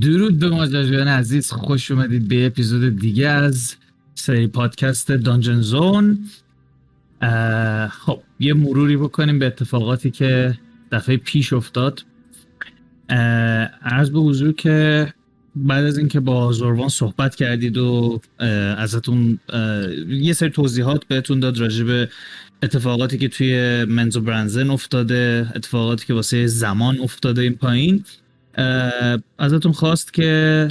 درود به ماجراجویان عزیز خوش اومدید به اپیزود دیگه از سری پادکست دانجن زون. خب یه مروری بکنیم به اتفاقاتی که دفعه پیش افتاد. عرض به حضور که بعد از اینکه با زوروان صحبت کردید و ازتون یه سری توضیحات بهتون داد راجع اتفاقاتی که توی منزو برنزن افتاده اتفاقاتی که واسه زمان افتاده این پایین. ازتون خواست که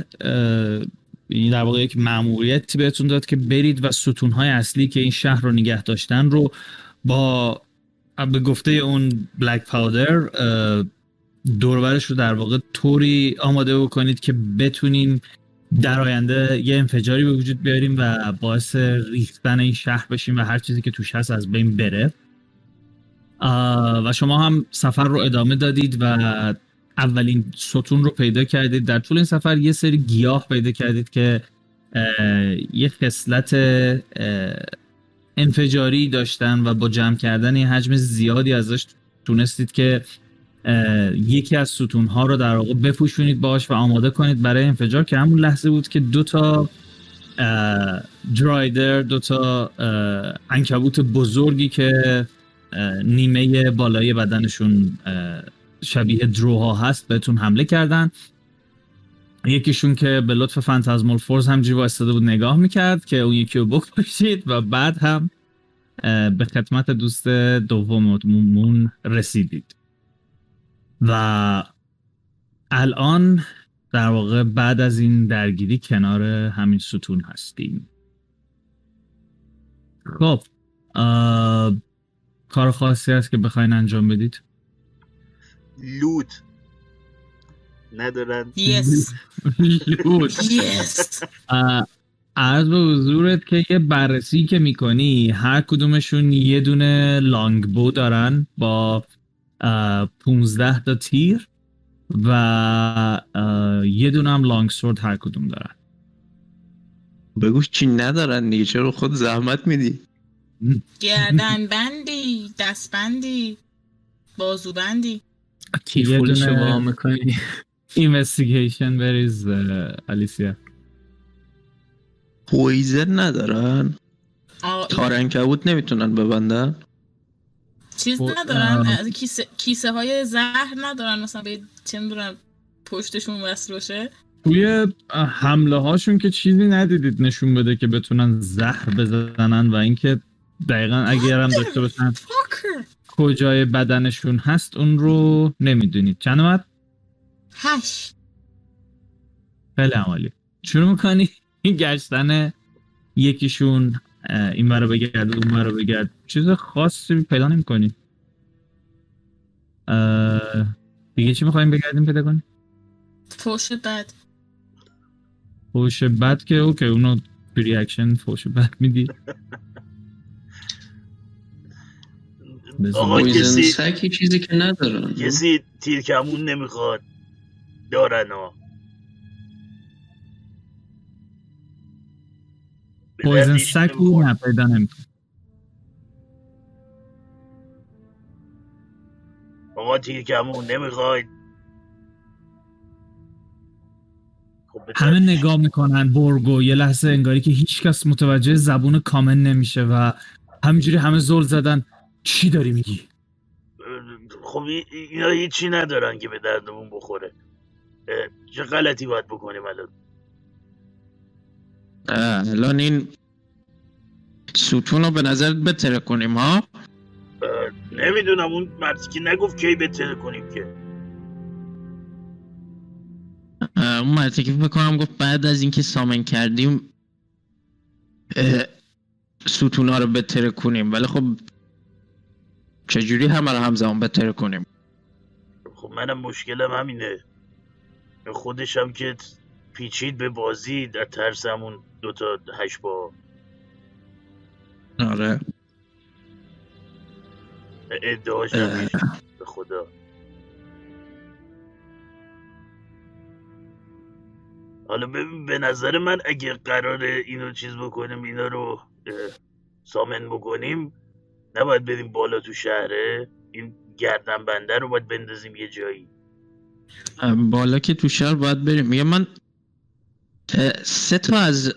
در واقع یک مأموریتی بهتون داد که برید و ستونهای اصلی که این شهر رو نگه داشتن رو با به گفته اون بلک پاودر دورورش رو در واقع طوری آماده بکنید که بتونیم در آینده یه انفجاری به وجود بیاریم و باعث ریختن این شهر بشیم و هر چیزی که توش هست از بین بره. و شما هم سفر رو ادامه دادید و اولین ستون رو پیدا کردید. در طول این سفر یه سری گیاه پیدا کردید که یه خصلت انفجاری داشتن و با جمع کردن یه حجم زیادی ازش تونستید که یکی از ستون ها رو در واقع بپوشونید باش و آماده کنید برای انفجار که همون لحظه بود که دو تا درایدر دو تا انکبوت بزرگی که نیمه بالای بدنشون شبیه دروها هست بهتون حمله کردن. یکیشون که به لطف فانتازمال فورز هم جیوا استاده بود نگاه می‌کرد که اون یکی رو بکشید و بعد هم به خدمت دوست دوممون رسیدید. و الان در واقع بعد از این درگیری کنار همین ستون هستیم. خب کار خاصی هست که بخواین انجام بدید؟ لوت ندارن. یس لوت یس عرض به حضورت که یه بررسی که می‌کنی هر کدومشون یه دونه لانگ بو دارن با 15 تا تیر و یه دونه هم لانگ سورد هر کدوم دارن. بگوش چی ندارن دیگه چرا خود زحمت میدی؟ گردن بندی دست بندی کیفول شما می‌کنی؟ اینوستیگیشن بریز الیسیا پویزن ندارن؟ تارنکبوت نمی‌تونن ببندن؟ چیز خب، ندارن کیسه, کیسه های زهر ندارن مثلا به چه می‌دونم پشتشون وصل باشه. توی حمله هاشون که چیزی ندیدید نشون بده که بتونن زهر بزنن و اینکه دقیقا اگر هم داشته باشن کجای بدنشون هست اون رو نمی‌دونید. چند اومد؟ هشت. خیلی عمالی شروع می‌کنی این گشتن یکیشون این برو بگرد اون برو بگرد. چیز خاصی پیدا نمی‌کنی. دیگه چی می‌خوایم بگردیم پیدا کنیم؟ فوش بد. فوش بد که اوکی اونو پری اکشن فوش بد میدی. آقا کسی سکی چیزی که ندارن. کسی تیر کمون نمی‌خواد دارن ها پویزن دردش سک نمی‌خوره. نه پیدا نمی‌کنی آقا تیر کمون نمی‌خواید. خب همه نگاه می‌کنن برگو یه لحظه انگاری که هیچکس متوجه زبون کامن نمیشه و همینجوری همه زل زدن. چی داری میگی؟ خب ای- اینا هیچی ندارن که به دردمون بخوره. چه غلطی باید بکنیم الان؟ الان این ستون رو به نظرت بتره کنیم ها؟ نمی‌دونم اون مردی که نگفت کی بتره کنیم که. اون مرتی که فکر کنم گفت بعد از اینکه سامن کردیم ستونا رو بتره کنیم. ولی خب چجوری همه رو همزمان بتره کنیم؟ خب منم مشکلم همینه. خودش هم که پیچید به بازی در ترس همون دوتا هشت با. آره. ادعاش به خدا. حالا ببین به نظر من اگه قرار اینو چیز بکنیم اینا رو سامن بکنیم نباید بریم بالا تو شهره؟ این گردن بنده رو باید بندازیم یه جایی. بالا که تو شهر باید بریم. میگه من سه تا از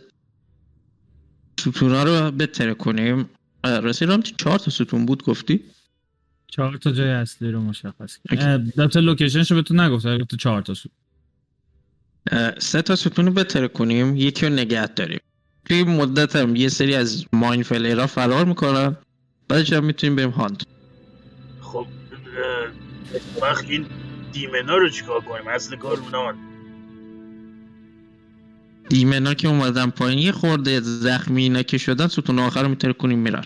ستونا رو بتره کنیم. رامتی چهار تا ستون بود گفتی؟ چهار تا جای اصلی رو مشخص کرد. البته لوکیشنش رو بهتون نگفت البته چهار تا اه، سه تا ستون رو بتره کنیم. یکی رو نگه داریم. توی مدت هم یه سری از ماین فلیرا فرار می‌کنن. بعدش هم می‌تونیم بریم هاند خب وقت این دیمنا رو چیکار کنیم؟ اصل کار اونان دیمنا که اومدن پایین یه خورده زخمی اینا که شدن ستون آخر رو میتره کنیم میرن.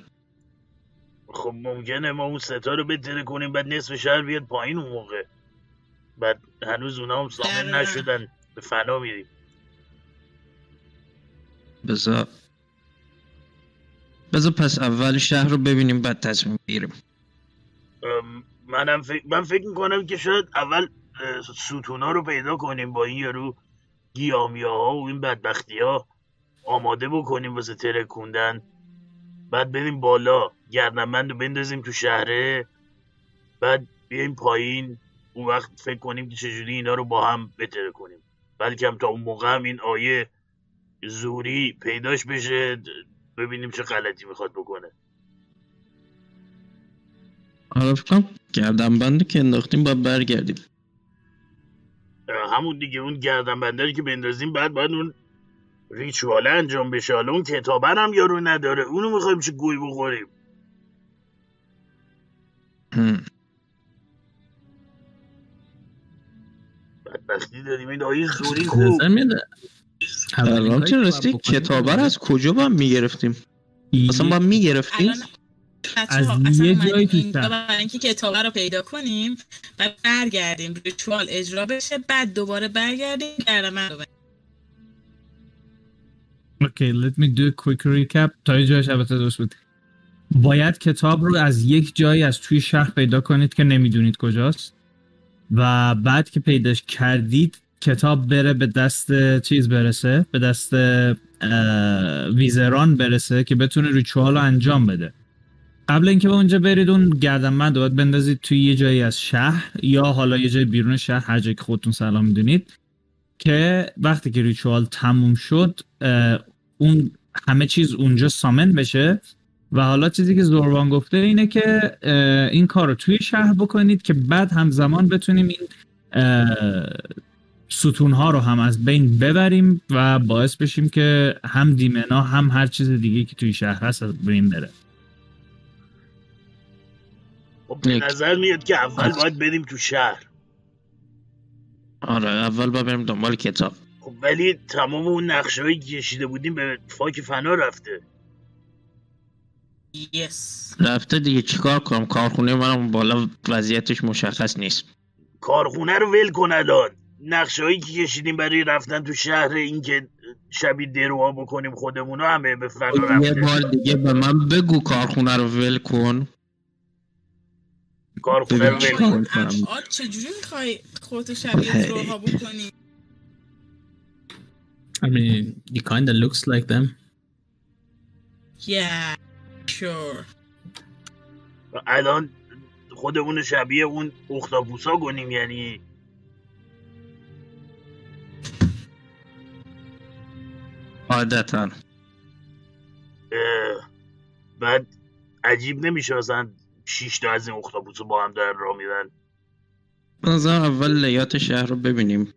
خب ممکنه ما اون ستا رو بتره کنیم بعد نصف شهر بیاد پایین اون موقع. بعد هنوز اونا هم سامن. نشدن به فنا میریم. بذار. بذار پس اول شهر رو ببینیم بعد تصمیم بگیریم. منم فکر من فکر می‌کنم که شاید اول ستونا رو پیدا کنیم با این یارو گیامیا ها و این بدبختی ها آماده بکنیم واسه ترکوندن بعد بریم بالا گردنبند رو بندازیم تو شهره. بعد بیایم پایین. اون وقت فکر کنیم که چجوری اینا رو با هم بتره کنیم. بلکه هم تا اون موقع هم این آیه زوری پیداش بشه. ببینیم چه غلطی می‌خواد بکنه. آره فکر کنم گردن بندی که انداختیم باید برگردیم. همون دیگه اون گردن بندری که بندازیم بعد باید اون ریچواله انجام بشه. حالا اون کتابه هم یارو نداره. اونو می‌خوایم چه گوی بخوریم. بدبختی داریم. این آیه زوری خوب. که راستی کتابه رو از کجا باید می‌گرفتیم؟ اصلا باید می‌گرفتیم؟ الان از یه جایی شهر. برای اینکه کتابه رو پیدا کنیم و برگردیم ریچوال اجرا بشه بعد دوباره برگردیم گردن رو Okay, let me do a quick recap. تا یه جایش البته درست بود. باید کتاب رو از یک جایی از توی شهر پیدا کنید که نمی‌دونید کجاست. و بعد که پیداش کردید کتاب بره به دست چیز برسه به دست ویزران برسه که بتونه ریچوال رو انجام بده. قبل اینکه به اونجا برید اون گردنبند باید بندازید توی یه جایی از شهر یا حالا یه جای بیرون شهر هر جایی که خودتون سلام می‌دونید که وقتی که ریچوال تموم شد اون همه چیز اونجا سامن بشه. و حالا چیزی که زوربان گفته اینه که این کار رو توی شهر بکنید که بعد همزمان بتونیم این ستون ها رو هم از بین ببریم و باعث بشیم که هم دیمنا هم هر چیز دیگه که توی شهر هست از بین بره. خب. نظر میاد که اول باید بریم تو شهر. آره اول باید بریم دنبال کتاب. خب ولی تمام اون نقشه که کشیده بودیم به فاک فنا رفته. یس رفته دیگه چیکار کنم؟ کارخونه منم بالا وضعیتش مشخص نیست. کارخونه رو ول کن الان. نقشه هایی که کشیدیم برای رفتن تو شهر این که شبیه دروها بکنیم خودمونو همه به فنا یه بار دیگه به من بگو کارخونه رو ول کن کارخونه رو ببین ول چیکار کن می‌کنم. ابعاد چجوری می‌خوای خودتو شبیه هی. دروها بکنی I mean, he kind of looks like them. yeah sure الان خودمون شبیه اون اختاپوسا کنیم یعنی عادتا. بعد عجیب نمیشه مثلا شیش تا از این اختاپوس با هم در راه میرن بذار اول لیات شهر رو ببینیم.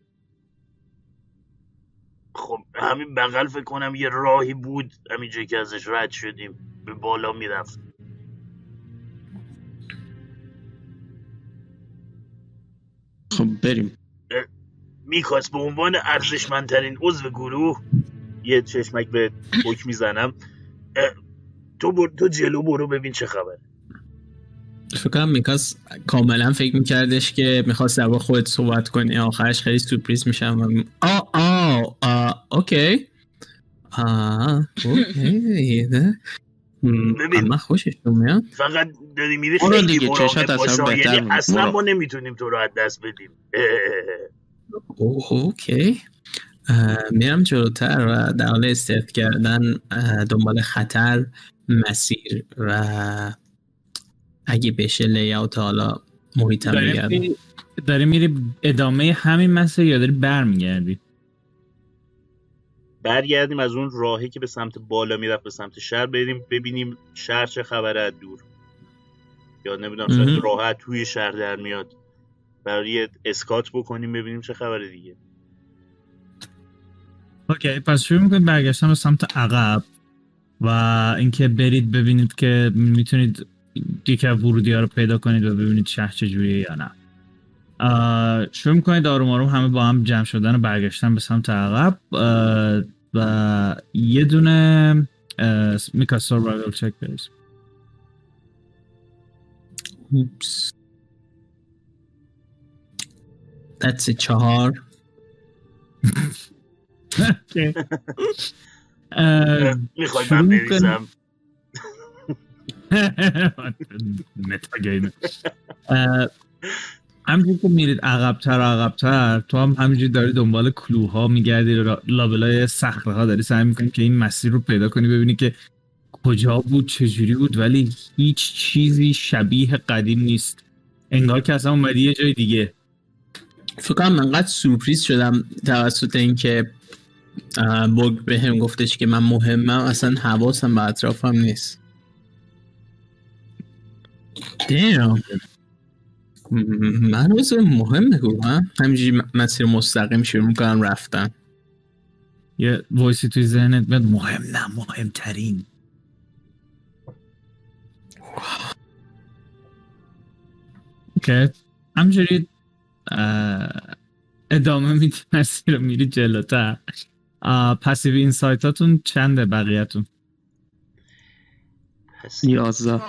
خب همین بغل فکر کنم یه راهی بود همینجا که ازش رد شدیم به بالا می‌رفت. خب بریم. میکاس به عنوان ارزشمندترین عضو گروه یه چشمک به حک می‌زنم. تو بر... تو جلو برو ببین چه خبر فکر کنم میکاس کاملا فکر میکردش که می‌خواست در خودت صحبت کنی آخرش خیلی سورپریز میشم. و آه آه آه اوکی. آه اوکی ببین. اما خوشش میاد. فقط داری میری خیلی دیگه، چشات اصلا بهتر یعنی می‌بینی. اصلا. ما نمی‌تونیم تو رو از دست بدیم. اوکی. میرم جلوتر و در حال استرت کردن دنبال خطر مسیر و اگه بشه لیاوت حالا بگردم. داریم داری میری ادامه همین مسیر یا داری برمیگردی؟ برگردیم از اون راهی که به سمت بالا می‌رفت به سمت شهر بریم ببینیم شهر چه خبره از دور. یا نمی‌دونم شاید. راحت توی شهر در میاد. برای اسکات بکنیم ببینیم چه خبره دیگه. اوکی پس شروع می‌کنید برگشتن به سمت عقب و اینکه برید ببینید که می‌تونید از ورودی ها رو پیدا کنید و ببینید شهر چجوریه یا نه. شروع می‌کنید آروم آروم همه با هم جمع شدن و برگشتن به سمت عقب. و یه دونه میکا سروایوال چک بریز اوپس. That's a چهار. می‌خوای من؟ بریزم همینجور که میرید عقبتر و عقبتر تو هم همینجوری داری دنبال کلوها میگردی لابلای صخره ها داری سعی می‌کنی که این مسیر رو پیدا کنی ببینی که کجا بود چجوری بود ولی هیچ چیزی شبیه قدیم نیست انگار که اصلا اومدی یه جای دیگه فکر کنم انقدر سورپریز شدم توسط اینکه بوگ به هم گفتش که من مهمم اصلا حواسم به اطرافم نیست. Damn. م- من روز مهم بگویم همینجوری م- مسیر مستقیم شروع می‌کنم رفتن. یه voice ی توی ذهنت میاد مهم نه مهمترین. okay همجوری ادامه میدی مسیر میری جلوتر. passive insight اتون چنده بقیهتون؟ یازده.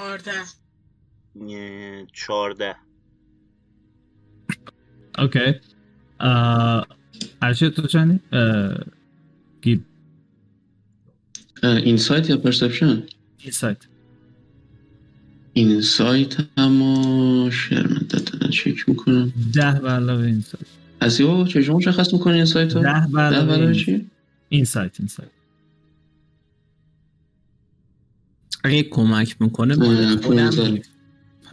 چارده اوکی. ارشد تو چندی؟ اه، گیب. اینسایت یا پرسپشن اینسایت اینسایت اما شرمندت دادن چک می‌کنم. ده به علاوه اینسایت از یو چجور مشخص می‌کنی اینسایت رو؟ ده به ده علاوه چی؟ اینسایت اینسایت. اگه کمک می‌کنه مال خودم.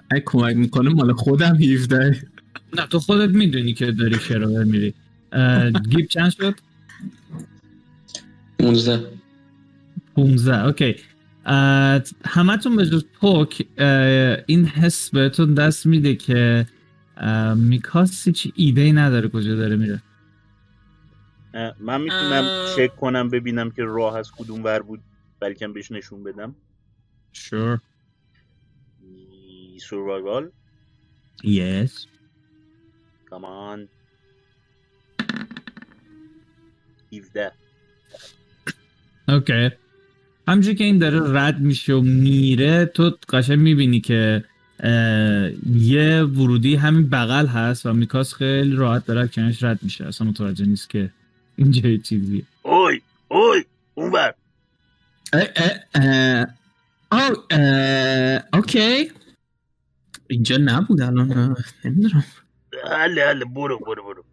اگه کمک می‌کنه مال خودم 17 نه تو خودت می‌دونی که داری شراور میری. گیب چند شد؟ 15 15 اوکی. همتون به جز پوک این حس بهتون دست میده که میکاس هیچ ایده ای نداره کجا داره میره. من می‌تونم اه. چک کنم ببینم که راه از کدوم ور بود بلکه بهش نشون بدم. Sure. سوروایوال yes. کامان 17 اوکی همجور که این داره رد میشه و میره تو قشنگ می‌بینی که یه ورودی همین بغل هست و میکاس خیلی راحت داره از کنارش رد میشه. اصلا متوجه نیست که اینجا یه چیزیه اوی اوی اون ور اه، اه، اه. آه، اه، اوکی. اینجا نبود الان نمی‌دونم. حله حله برو برو برو.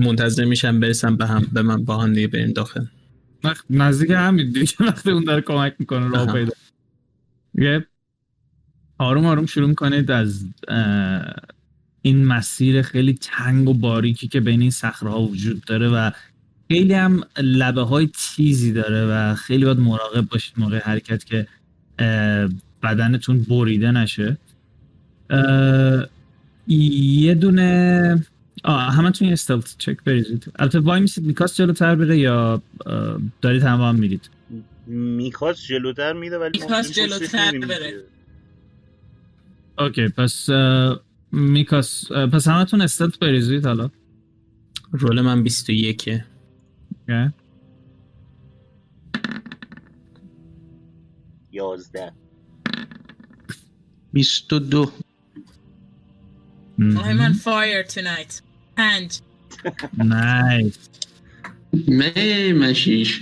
منتظر میشم برسم به هم به من با هم دیگه بریم داخل. وقت نزدیک همین دیگه وقتی اون داره کمک می‌کنه راه. پیدا. یه آروم آروم شروع می‌کنید از این مسیر خیلی تنگ و باریکی که بین این صخره ها وجود داره و خیلی هم لبه های تیزی داره و خیلی باید مراقب باشید موقع حرکت که بدنتون بریده نشه. یه دونه آه همتون یه استلت چک بریزید. البته وای میسید میکاس جلوتر بره یا دارید همه هم میرید؟ میکاس جلوتر میده ولی میکاس جلوتر بره. okay پس میکاس پس همتون stealth بریزید حالا. roll من 21 okay. یازده. بیست و دو. I'm on fire tonight. پنج nice می مشیش.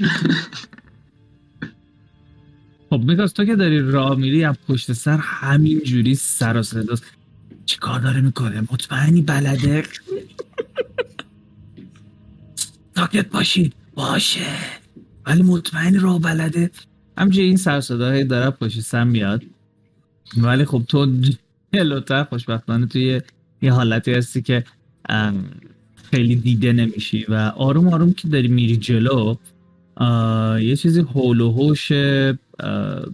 خب میکاس تو که داری راه میری از پشت سر همین جوری سر و صداست چی کار داره می‌کنه؟ مطمئنی بلده؟ ساکت باشید باشه. ولی مطمئنی راه بلده. همچنین این سر و صداهایی داره پشت سر میاد. ولی خب تو جلوتر خوشبختانه توی یه حالتی هستی که خیلی دیده نمیشی و آروم آروم که داری میری جلو یه چیزی حول و آه،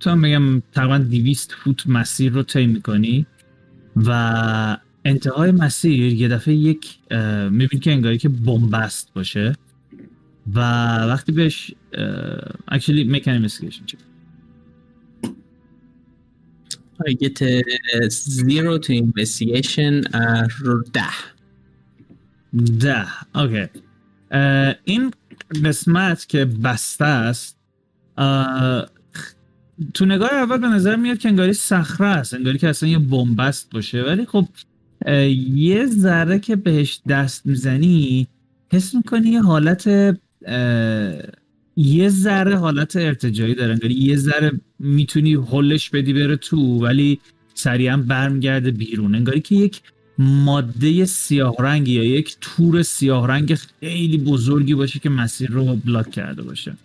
تو هم بگم تقریبا 200 فوت مسیر رو طی می‌کنی. و انتهای مسیر یه دفعه یک می‌بینی که انگاری که بنبست باشه و وقتی بهش اکچولی میکن اینوستیگیشن چک I get a zero to investigation uh, رو ده. ده. اوکی این قسمت که بسته است تو نگاه اول به نظر میاد که انگاری صخره است انگاری که اصلا یه بنبست باشه. ولی خب یه ذره که بهش دست می‌زنی حس می‌کنی یه حالت یه ذره حالت ارتجایی داره. انگاری یه ذره می‌تونی هلش بدی بره تو ولی سریعا برمیگرده بیرون. انگاری که یک ماده سیاه رنگ یا یک تور سیاه رنگ خیلی بزرگی باشه که مسیر رو بلاک کرده باشه.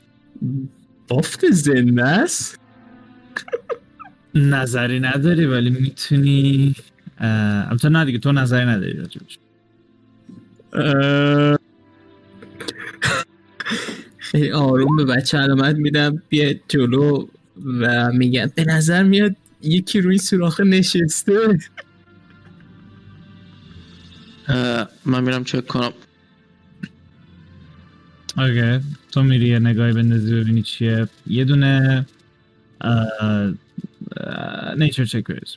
بافت زنده است؟ نظری نداری ولی می‌تونی البته نه دیگه تو نظری نداری راجبش. خیلی آروم به بچه علامت میدم بیا جلو و میگم به نظر میاد یکی روی سوراخ نشسته. من میرم چک کنم. اوکی تو میری یه نگاهی بندازی ببینی چیه. یه دونه نیچر چک بریز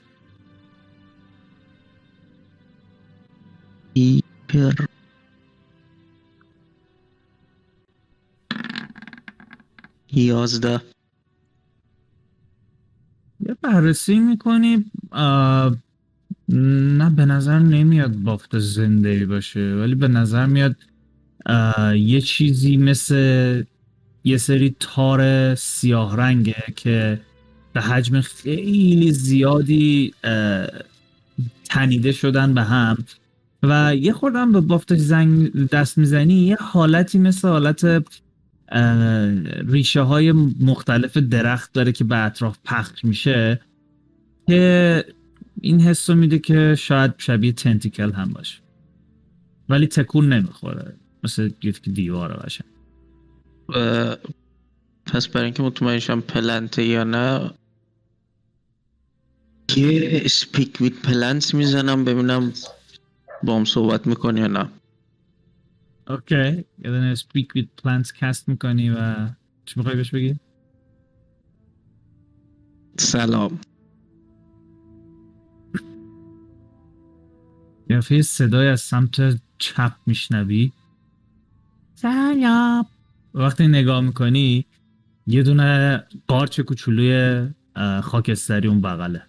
ایپر یازده یه بررسی می‌کنی نه به نظر نمیاد بافت زنده باشه ولی به نظر میاد یه چیزی مثل یه سری تار سیاه رنگه که به حجم خیلی زیادی تنیده شدن به هم. و یه خوردم به بافتش زنگ دست می‌زنی یه حالتی مثل حالت ریشه های مختلف درخت داره که به اطراف پخش میشه که این حس رو میده که شاید شبیه تنتیکل هم باشه. ولی تکون نمی‌خوره. مثل یه که دیواره باشه. اه، پس برای اینکه مطمئن شم پلنته یا نه یه اسپیک ویت پلنت می‌زنم ببینم با هم صحبت می‌کنی یا نه. okay یه دونه speak with plants cast می‌کنی و چی می‌خوای بهش بگی؟ سلام. یه صدای از سمت چپ میشنوی؟ سلام. وقتی نگاه می‌کنی یه دونه قارچ کوچولوی خاکستری اون بغله.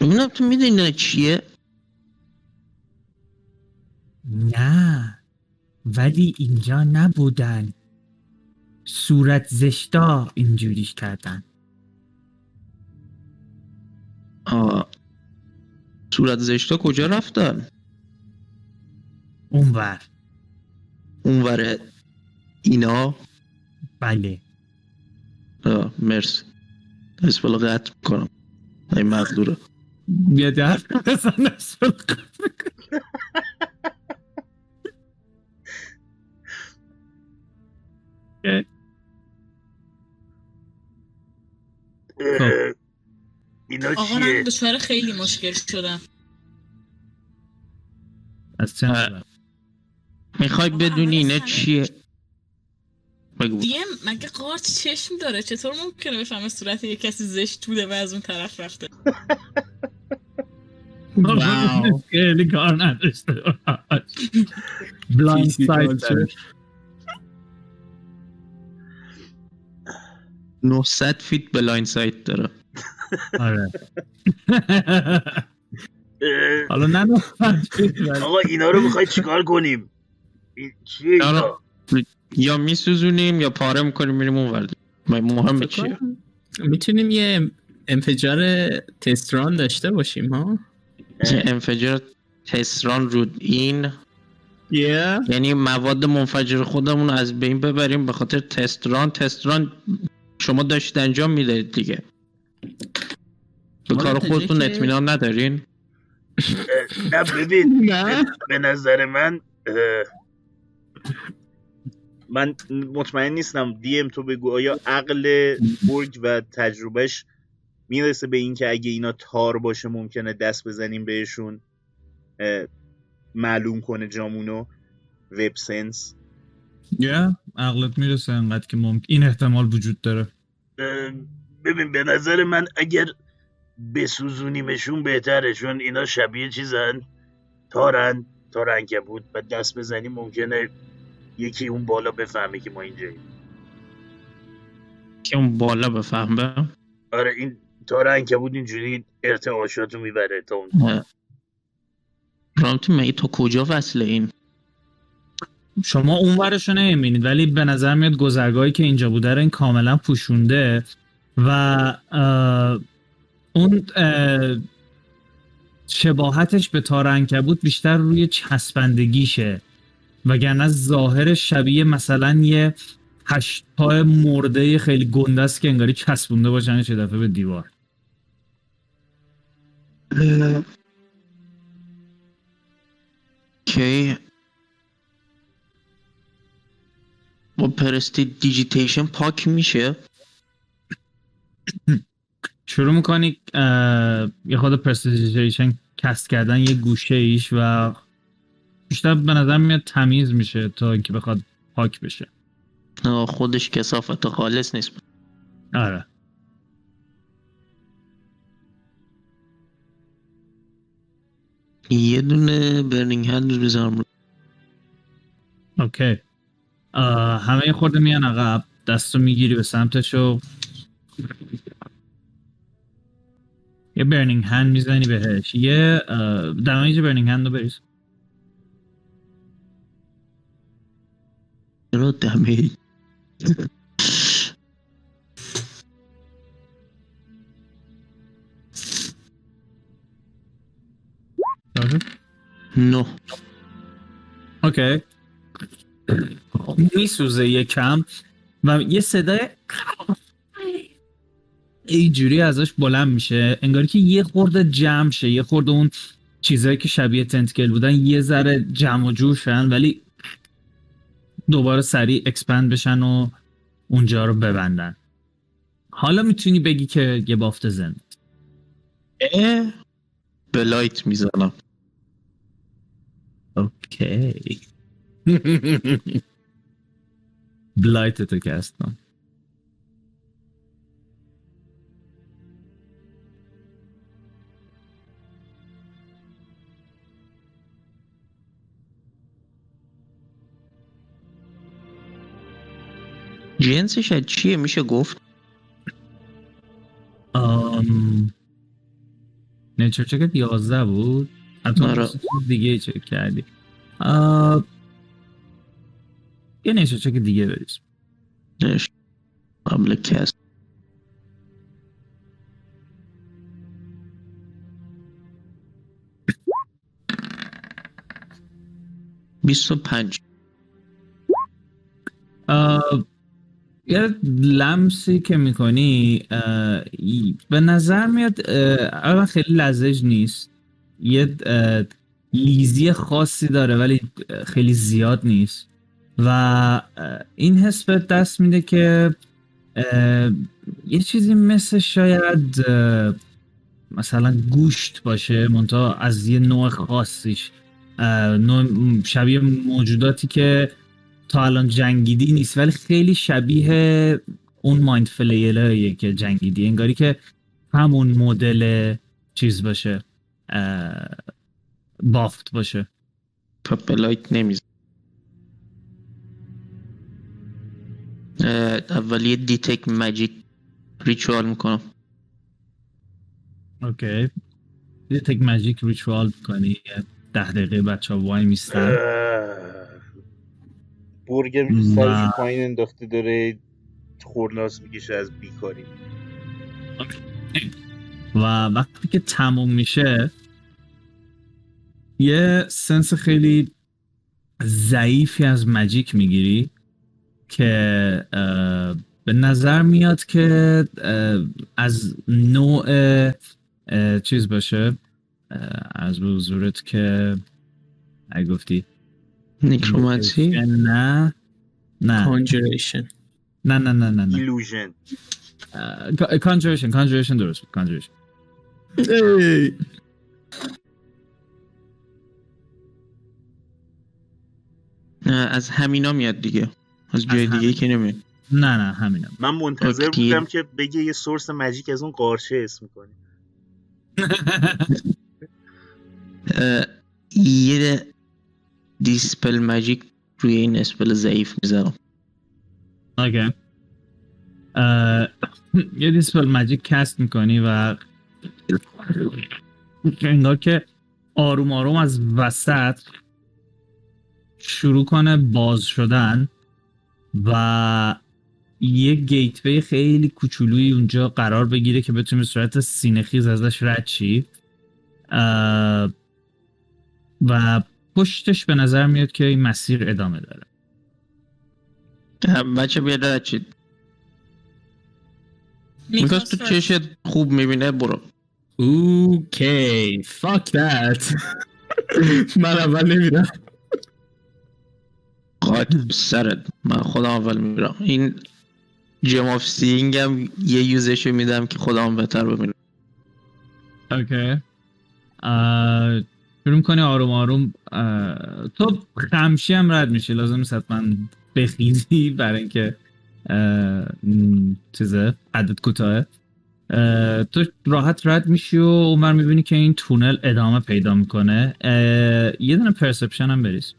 ببینم تو می‌دونی نه چیه؟ نه ولی اینجا نبودن. صورت زشتا اینجوریش کردن. آه. صورت زشتا کجا رفتن؟ اونور. اونور اینا؟ بله. آه. مرسی. بالا قطع می‌کنم. این مقدوره بیا درد بزن اسفل اه، اینا آقا من دچار خیلی مشکل شدم. از چه؟ می‌خوای بدونی اینا. چیه؟ بگو. damn مگه قارچ چشم داره؟ چطور ممکنه بفهمه صورت یه کسی زشت بوده و از اون طرف رفته؟ wow. خیلی کار نداشته. blind چیزی sight 900 feet blind sight داره. آره. حالا نه آقا اینا رو می‌خوای چیکار کنیم؟ چیه اینا؟ آره. یا میسوزونیم یا پاره می‌کنیم میریم اون ورد مهم چیه؟ می‌تونیم یه انفجار تستران داشته باشیم ها؟ یه انفجار تسران رود این. یه یعنی مواد منفجر خودمون رو از بین ببریم به خاطر تستران. تستران شما داشتید انجام می‌دادید دیگه. به کار خودتون اطمینان ندارین. نه ببین به نظر من من مطمئن نیستم دیم تو بگو آیا عقل برگ و تجربهش می‌رسه به اینکه اگه اینا تار باشه ممکنه دست بزنیم بهشون معلوم کنه جامونو. وب سنس. یا عقلت می‌رسه انقدر که ممکن این احتمال وجود داره. ببین به نظر من اگر بسوزونیمشون بهتره چون اینا شبیه چیزن. تارن. تار بود. و دست بزنیم ممکنه یکی اون بالا بفهمه که ما اینجاییم. که اون بالا بفهمه. آره این تار بود اینجوری ارتعاشاتو می‌بره تا اون رامتی مگه تا کجا وصله این؟ شما اون ورشو نمی‌بینید ولی به نظر میاد گذرگاهی که اینجا بوده رو این کاملا پوشونده و اه، اون اه، شباهتش به تار بود بیشتر روی چسبندگیشه. وگرنه ظاهر شبیه مثلا یه هشت پای مرده خیلی گنده است که انگاری چسبونده باشنش یه دفعه به دیوار. که با prestidigitation پاک میشه؟ شروع می‌کنی یه خود prestidigitation cast کردن یه گوشه ایش و بیشتر به نظر میاد تمیز میشه تا اینکه بخواد پاک بشه. خودش کسافت خالص نیست. آره. یه دونه burning hand رو اوکی. همه خورده میان عقب. دستو می‌گیری به سمتش و یه برنینگ هند می‌زنی بهش. یه اه، دمیج برنینگ هند رو بریز. چرا دمیج no okay. میسوزه یکم و یه صدای اینجوری ازش بلند میشه. انگاری که یه خورده جمع شه یه خورده اون چیزایی که شبیه tentacle بودن یه ذره جمع و جور شن ولی دوباره سریع expand بشن و اونجا رو ببندن. حالا می‌تونی بگی که یه بافت زند اه blight می‌زنم. okay. blight تو cast کن. جنسش از چیه میشه گفت آم... نیچر چکت 11 بود حتی آره. دیگه چک کردی آ... یه نیچر چک دیگه بریز نش. قبل کست بیست و پنج. یه لمسی که می‌کنی به نظر میاد اولا خیلی لزج نیست. یه لیزی خاصی داره ولی خیلی زیاد نیست. و این حس به دست میده که یه چیزی مثل شاید مثلا گوشت باشه منتها از یه نوع خاصیش. نوع شبیه موجوداتی که تا الان جنگیدی نیست ولی خیلی شبیه اون mind flayer یه که جنگیدی. انگاری که همون مدل چیز باشه بافت باشه. پا blight نمیزن اول یه detect magic ritual می‌کنم. okay. یه تک ماجیک ریچوال کنی یه ده دقیقه بچه ها وای میستن. برگم نه. سرش پایین انداخته داره خورناس می‌کشه از بیکاری و وقتی که تموم میشه یه سنس خیلی ضعیفی از مجیک می‌گیری که به نظر میاد که از نوع چیز باشه از به حضورت که اگه گفتی necromancy نه. نه. conjuration نه نه نه نه نه. illusion conjuration conjuration درست بود. conjuration از همینا میاد دیگه. از جای دیگه. که نمیاد. نه نه همینم من منتظر. بودم که بگه یه source magic از اون قارچه اسم کنی یه dispel magic روی این spell ضعیف می‌ذارم. okay. یه dispel magic cast می‌کنی و انگار که آروم آروم از وسط شروع کنه باز شدن و یه گیتوی خیلی کوچولویی اونجا قرار بگیره که بتونی به صورت سینه خیز ازش رد شی. و پشتش به نظر میاد که این مسیر ادامه داره. بچه بیاد رد شید میکاس تو چشت خوب می‌بینه برو. اوکی فاک دت من اول نمیرم قاعد سرت. من خودم اول میرم این Gem of Seeing هم یه use شو میدم که خودم بهتر ببینم. okay. شروع کنی آروم آروم تو خمشی هم رد میشی. لازم نیست حتما بخیزی برای اینکه چیزه عدد کوتاهه. اه، تو راحت رد میشی و اونور می‌بینی که این تونل ادامه پیدا می‌کنه. یه دونه پرسپشن هم بریز.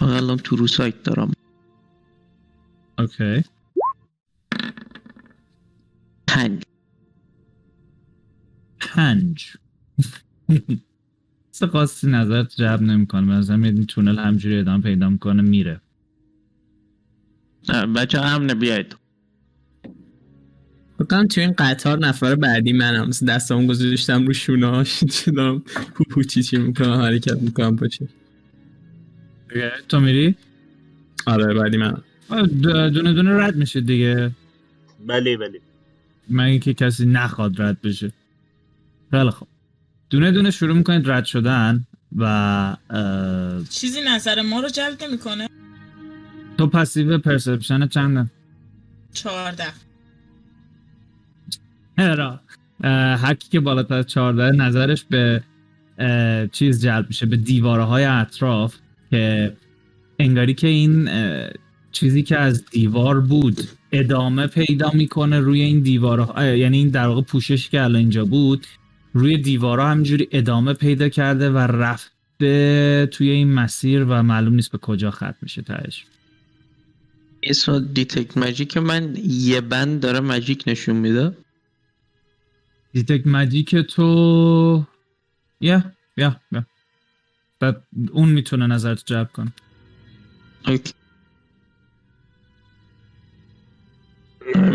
من الان تو رو سایت دارم. اوکی. پنج. پنج. خاصی نظرت جلب نمی‌کنه. به نظر این تونل همجوری ادامه پیدا می‌کنه میره. اه، بچه امنه بیاید فکرم تو این قطار نفر بعدی منم. مثل دستام گذاشتم رو شوناش چه دارم پوپو چی چی می‌کنم حرکت می‌کنم پاچه تو میری؟ آره بعدی منم. د- دونه دونه رد میشه دیگه. بله بله. مگه که کسی نخواد رد بشه. خیلی خوب. دونه دونه شروع می‌کنید رد شدن و اه، چیزی نظر ما رو جلب نمی‌کنه. تو پسیو پرسپشن چنده؟ چهارده. را هر کی که بالاتر از 14 نظرش به چیز جلب میشه به دیواره های اطراف که انگاری که این چیزی که از دیوار بود ادامه پیدا می‌کنه روی این دیواره یعنی این در واقع پوشش که الان اینجا بود روی دیوارها همجوری ادامه پیدا کرده و رفته توی این مسیر و معلوم نیست به کجا ختم میشه تهش. اسم Detect Magic من یه بند داره magic نشون میده. Detect Magic تو yeah yeah yeah. بعد اون می‌تونه نظرت جلب کنه. okay.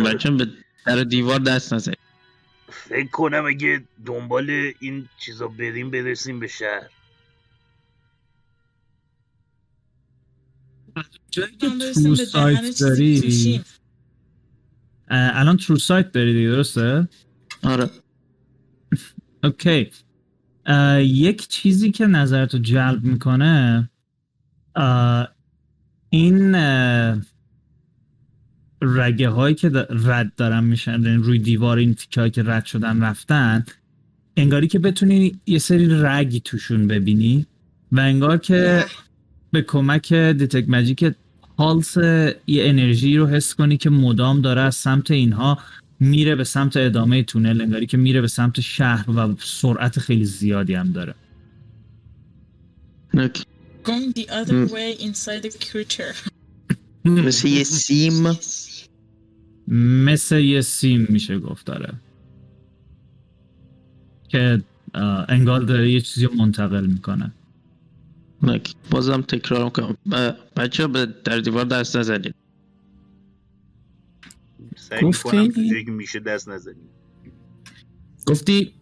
بچه به در دیوار دست نزد فکر کنم اگه دنبال این چیزا بریم برسیم به شهر. جایی که سایت داری؟ الان ترو سایت داری دیگه درسته؟ آره. اوکی. یک چیزی که نظرتو جلب می‌کنه این رگه هایی که دا- رد دارن میشن یعنی روی دیوار این تیکه هایی که رد شدن رفتن انگاری که بتونی یه سری رگی توشون ببینی و انگار که به کمک دیتک ماجیک پالس یه انرژی رو حس کنی که مدام داره از سمت اینها میره به سمت ادامه تونل انگاری که میره به سمت شهر و سرعت خیلی زیادی هم داره اوکی. Going the other Hmm. way inside the creature. مثل یه سیم مثل یه سیم میشه گفت داره که انگار داره یه چیزی رو منتقل می‌کنه. اوکی. بازم تکرار می‌کنم. بچه به در دیوار دست نزدید سعی گفتی؟ میشه دست نزنیم گفتی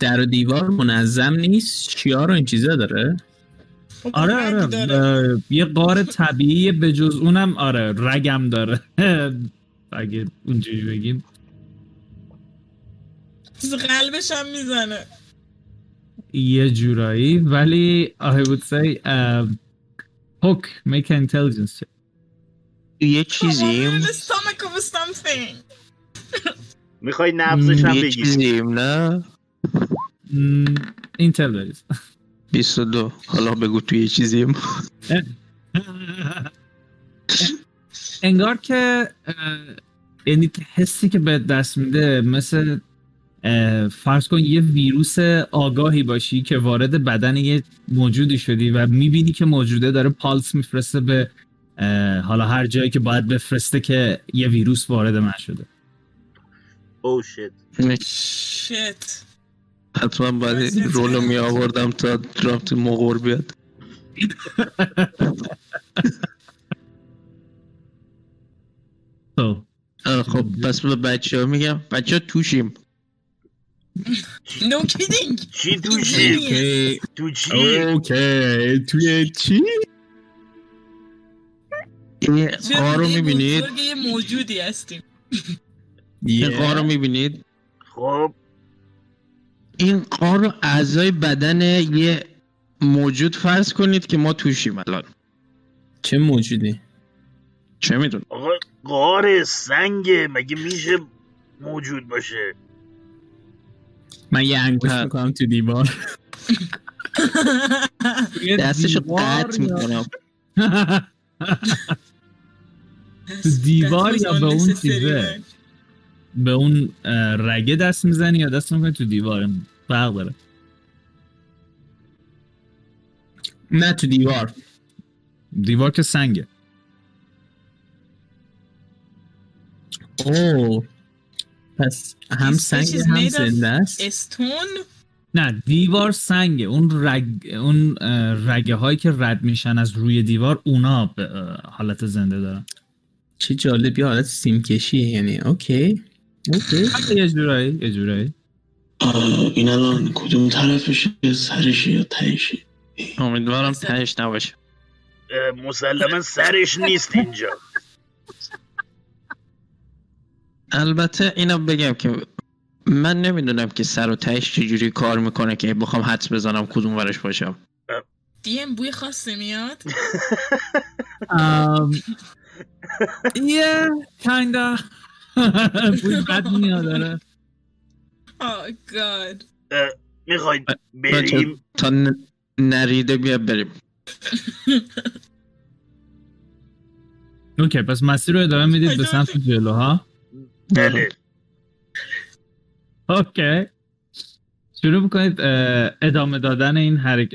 در و دیوار منظم نیست؟ چیا رو این چیزا داره؟ آره رگ آره. اه، یه قار طبیعی به جز اونم آره رگم داره. اگه اونجوری بگیم. قلبش هم می‌زنه. یه جورایی ولی I would say uh, Hook make an intelligence check. یه of something می‌خوای نبزش هم یه بگی. چیزیم نه؟ Intel بریز 22 حالا بگو توی یه چیزیم. انگار که یعنی حسی که به دست میده مثل فرض کن یه ویروس آگاهی باشی که وارد بدن یه موجودی شدی و می‌بینی که موجوده داره پالس میفرسته به حالا هر جایی که باید بفرسته که یه ویروس وارد من شده. او شت شت حتما باید این رولو می آوردم تا درافت مغور بیاد. خب. آه، خب پس به بچه ها میگم. بچه ها توشیم. no kidding چی تو چی okay تو چی؟ okay. توی چی؟ این غار رو می‌بینید؟ یه موجودی هستیم. این غار رو می‌بینید؟ خب. این غار رو اعضای بدن یه موجود فرض کنید که ما توشیم الان. چه موجودی؟ چه میدون آقا قاره سنگه مگه میشه موجود باشه؟ من یه انگوش. می‌کنم تو دیوار. دستشو دیوار قطع یا- می‌کنم. دیوار یا به اون چیزه؟ به اون رگه دست می‌زنی یا دست می‌کنی تو دیوار. فرق داره. نه تو دیوار. دیوار که سنگه. اوه. پس هم سنگ هم زنده است؟ استون نه دیوار سنگه. اون رگ اون رگه هایی که رد میشن از روی دیوار اونا حالت زنده دارن. چه جالب یه حالت سیم کشیه. یعنی اوکی. اوکی. یه جورایی یه جورایی. این الان کدوم طرفشه؟ سرشه یا تهشه؟ امیدوارم تهش نباشه. مسلما سرش نیست اینجا. البته اینو بگم که من نمی‌دونم که سر و تهش چجوری کار می‌کنه که بخوام حدس بزنم کدوم ورش باشم دیم بوی خاصی میاد؟ um, yeah kinda بوی بد میاد داره آه گاد می‌خواید بچه بریم؟ تا نریده بیا بریم. اوکی پس مسیر رو ادامه می‌دید به سمت جلو ها؟ بله. اوکی. شروع می‌کنید ادامه دادن این. اه،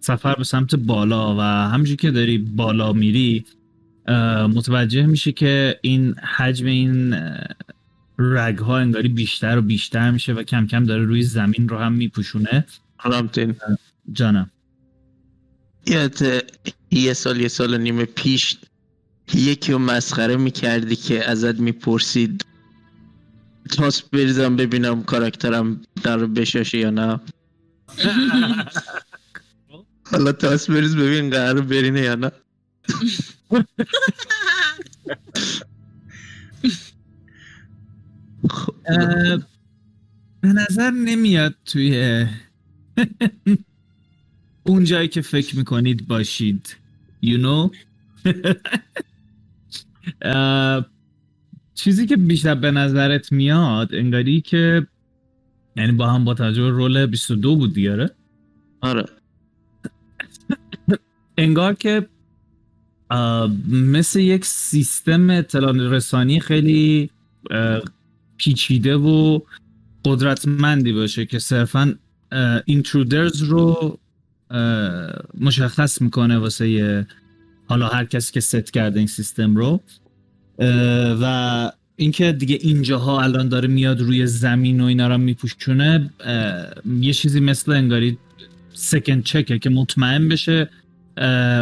سفر به سمت بالا و همونجور که داری بالا میری متوجه میشی که این حجم این رگ ها انگاری بیشتر و بیشتر میشه و کم کم داره روی زمین رو هم میپوشونه. رامتین جانم. یادت یه سال یه سال و نیم پیش یکی رو مسخره می‌کردی که ازت می‌پرسید تاس بریزم ببینم کاراکترم در بشاشه یا نه. حالا تاس بریز ببین قرار برینه یا نه. به نظر نمیاد توی اون جایی که فکر می‌کنید باشید. You know? چیزی که بیشتر به نظرت میاد انگاری که یعنی با هم با توجه رول 22 بود دیگه آره. انگار که مثل یک سیستم اطلاع رسانی خیلی پیچیده و قدرتمندی باشه که صرفا اینترودرز رو مشخص می‌کنه واسه حالا هر کسی که ست کرده این سیستم رو. و اینکه دیگه اینجاها الان داره میاد روی زمین و اینا رو میپوشونه یه چیزی مثل انگاری سکند چکه که مطمئن بشه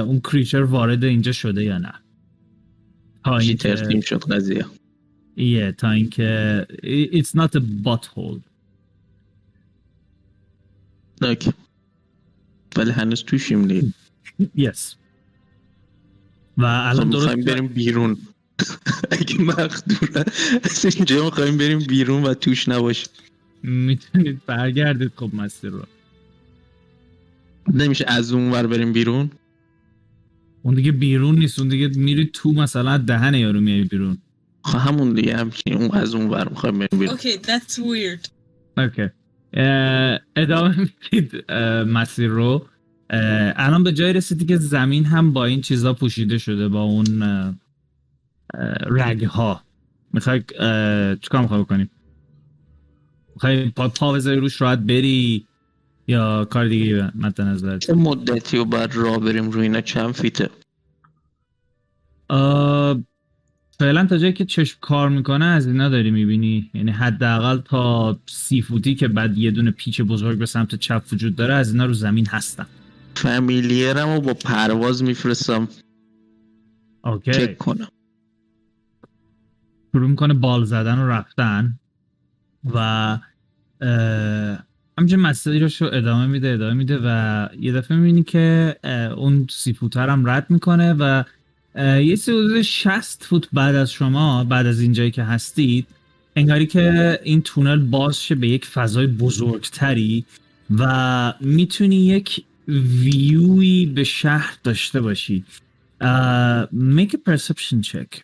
اون کریچر وارد اینجا شده یا نه. تا اینکه ترتیم شد قضیه؟ یه تا اینکه it's not a butthole. اوکی. ولی هنوز توشیم دیگه. یس و الان درست می‌خوایم بریم بیرون. اگه مقدوره از اینجا می‌خوایم بریم بیرون و توش نباشیم. می‌تونید برگردید خب مسیر رو. نمیشه از اون ور بریم بیرون؟ اون دیگه بیرون نیست اون دیگه میری تو مثلا دهن یارو میای بیرون. خب همون دیگه همچین اون از اون ور می‌خوایم بریم بیرون. Okay, that's weird. اوکی ادامه می‌دید مسیر رو. الان به جای رسیدی که زمین هم با این چیزا پوشیده شده با اون رگ ها می‌خوای اه، چیکار می‌خوای بکنیم می‌خوای پا, پا بذاری روش راحت بری. یا کار دیگه مد نظر چه مدتی و بعد راه بریم روی اینا چند فیته؟ فعلا تا جایی که چشم کار می‌کنه از اینا داری می‌بینی. یعنی حداقل تا سی فوتی که بعد یه دونه پیچ بزرگ به سمت چپ وجود داره از اینا رو زمین هستن فامیلیرم رو با پرواز میفرستم. اوکی. چک کنم. شروع می‌کنه بال زدن و رفتن و همچنین مسیرش رو ادامه میده ادامه میده و یه دفعه می‌بینی که اون سی فوتر هم رد می‌کنه و یه سی حدود 60 فوت بعد از شما بعد از اینجایی که هستید انگاری که این تونل باز شه به یک فضای بزرگتری و می‌تونی یک ویوی به شهر داشته باشی. make a perception check.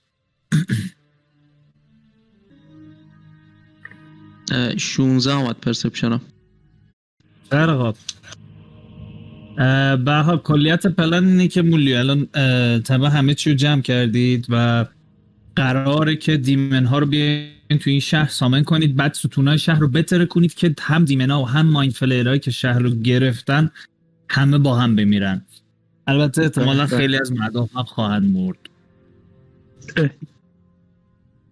اه، 16 آمد پرسپشنم خیلی خوب به حال کلیت پلن اینه که مولی الان طبعا همه چی رو جمع کردید و قراره که دیمن ها رو بیاین تو این شهر سامن کنید. بعد ستونای شهر رو بتره کنید که هم دیمن ها و هم ماین فلیرهایی که شهر رو گرفتن همه با هم بمیرن. البته احتمالا خیلی از مردم هم خواهند مرد.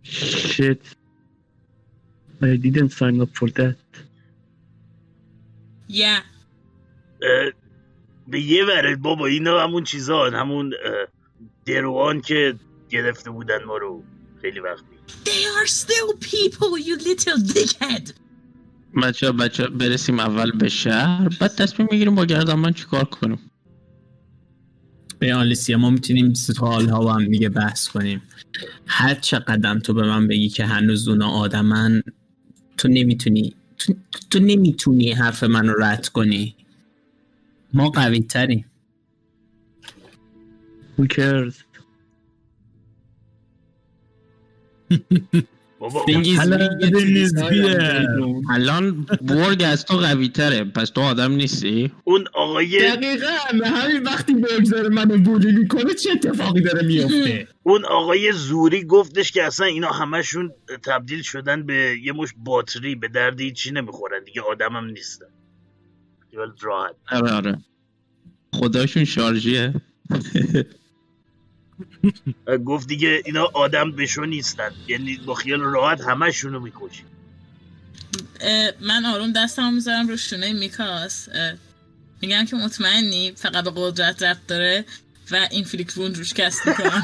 Shit. I didn't sign up for that. Yeah. اه، به یه وره بابا اینا همون چیزان همون دروان که گرفته بودن ما رو خیلی وقتی They are still people, you little dickhead. بچه بچه برسیم اول به شهر بعد تصمیم می‌گیریم با گردنبند چیکار کنیم به آلیسیا ما می‌تونیم سوال ها با هم دیگه بحث کنیم هر چه قدم تو به من بگی که هنوز اونا آدمن تو نمی‌تونی تو, تو نمی‌تونی حرف منو رد کنی ما قوی تریم Who cares? بابا الان برگ از تو قوی تره پس تو آدم نیستی؟ اون آقای دقیقا. همین وقتی بگذاره منو بولی می‌کنه چه اتفاقی داره میفته اون آقای زوری گفتش که اصلا اینا همشون تبدیل شدن به یه مش باتری به درد هیچی نمی‌خورن. دیگه آدم هم نیستن خیال راحت. آره آره. خداشون شارژیه. گفت دیگه اینا آدم بشو نیستن. یعنی با خیال راحت همشون رو می‌کشی. اه، من آروم دستم می‌ذارم رو شونه میکاس. میگم که مطمئنی؟ فقط به قدرت رفت داره و این فلیک وون روش کست می‌کنم.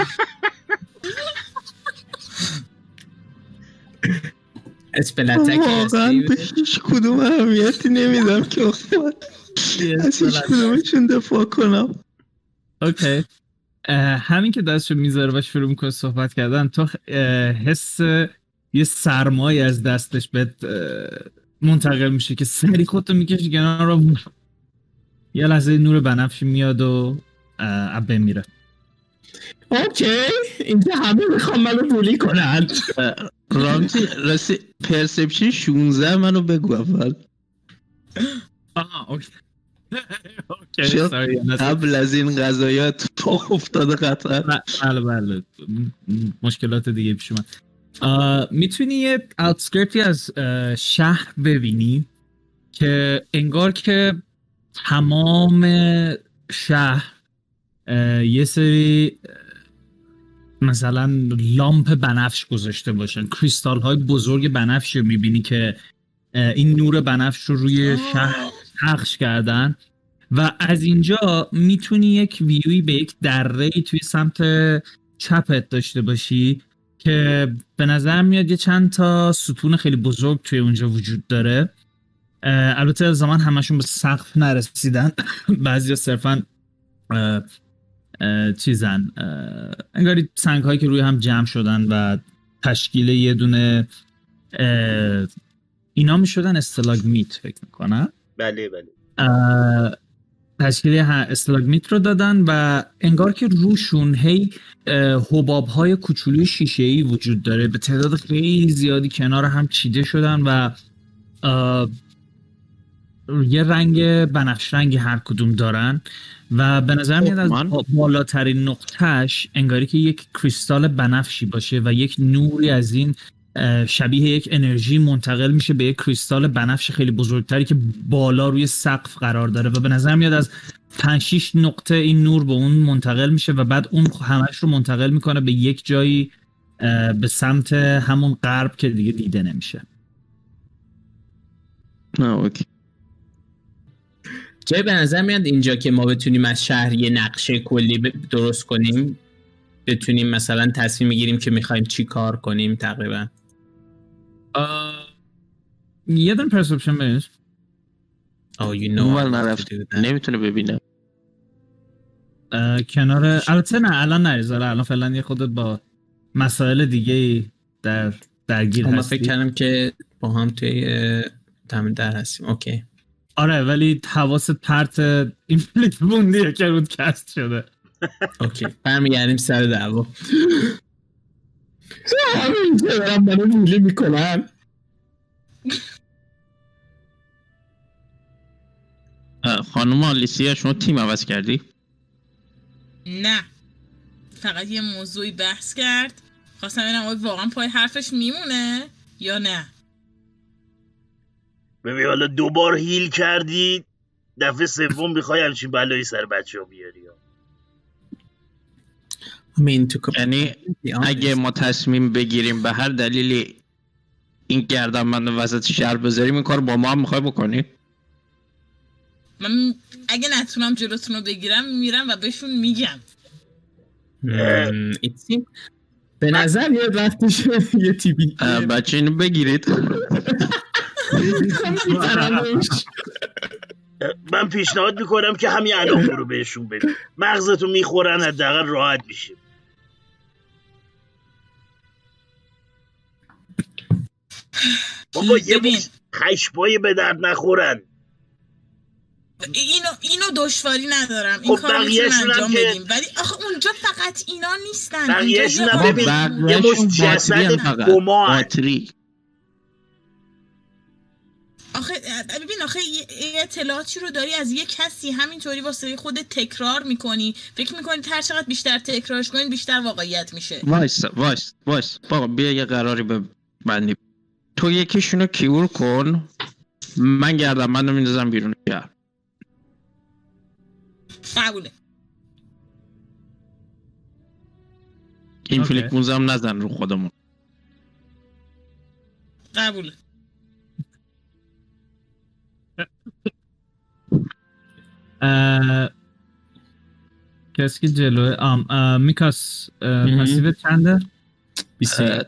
اسپلتک واقعا به هیچ کدوم اهمیتی نمیدم که اخوان از هیچ کدومشون دفاع کنم. اوکی. همین که دستشو می‌ذاره و شروع می‌کنه صحبت کردن تو حس یه سرمایه از دستش بهت منتقل میشه که سری خودتو می‌کشی کنار رو یه لحظه نور بنفشی میاد و اب بمیره اوکی اینجا همه می‌خوام منو بولی کنن. رامتی راستی پرسپشن 16 منو بگو اول. آها اوکی. قبل از این قضایت تو افتاده قطعا. بله بله م- مشکلات دیگه پیش اومد. آه، می‌تونی یه اوتسکرتی از شهر ببینی که انگار که تمام شهر یه سری مثلا لامپ بنفش گذاشته باشن. کریستال های بزرگ بنفش رو می‌بینی که این نور بنفش رو روی شهر پخش کردن و از اینجا می‌تونی یک ویوی به یک دره توی سمت چپت داشته باشی که به نظر میاد یه چند تا ستون خیلی بزرگ توی اونجا وجود داره. البته زمان همشون به سقف نرسیدن. بعضی صرفا چیزن اه، انگاری سنگ هایی که روی هم جمع شدن و تشکیل یه دونه اینا می شدن استلاگمیت فکر می‌کنم. بله بله تشکیل استلاگمیت رو دادن و انگار که روشون هی حباب های کوچولوی شیشه ای وجود داره به تعداد خیلی زیادی کنار هم چیده شدن و یه رنگ بنفش رنگی هر کدوم دارن و به نظر میاد از؟ با- بالاترین نقطهش انگاری که یک کریستال بنفشی باشه و یک نوری از این شبیه یک انرژی منتقل میشه به یک کریستال بنفش خیلی بزرگتری که بالا روی سقف قرار داره و به نظر میاد از 5 6 نقطه این نور به اون منتقل میشه و بعد اون همش رو منتقل می‌کنه به یک جایی به سمت همون غرب که دیگه دیده نمیشه. نه اوکی. جای به نظر میاد اینجا که ما بتونیم از شهر یه نقشه کلی درست کنیم بتونیم مثلا تصمیم بگیریم که می‌خوایم چی کار کنیم تقریبا. دن پرسپشن Oh you know اول I love to نرفت. نمی‌تونه ببینه کنار البته نه الان نریز آره، الان فعلا یه خودت با مسائل دیگه در درگیر هستی فکر کردم که با هم توی دم در هستیم اوکی آره ولی حواست پرت Inflict Wound یه که روت cast شده okay برمیگردیم سر دعوا همین که دارم می‌کنن خانم آلیسیا شما تیم عوض کردی؟ نه. فقط یه موضوعی بحث کرد. خواستم ببینم آیا واقعا پای حرفش میمونه یا نه؟ ببین حالا دوبار هیل کردی دفعه سوم می‌خوای همچین بلایی سر بچه ها بیاری. ها. یعنی. اگه ما تصمیم بگیریم به هر دلیلی این گردنبند وسط شهر بذاریم این کار با ما هم می‌خوای بکنی؟ من اگه نتونم جلوتون رو بگیرم میرم و بهشون میگم. به نظر یه رفتش یه تیبی. بچه اینو بگیرید. من پیشنهاد می‌کنم که همین الان برو بهشون بگو مغزتو می‌خورن حداقل راحت میشه بابا یه ببین. مش خشبای به درد نخورن. اینو اینو دشواری ندارم. این خب کار می‌تونیم بقیه‌شون هم انجام که- بدیم. ولی آخه اونجا فقط اینا نیستن. بقیه‌شون یه هم ببین، یه باتری جسد. گما آخه ببین آخه یه اطلاعاتی رو داری از یه کسی. همینطوری واسه خودت تکرار می‌کنی. فکر می‌کنی هر چقدر بیشتر تکرارش کنی بیشتر واقعیت میشه. وایس وایس وایس. بابا بیا یه قراری ببندیم. تو یکیشونو cure کن من گردم من میندازم بیرون شهر قبوله این. فلیک موزه هم نزن رو خودمون قبوله اه، کسی که جلوه آم میکاس. پسیو چنده؟ اه،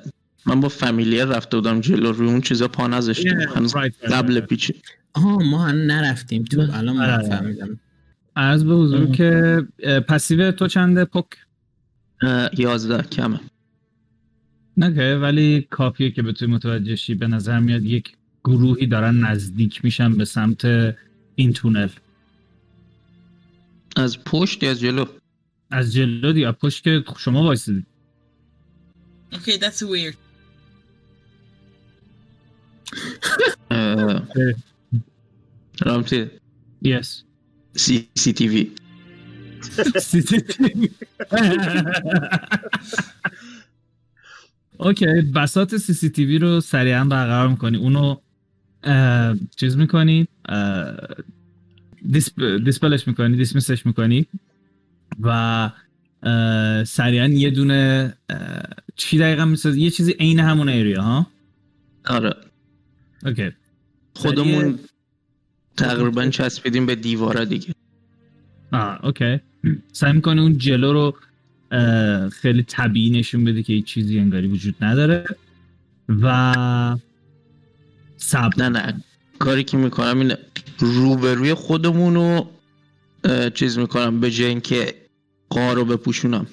من با فامیلیه رفته بودم جلو روی اون چیزا پا نذاشتم هنوز Right, right, قبل right. پیچه آها ما هم نرفتیم. تو الان من آره. فهمیدم. عرض به حضور. که passive تو چنده پک؟ یازده کمه. نکه ولی کافیه که بتونی متوجه شی به نظر میاد یک گروهی دارن نزدیک میشن به سمت این تونل. از پشت یا از جلو؟ از جلو دیگه. پشت که شما وایسیدید okay that's weird. yes CCTV اوکی بسات سی سی تی وی رو سریعا برقرار می‌کنی. اونو چیز می‌کنی؟ disp، dispel ش می‌کنی dismiss ش می‌کنی و سریعا یه دونه چی دقیقا می‌سازی؟ یه چیزی عین همون area ها؟ آره. اوکی. خودمون تقریبا چسبیدیم به دیواره دیگه. آه اوکی. سعی می‌کنی اون جلو رو خیلی طبیعی نشون بده که هیچ چیزی انگاری وجود نداره. و سب نه نه. کاری که می‌کنم اینه روبروی خودمون رو چیز می‌کنم به جای اینکه قار رو بپوشونم.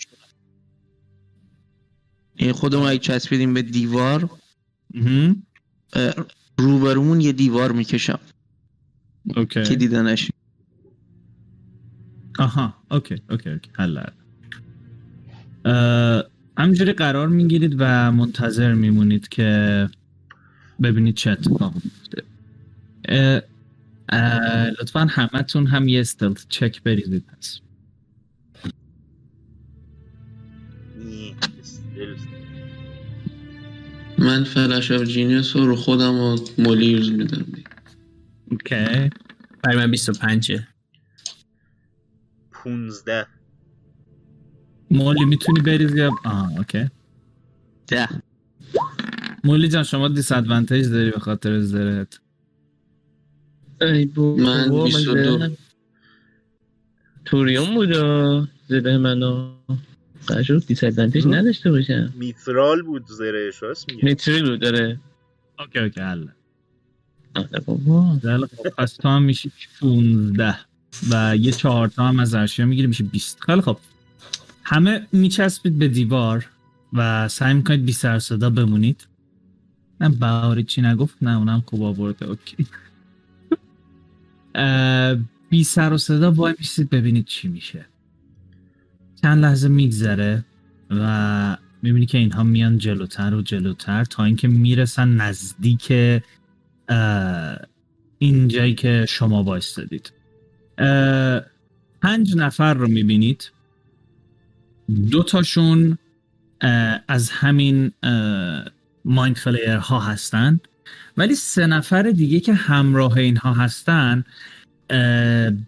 این خودمون اگه چسبیدیم به دیوار روبرومون یه دیوار می‌کشم که okay دیدنش. آها okay okay okay. حل. اه، همینجوری قرار می‌گیرید و منتظر میمونید که ببینید چه اتفاقی میفته لطفا همتون هم یه stealth check بریزید پس. من Flash of Genius رو رو خودم و مولی use میدم. okay. برای من 25 پونزده. مولی می‌تونی بریزی یا آها okay. ده. مولی جان شما disadvantage داری به خاطر زرهت ای بابا من من 22. زدم. توریون بود آه. زده منو. قرار شد disadvantage نداشته باشم. mithral بود زرهش راست میگه؟ میتری بود داره okay okay حل. آره بابا. خیلی خب پس تو هم میشی 16 و یه چهار تا هم از ارشیا می‌گیری میشه 20 خیلی خب. همه میچسبید به دیوار و سعی می‌کنید بی سر صدا بمونید. من بهاری چی نگفت؟ نه اونم خوب آورده. okay. بی سر و صدا وای میسید ببینید چی میشه. چند لحظه میگذره و می‌بینی که اینها میان جلوتر و جلوتر تا اینکه می‌رسن نزدیک این جایی که شما وایستادید. اه، پنج نفر رو می‌بینید. دو تاشون از همین مایند فلیر ها هستن ولی سه نفر دیگه که همراه اینها هستن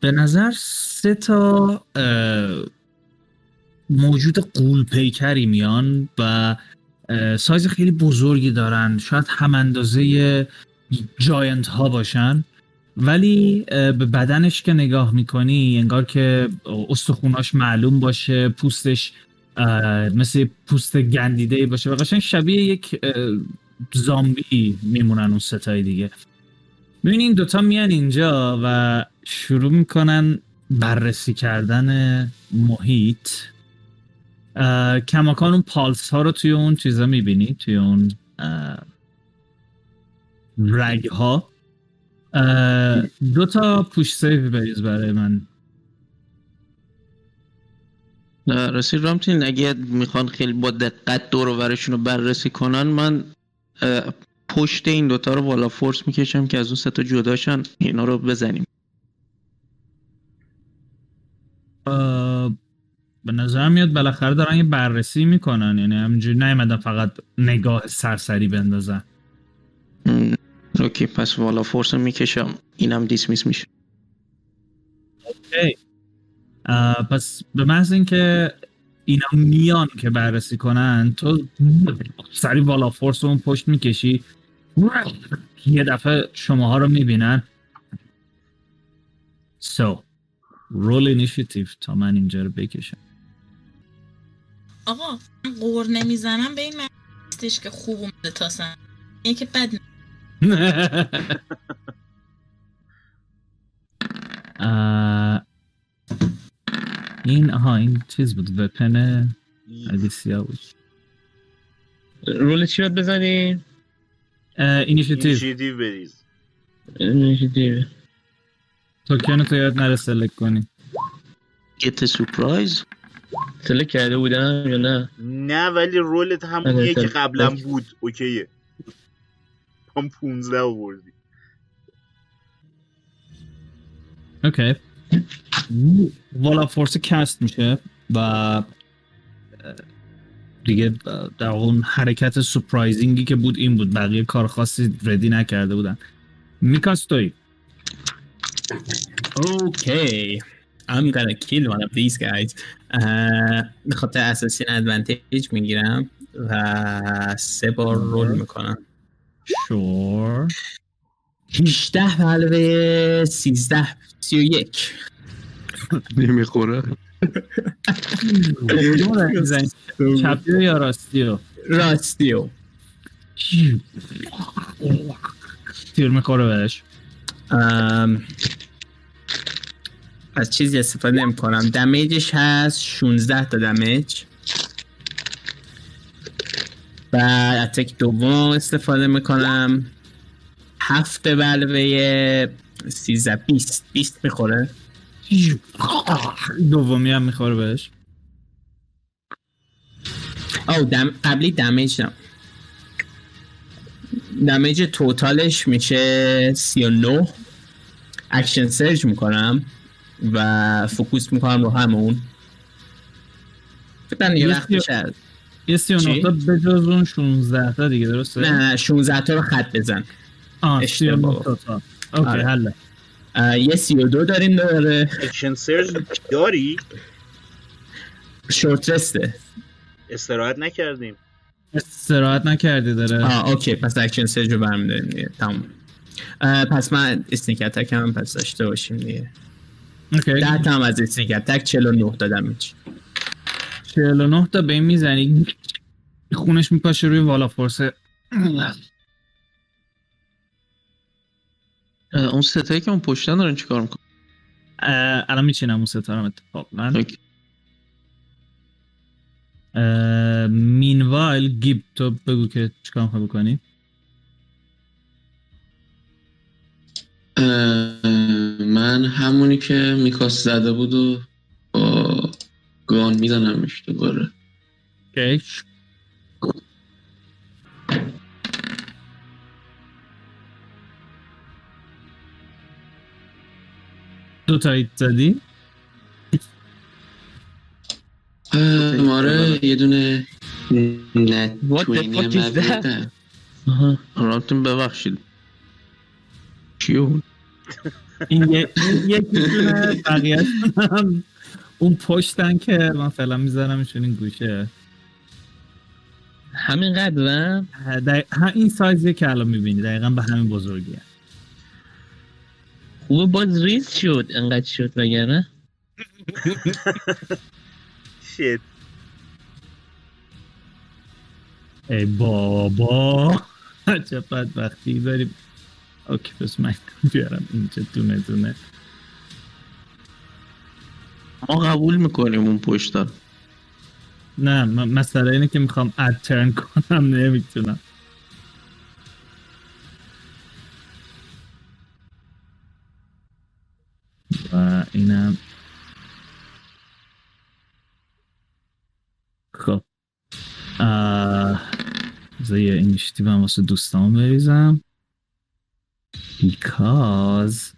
به نظر سه تا موجود قول پیکری میان و سایز خیلی بزرگی دارن. شاید هم اندازه جاینت ها باشن. ولی به بدنش که نگاه می‌کنی انگار که استخوناش معلوم باشه پوستش مثل پوست گندیده باشه و قشنگ شبیه یک زامبی میمونن اون ستای دیگه. ببین این دوتا میان اینجا و شروع می‌کنن بررسی کردن محیط. کماکان اون پالس ها رو توی اون چیزا می‌بینی؟ توی اون رگ ها دو تا پوش سیف بریز برای من. راستی رامتین اگه می‌خوان خیلی با دقت دور و برشون رو بررسی کنن من پشت این دوتا رو Wall of Force می‌کشم که از اون سه تا جداشن اینا رو بزنیم. به نظر میاد بالاخره دارن یه بررسی می‌کنن. یعنی همینجوری نیومدن فقط نگاه سرسری بندازن. okay پس Wall of Force می‌کشم. اینم dismiss میشه. اه، پس به محض اینکه اینا میان که بررسی کنن تو سری بالا فورس اون پشت می‌کشی یه دفعه شماها رو می‌بینن. So رول اینیشیتیو تا من اینجا رو بکشم. آقا من قور نمی‌زنم به این معنی نیستش که خوب اومده تاسم اینه که بد این آها این چیز بود وپن الیسیا بود. roll چی باید بزنیم؟ اینیشیتیو اینیشیتیو بریز. initiative token تو یاد نره select کنی. get surprise select کرده بودم یا نه؟ نه ولی roll ت همونیه که قبلا okay. بود. okay ه. هم 15 آوردی. okay. wall of force cast میشه و دیگه در اون حرکت surprising ی که بود این بود. بقیه کار خاصی ready نکرده بودن. میکاستوی Okay. I'm gonna kill one of these guys. به خاطر assassin advantage می‌گیرم و سه بار roll می‌کنم. sure. 18 به علاوه 13 31 نمی‌خوره. چپی یا راستیو؟ راستیو. تیر می‌خوره بهش. ام، از چیزی استفاده نمی کنم دمیجش هست 16 تا دمیج بعد attack دوم استفاده می‌کنم. هفت علاوه 13 20 20 می‌خوره. دومی هم می‌خوره بهش. او دم... قبلی damage نم damage total ش میشه 39 action surge می‌کنم. و focus می‌کنم رو همون. فکر یه یه وقتی سی- شد یه 39 چی؟ تا به جز اون 16 تا دیگه درسته؟ نه نه 16 تا رو خط بزن. آه اشتباه. 39 تا okay آره. حله. یه 32 داریم دوباره. action surge داری؟ short rest ه استراحت نکردیم. استراحت نکردی داره. آه okay پس action surge رو برمیداریم دیگه. تمام. پس من sneak attack هم پس داشته باشیم دیگه. Okay. ده تا هم از sneak attack 49 دادم میشه 49 تا به این می‌زنی. خونش میپاشه روی wall of force. اه، اون ستایی که اون پشتن دارن چیکار می‌کنن؟ الان میچینم اون ستارم اتفاقا. okay. meanwhile گیب تو بگو که چیکار می‌خوای بکنی. من همونی که میکاس زده بود و با گان میزنمش دوباره. اوکی. دو تا ایت زدی؟ ماره یه دونه نت. آها. رابطون ببخشید. چیه اون این یه- این یکیشونه بقیه هم اون پشتن که من فعلا میذارمشون این گوشه. همین قدر دقیق- هم این سایزیه که الان می‌بینی دقیقا به همین بزرگیه. خوبه باز ریز شد انقدر شد وگرنه. شit ای بابا چه بدبختی داریم. اوکی پس من بیارم اینجا دونه دونه ما قبول می‌کنیم اون پشتا نه م- مسئله اینه که می‌خوام اد ترن کنم نمی‌تونم و اینم خب بذار یه اینیشیتیو هم واسه دوستان بریزم because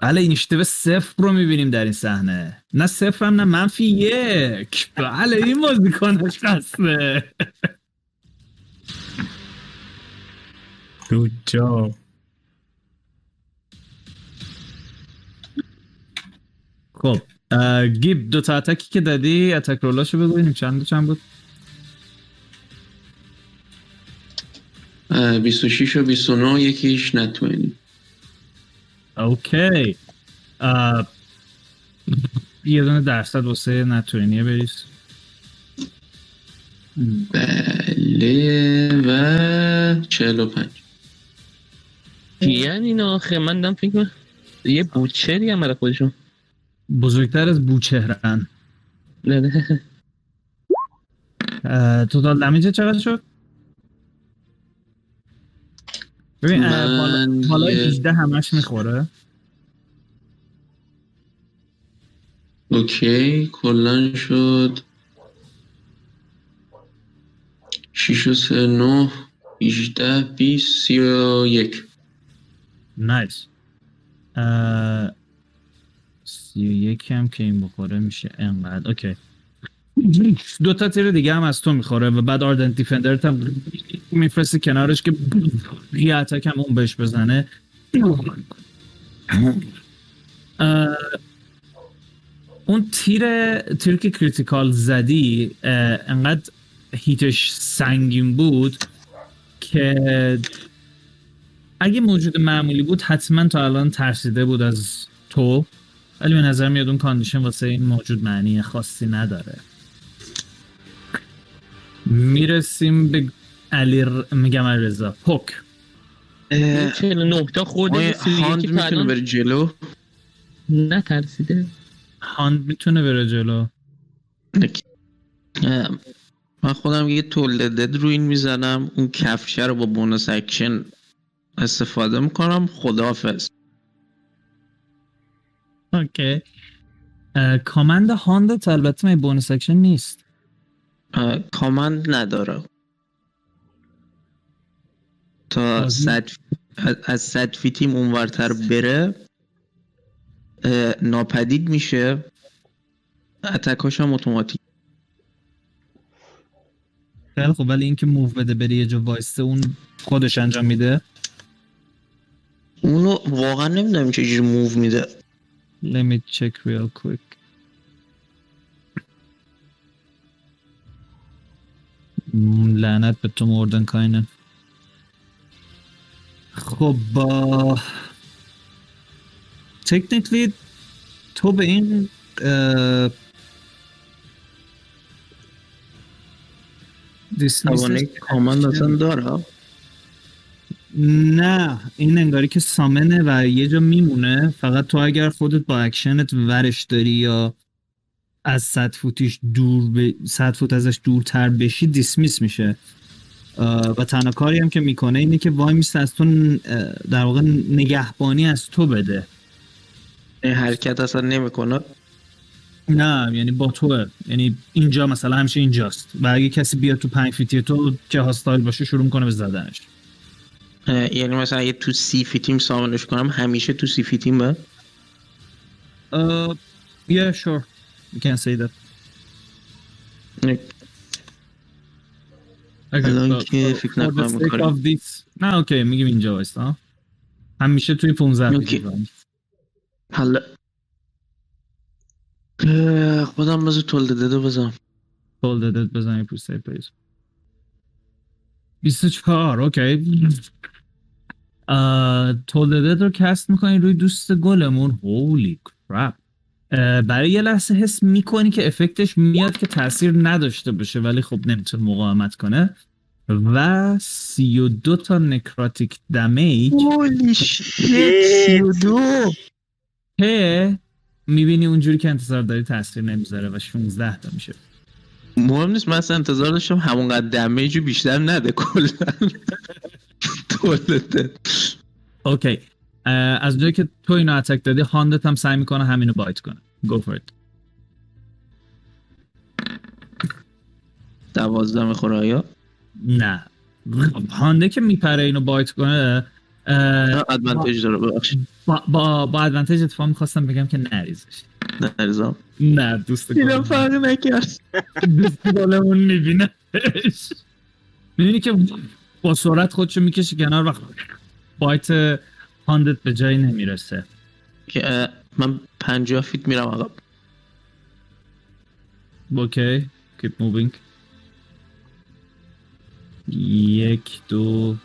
بله اینیشیتیو صفر رو می‌بینیم در این صحنه. نه صفر هم نه منفی یک. بله این بازیکنش هسته Good job. خب گیب دو تا اتکی که دادی اتک رولاشو بگوینیم چند چند بود؟ اه، 26 و 29 یکیش نت توینی اوکی. اه، یه دونه درصد واسه نتوینیه بریز. بله و 45 یعنی این آخه من دم فکر کنم یه بوچری هم برای خودشون. بزرگتر از بوچهرن. نه نه. اه، توتال دمیج چقدر شد؟ ببین من بالا یه- 18 همش می‌خوره. اوکی کلا شد. 6 و 3 9 18 20 31 nice سی و یک هم که این بخوره میشه انقدر. okay. دو تا تیر دیگه هم از تو می‌خوره و بعد ardent defender ت هم میفرستی کنارش که یه attack هم اون بهش بزنه. اون تیر تیر که critical زدی انقدر هیتش سنگین بود که اگه موجود معمولی بود حتما تا الان ترسیده بود از تو. ولی به نظر میاد اون کاندیشن واسه این موجود معنی خاصی نداره. می‌رسیم به علی ر... میگم علی رضا پوک این 49 تا خورده ما به سی و هاند می‌تونه بره جلو؟ نترسیده. hound می‌تونه بره جلو. من خودم یه toll the dead رو این می‌زنم اون کفشه رو با bonus action استفاده می‌کنم. خداحافظ. okay. command hound ت البته می bonus action نیست. command نداره. تا؟ صد از- صد feet یم اونورتر بره ناپدید میشه. اتکاش هم اتوماتیک. خیلی خب ولی اینکه موو بده بری یه جا وایسته اون خودش انجام میده؟ اونو واقعا نمی‌دونم چجوری موو میده. Let me check real quick. لعنت به تو مردن کاینن. خب با technically تو به این توانه command اصلا داره؟ نه این انگاری که summon ه و یه جا میمونه فقط تو اگر خودت با اکشنت ورش داری یا از صد فوتیش دور به صد فوت ازش دورتر بشی dismiss میشه. و تنها کاری هم که می‌کنه اینه که وای میسته از تو در واقع نگهبانی از تو بده. این حرکت اصلا نمی‌کنه؟ نه یعنی با توه. یعنی اینجا مثلا همیشه اینجاست. و اگه کسی بیاد تو پنج feet ی تو که hostile باشه شروع می‌کنه به زدنش. یعنی مثلا اگه تو سی feet یم summon ش کنم همیشه تو سی feet یم به Uh, yeah, sure. You can say that. الان که فکر نکنم نه okay میگیم اینجا وایستا. همیشه توی 15 okay. feet ی حالا خودم بذار toll the dead بزنم toll the dead بزنی wis save please 24 okay toll the dead رو cast می‌کنی روی دوست گلمون؟ holy crap برای یه لحظه حس می‌کنی که effect ش میاد که تاثیر نداشته باشه ولی خب نمی‌تونه مقاومت کنه. و 32 تا نکراتیک دمیج. هولی Shit. که می‌بینی اونجوری که انتظار داری تاثیر نمی‌ذاره و 16 تا میشه. مهم نیست من اصلا انتظار داشتم همونقدر دمیج بیشتر نده کلا. اوکی. از جایی که تو اینو اتک دادی هاندت هم سعی می‌کنه همینو بایت کنه. Go for it. دوازده می‌خوره آیا؟ نه. hound ه که میپره اینو bite کنه advantage داره ببخشید. با, با, با advantage اتفاق می‌خواستم بگم که نریزش. نریزم. نه دوست دیدم فرقی نکرد. دوست گلمون می‌بینه. می‌بینی که با سرعت خودشو می‌کشه کنار و bite hound ت به جایی نمی‌رسه. که من پنجاه feet میرم عقب okay keep moving. یک دو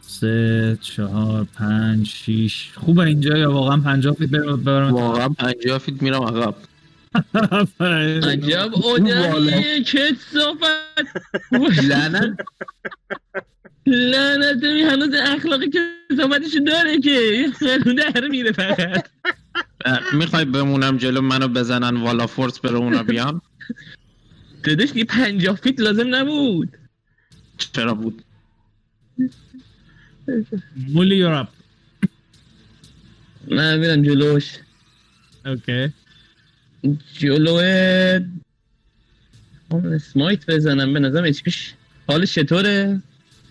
سه چهار پنج شیش. خوبه اینجا یا واقعا پنجاه feet؟ برم برم واقعا پنجاه feet میرم عقب عجب آدمیه که صحبت لعنت. لعنت می هنوز اخلاقی که صحبتشو داره که خیلی در میره فقط. می‌خوای بمونم جلو منو بزنن والا فورس بره اونا بیان؟ داداش یه پنجاه فیت لازم نبود. چرا بود؟ مولی یورپ من میرم جلوش. اوکی جلوه هم سمایت بزنم به نظرم پیش حالش چطوره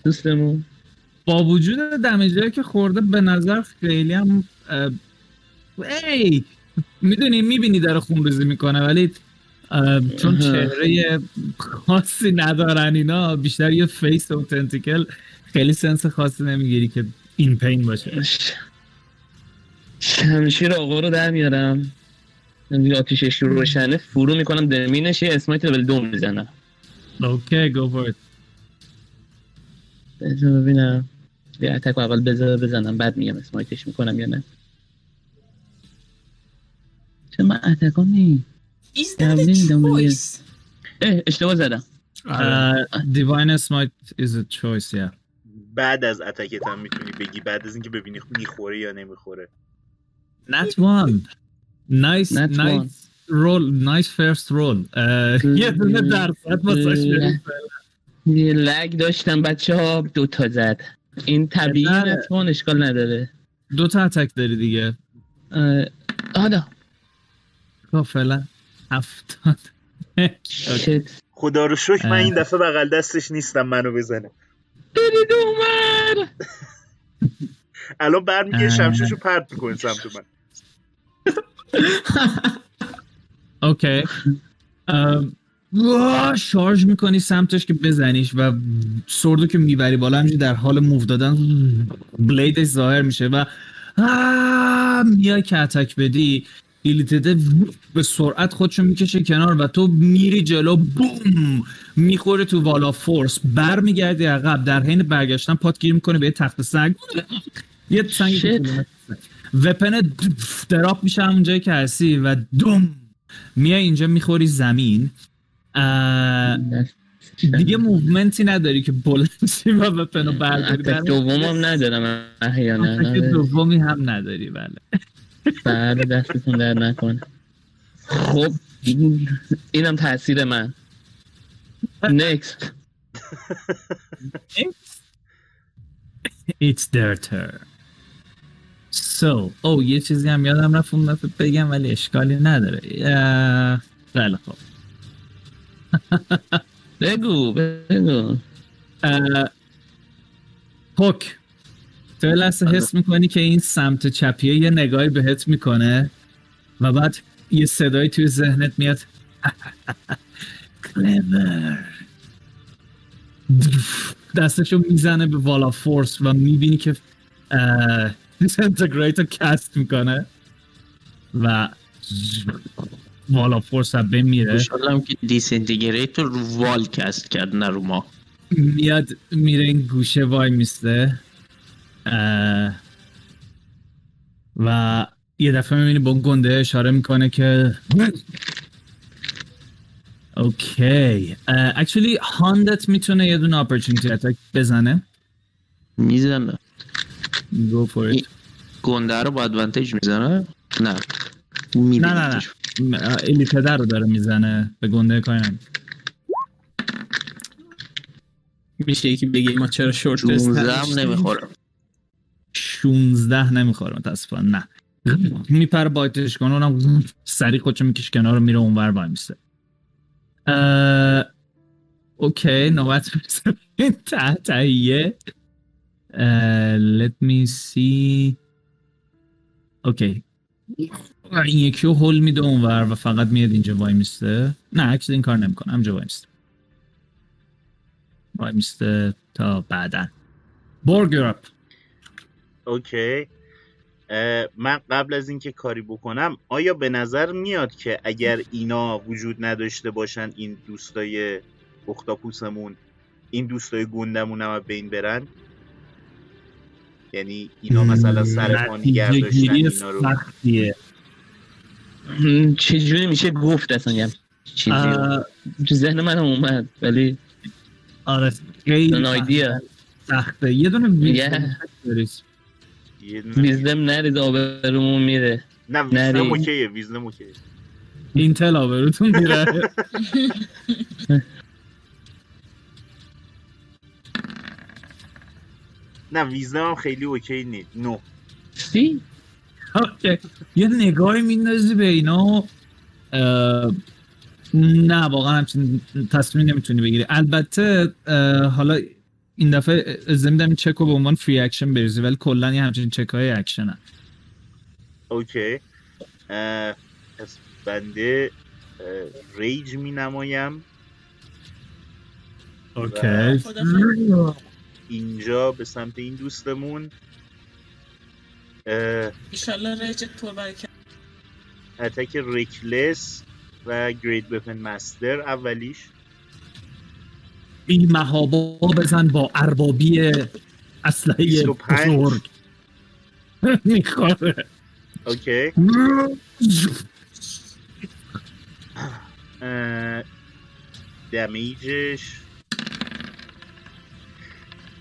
دوستمون؟ با وجود دمیجایی که خورده به نظر خیلی هم اه، ای می‌دونی می‌بینی داره خونریزی می‌کنه ولی چون. چهره خاصی ندارن اینا بیشتر یه فیس اوتنتیکل خیلی سنس خاصی نمی‌گیری که این پین باشه. شمشیر آقا رو در میارم. آتیشش رو روشنه فرو می‌کنم دمینش یه اسمایت لول دو می‌زنم. okay go for بذار ببینم. یه attack اول بذار بزنم بعد میگم smite ش می‌کنم یا نه. چه من attack نی Is that a نمی‌دونم دیگه. choice? اه اشتباه زدم. divine smite is a choice yeah. بعد از اتکت هم می‌تونی بگی بعد از اینکه ببینی می‌خوره یا نمی‌خوره. Not one. nice. nice roll nice first roll یه دونه درصد واسش. یه لگ داشتم بچه ها دو تا زد. این طبیعی نه. نتوان اشکال نداره. دو تا اتک داری دیگه. آدا. خب فعلا هفتاد خدا رو شکر من. این دفعه بغل دستش نیستم منو بزنه. برید اومر الان برمیگه اه. شمشیشو پرت می‌کنه سمت من. okay ام، واه، charge می‌کنی سمتش که بزنیش و sword و که می‌بری بالا همینجوری در حال move دادن blade ش ظاهر میشه و میای که attack بدی illithid ه به سرعت خودشو می‌کشه کنار و تو میری جلو بوم می‌خوره تو wall of force. بر میگردی عقب در حین برگشتن پات گیر می‌کنه به یه تخت سنگ. یه سنگ. وپن دراپ میشه همون جایی که هستی و دوم میای اینجا می‌خوری زمین. دیگه موومنتی نداری که بلند شی و وپن رو برداری اتک دومم ندارم احیانا آره. دومی هم نداری بله. بله دستتون در نکنه. خب این- اینم تاثیر من. نکست It's their turn. So, oh یه چیزی هم یادم رفت اون دفعه بگم ولی اشکالی نداره. خیلی خوب. بگو بگو. پوک. تو یه لحظه حس می‌کنی که این سمت چپیه یه نگاهی بهت می‌کنه و بعد یه صدایی توی ذهنت میاد. کلور دستشو می‌زنه به wall of force و می‌بینی که disintegrate رو cast می‌کنه و wall of force هم بمیره. خوشحالم که disintegrate رو wall cast کرد نه رو ما. میاد میره این گوشه وای میسته. و یه دفعه می‌بینی با اون گنده اشاره می‌کنه که اوکی. اکچولی هاندت می‌تونه یه دونه اپرچونیتی اتک بزنه. می‌زنه. Go for it. گنده رو با ادوانتیج می‌زنه؟ نه. نه نه نه. ایلی پدر رو داره می‌زنه به گنده کاری نمی میشه یکی بگی ما چرا شورت 16 هم نمی‌خورم 16 نمی‌خوره متاسفانه. نه. میپره bite ش کنه اونم سریع خودشو میکشه کنار رو میره اونور وای میسته. okay نوبت این ته تهیه. اه، let me see. okay این یکی رو هول میده اونور و فقط میاد اینجا وای میسته. نه actually این کار نمی‌کنه. همینجا وای میسته. وای میسته تا بعدا. برگرپ اوکی اه، من قبل از اینکه کاری بکنم آیا به نظر میاد که اگر اینا وجود نداشته باشن این دوستای اختاپوسمون این دوستای گندمون هم بین برن؟ یعنی اینا مثلا سر پا نگه نتیجه داشتن گیری اینا رو. سختیه. چجوری میشه گفت اصلا یه چیزی؟ اه، تو ذهن من اومد ولی آره خیلی سخته. یه دونه wisdom نرید آبرومون میره. نه ویزنم نری. okay ه wisdom م okay ه. intel آبروتون میره. نه ویزنم هم خیلی okay نیست no. see okay. یه نگاهی میندازی به اینا. نه واقعا همچین تصمیم نمی‌تونی بگیری. البته حالا این دفعه اجازه میدم این چک رو به عنوان free action بریزی ولی کلا یه همچین چک های اکشن هم. okay پس بنده rage می نمایم okay. اینجا به سمت این دوستمون ایشالله rage ت پر برکت اتک ریکلس و گرید وپن مستر اولیش. بی محابا بزن با اربابی اسلحه 25. بزرگ. می‌خوره. اوکی. دمیجش.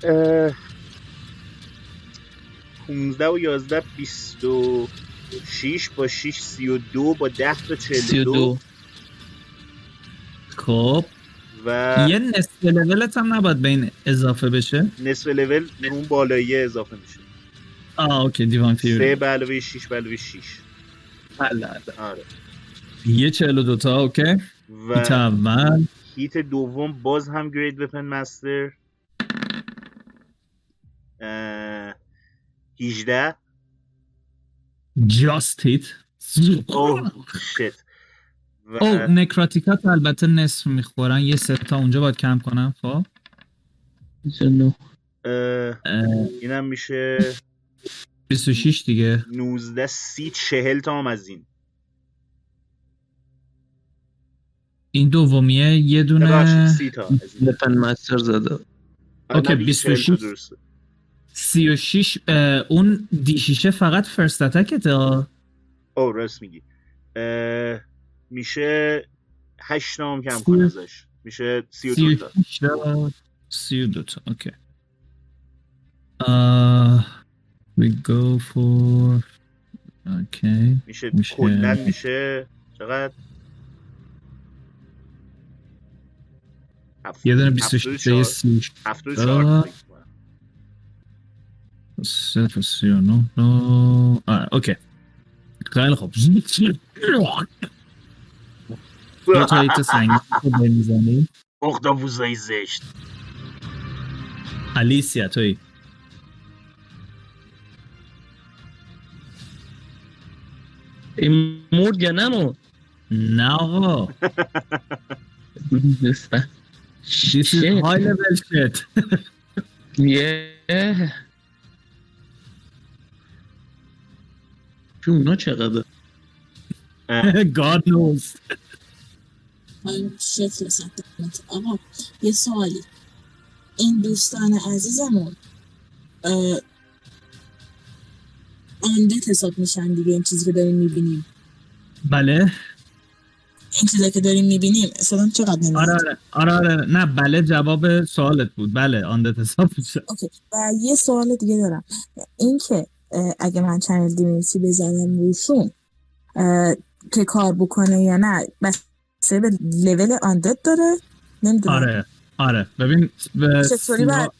15 و 11 22 6 با 6 32 با 10 تا 42 32 خب. و یه نصف لولت هم نباید به این اضافه بشه. نصف لول اون بالایی اضافه میشه. آه اوکی دیوان 3 فیوری به علاوه 6 به علاوه 6 آره. یه 42 تا اوکی. هیت و اول. هیت دوم باز هم گرید وپن مستر 18 جاست هیت اوه شت و او نکراتیکات البته نصف می‌خورن. یه سه تا اونجا باید کم کنم خب؟ 29 اه، اه، اینم میشه 26 دیگه. 19 30 40 تا هم از این. این دومیه یه دونه ببخشید 30 تا از این. لپن مستر زده. اوکی، نه، 20 40 تا 26. 36 اون دیشیشه فقط فرست اتکت ها او راست میگی. میشه هشت نام کم کن ازش. میشه سی و دو تا. سی و دو تا. اوکی. we go for اوکی میشه کلن میشه چقدر؟ یه دونه 26 سی 74 سه تا سی و نه آره اوکی خیلی خوب دو تا ایت سنگی رو بمیزنی اختابوزای زشت الیسیا توی این مرد یا نمو نه آقا This is high level shit. اونا چقدر؟ God knows. من شکل سنتیمتر آقا یه سوالی. این دوستان عزیزمون undead حساب میشن دیگه این چیزی که داریم می‌بینیم. بله. این چیزی که داریم می‌بینیم اصلا چقدر نمیاد آره آره آره آره. نه بله جواب سوالت بود. بله undead حساب میشه okay. و یه سوال دیگه دارم. این که اه، اگه من channel divinity بزنم روشون که کار بکنه یا نه بسته به level undead داره. نمی‌دونم. آره آره. ببین چطوری CR-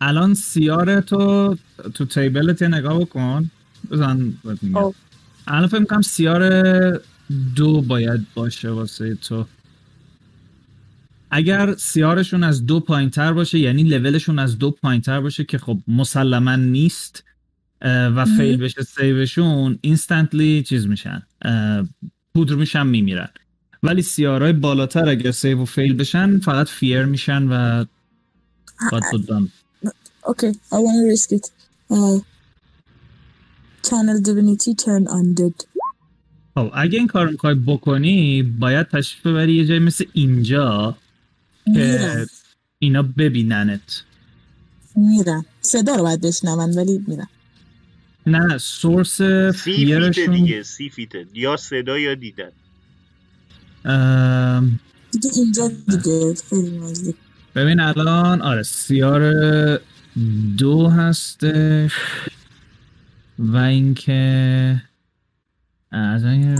الان CR تو تو تیبلت یه نگاه بکن. بزن. او. الان فکر می‌کنم CR دو باید باشه واسه تو. اگر CR شون از دو پایین تر باشه یعنی لولشون از دو پایین تر باشه که خب مسلما نیست و. fail بشه save شون instantly چیز میشن پودر میشن میمیرن ولی CR های بالاتر اگر save و fail بشن فقط fear میشن و باید بودن Okay, I want to risk it. Uh, channel divinity turn undead. خب اگه این کار می‌خوای بکنی باید تشریف ببری یه جایی مثل اینجا که اینا ببیننت میرم صدا رو باید بشنون ولی میرم نه سورس فیرشون دیگه سی فیته یا صدا یا دیدن. ام، دیگه اینجا دیگه خیلی نزدیک ببین الان آره سیار دو هستش و اینکه از این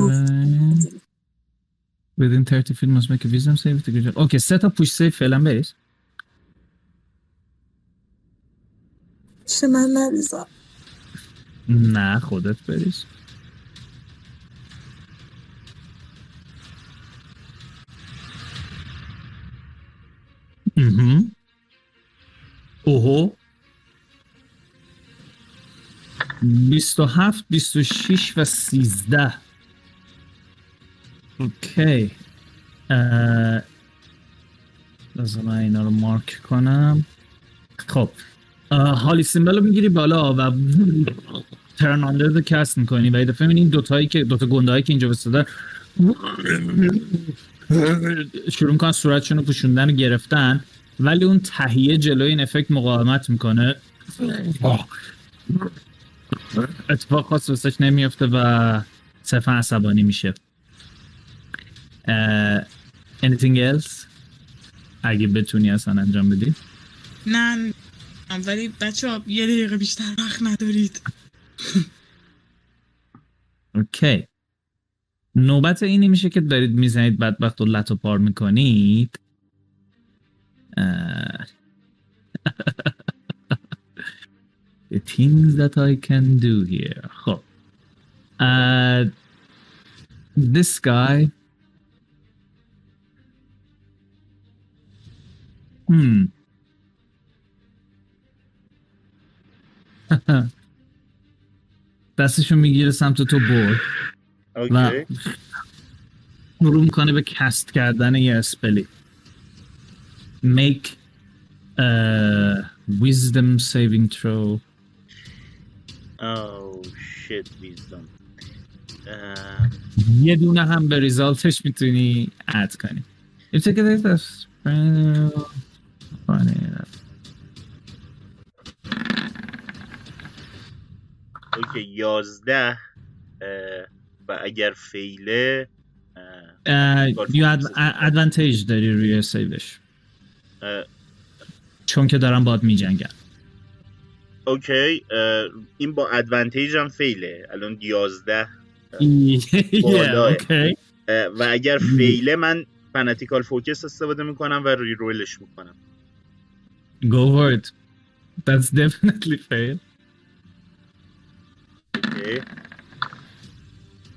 within 30 feet must make a wisdom save to get اوکی سه تا پوش سیف فعلا بریز چه من نریزم. نه خودت بریز. اوهو. 27 26 و 13 okay. من اینا رو مارک کنم. خب. holy symbol رو می‌گیری بالا و turn undead رو cast می‌کنی. و دفعه این دوتایی که دوتا گندهایی که اینجا بستدن شروع می‌کنن صورتشون رو پوشوندن و گرفتن ولی اون تهیه جلوی این افکت مقاومت می‌کنه. اتفاق خاص واسش نمیفته و صرفا عصبانی میشه. اه، anything else اگه بتونی اصلا انجام بدی. نه ولی بچه ها یه دقیقه بیشتر وقت ندارید. اوکی. نوبت اینی میشه که دارید می‌زنید بدبخت و لط و پار می‌کنید. The things that I can do here. خب. This guy. Hmm. دستشو می‌گیره سمت تو برد. okay. شروع می‌کنه به cast کردن یه spell ی. Make a wisdom saving throw. Oh shit wisdom. اه، یه دونه هم به result ش می‌تونی add کنی. If you get it, that's- okay یازده و اگر fail ه ad- advantage داری روی save ش چون که دارن باهات می‌جنگن okay اه، این با advantage هم fail ه الان یازده. اه، و اگر fail ه من Fanatical Focus استفاده می‌کنم و reroll ش می‌کنم Go for it. That's definitely fail.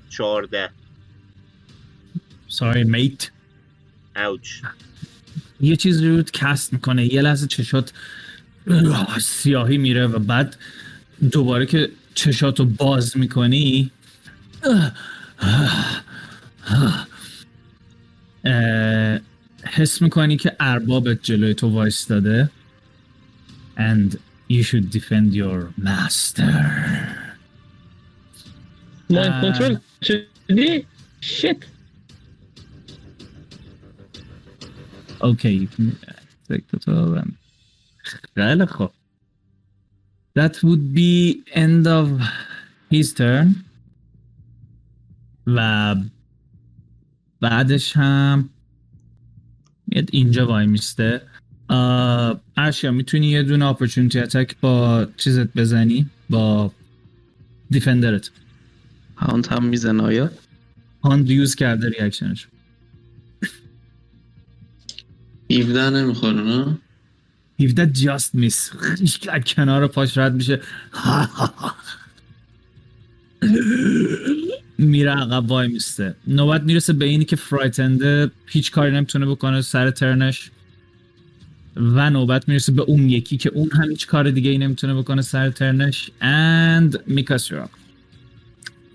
چهارده. Sorry mate. اوچ یه چیز رو کست می‌کنه. یه لحظه چشات سیاهی میره و بعد دوباره که چشاتو باز می‌کنی حس می‌کنی که اربابت جلوی تو وایستاده. And you should defend your master. مایند. کنترل شدی؟ شت Okay, you can take the total and... خیلی خوب. That would be end of his turn. و بعدش هم میاد اینجا وای میسته ارشیا می‌تونی یه دونه opportunity attack با چیزت بزنی با defender ت hound هم می‌زنه آیا؟ hound use کرده reaction ش 17 نمی‌خوره نه؟ 17 just miss از کنار پاش رد میشه. میره عقب وای میسته. نوبت می‌رسه به اینی که frightened ه هیچ کاری نمی‌تونه بکنه سر turn ش. و نوبت می‌رسه به اون یکی که اون هم هیچ کار دیگه ای نمی‌تونه بکنه سر turn ش. And up.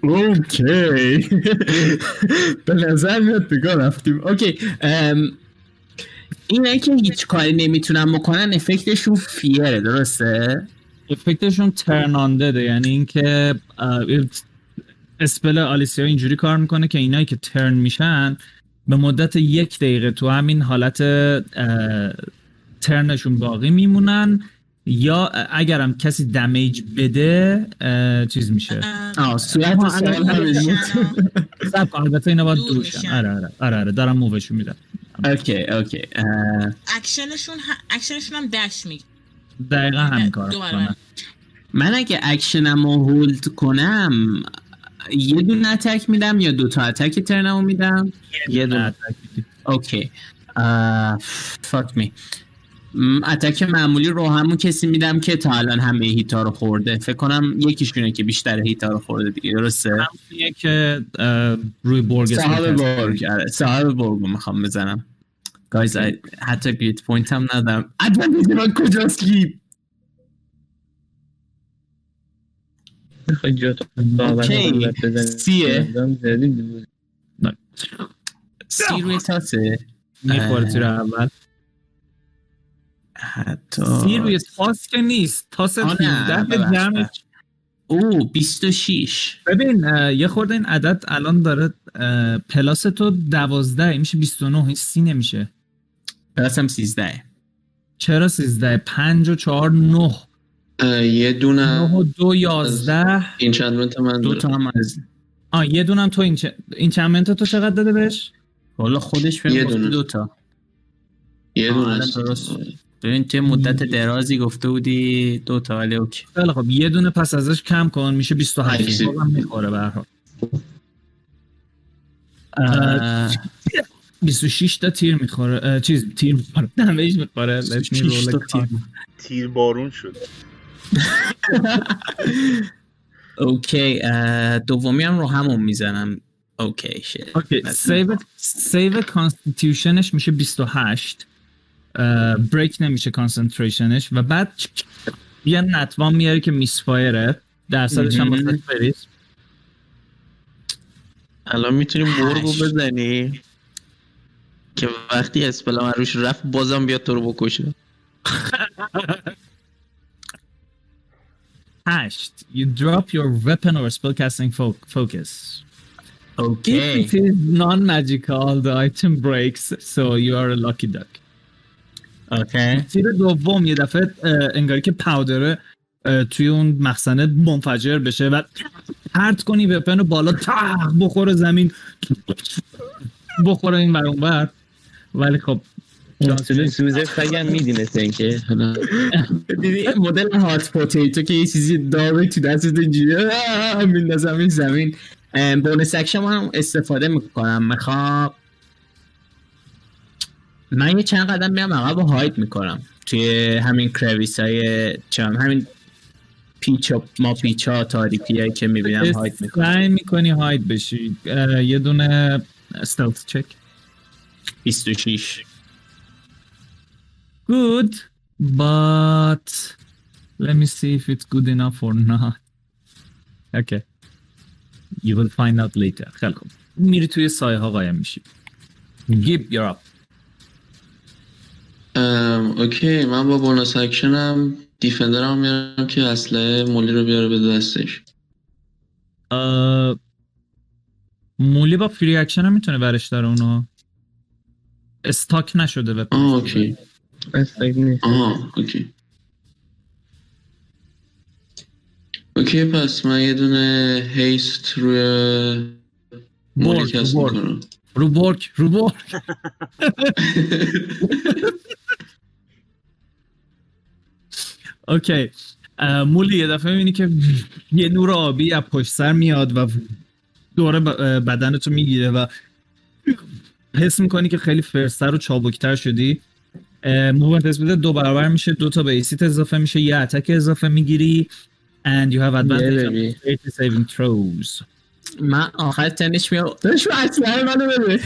okay به نظر میاد به گا رفتیم. okay ام، اینه که هیچ کاری نمی‌تونن بکنن effect شون fear ه درسته؟ effect شون turn undead ه یعنی اینکه spell آلیسیا اینجوری کار می‌کنه که اینایی که turn میشن به مدت یک دقیقه تو همین حالت turn شون باقی میمونن. یا اگرم کسی damage بده چیز میشه. آه صورت سوال سب کن البته اینا باید دور. آره آره آره آره دارم move شون میدم. okay okay. اکشنشون. اکشنشون هم dash دیگه. دقیقا همین کار من اگه اکشنم رو hold کنم یه دونه attack میدم یا دو تا attack turn مو میدم؟ یه دونه نه، okay. fuck me attack معمولی رو همون کسی میدم که تا الان همه hit ا رو خورده. فکر کنم یکیشونه که بیشتر hit ا رو خورده دیگه درسته؟ همونیه که روی برگ صاحب اسمش هست. برگ آره صاحب برگ رو می‌خوام بزنم. guys حتی grit point هم ندارم. advantage من کجاست okay. سیه. زدیم سی روی تاسه. می‌خوره اه. تیر اول. حتی سی روی تاس که نیست نه، 17 ببخش، جمع. او 26 ببین یه خورده این عدد الان داره پلاس تو دوازده این میشه 29 این سی نمیشه پلاسم 13 چرا 13 5 و 4 9 اه، یه 9 دونه و 2 11 این چند من دو. تا هم از آ یه دونم تو این چه این چند منت تو چقدر داده بهش والا خودش بهم یه دونه. دو تا یه دونه الان است. درست. ببین توی مدت درازی گفته بودی دو تا ولی اوکی. خیلی خب یه دونه پس ازش کم کن میشه 28 اکسی. بازم می‌خوره به هر حال. اه، 26 تا تیر می‌خوره. چیز تیر می‌خوره. damage می‌خوره card. تیر. بارون شد. okay دومی هم رو همون می‌زنم. okay شد okay save save constitution ش میشه 28 break نمیشه concentration ش و بعد یه nat one میاره که misfire ه درصدش هم. واسه بریز الان می‌تونی هشت. بزنی که وقتی اسپلم از روش رفت بازم بیاد تو رو بکشه 8 you drop your weapon or spellcasting fo- focus If اوکی it is non-magical, the item breaks, so you are a lucky duck. اوکی تیر دوم یه دفعه انگاری که powder ه توی اون مخزنه منفجر بشه و پرت کنی weapon رو بالا تق بخوره زمین. بخوره این بر اون بر ولی خب سوزه سگم میدی مثل اینکه حالا دیدی مدل hot potato که یه چیزی داره تو دستت اینجوری میندازم این زمین. bonus action هم استفاده می‌کنم. می‌خوام من یه چند قدم میام عقب و هاید می‌کنم. توی همین کرویس های چم همین پیچ و ما پیچ ها تاریکی هایی که می‌بینم هاید می‌کنم. سعی می‌کنی هاید بشی. یه دونه stealth چک 26 good but let me see if it's good enough or not. Okay. You will find out later. خیلی خوب. میری توی سایه ها قایم میشی. Give you're up. okay من با bonus action م defender م میارم که اسلحه مولی رو بیاره به دستش. مولی با free action هم می‌تونه برش داره اونو؟ stuck نشده به آه okay. stuck نیست. آها okay. okay پس من یه دونه haste روی مولی برگ می‌کنم. رو برگ رو برگ okay مولی یه دفعه می‌بینی که یه نور آبی از پشت سر میاد و دور ب- اه، بدنتو می‌گیره و حس می‌کنی که خیلی faster و چابکتر شدی. movement speed ت دو برابر میشه دو تا به AC ت اضافه میشه یه attack اضافه می‌گیری and you have advantage on dexterity saving throws. من آخر تنش میام. داشت اسلحه منو بده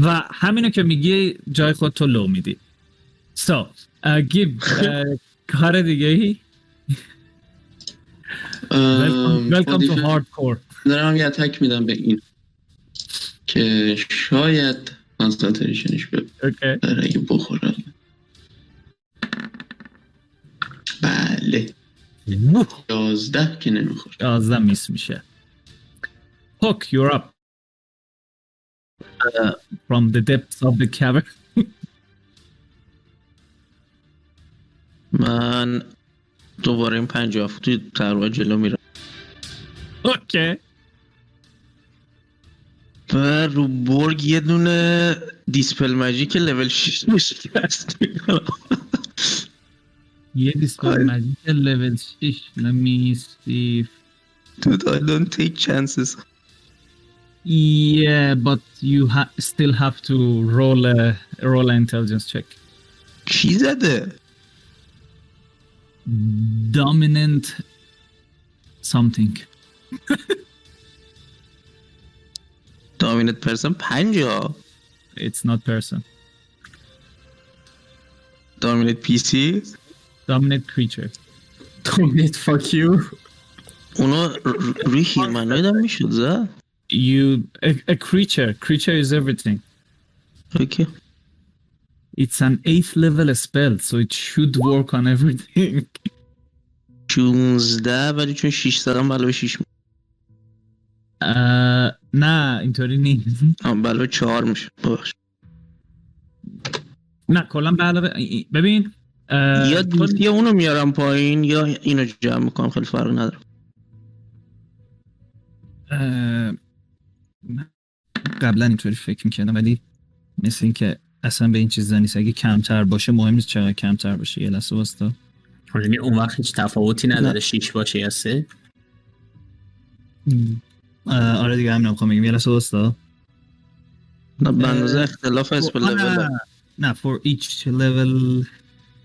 و همینو که میگی جای خود تو لو میدی. So uh, give uh, کار دیگه ای؟ welcome, welcome to hardcore. دارم یه اتک میدم به این. که شاید کانسنتریشنش به okay. برای بخورم. بله. یازده که نمیخور 11 میس میشه. Hook you're up. uh, from the depths of the cavern. من دوباره این پنج فوتی تقریبا جلو میرم اوکی و رو برگ یه دونه دیسپل که لول 6 میشه هست یه دیسپل آره. ماجی لول 6 نمی سیف Dude, I don't take chances. Yeah, but you ha- still have to roll a roll an intelligence check. چی زده؟ dominant something دامینت پرسن پنجا it's not person دامینت پی سی dominant creature دومینیت فاک یو اونا ر- ر- روی هیمناید هم میشد زد you a, a creature creature is everything اوکی It's an eighth level spell so it should work on everything. 16 ولی چون 6 زدم بلا 6 uh, نه اینطوری نیست. بلا 4 میشه. ببخش نه کلا ای- ببین uh, یا یا اونو میارم پایین یا اینو جمع می‌کنم خیلی فرق نداره. من قبلا اینطوری فکر می‌کردم ولی مثل اینکه اصلا به این چیزا نیست. اگه کمتر باشه مهم نیست چقدر کمتر باشه. یه لحظه واستا. یعنی اون وقت هیچ تفاوتی نداره شیش باشه یا سه؟ اه، آره دیگه همین می‌خوام بگم. یه لحظه واستا. نه به اندازه اختلاف لول نه for each level.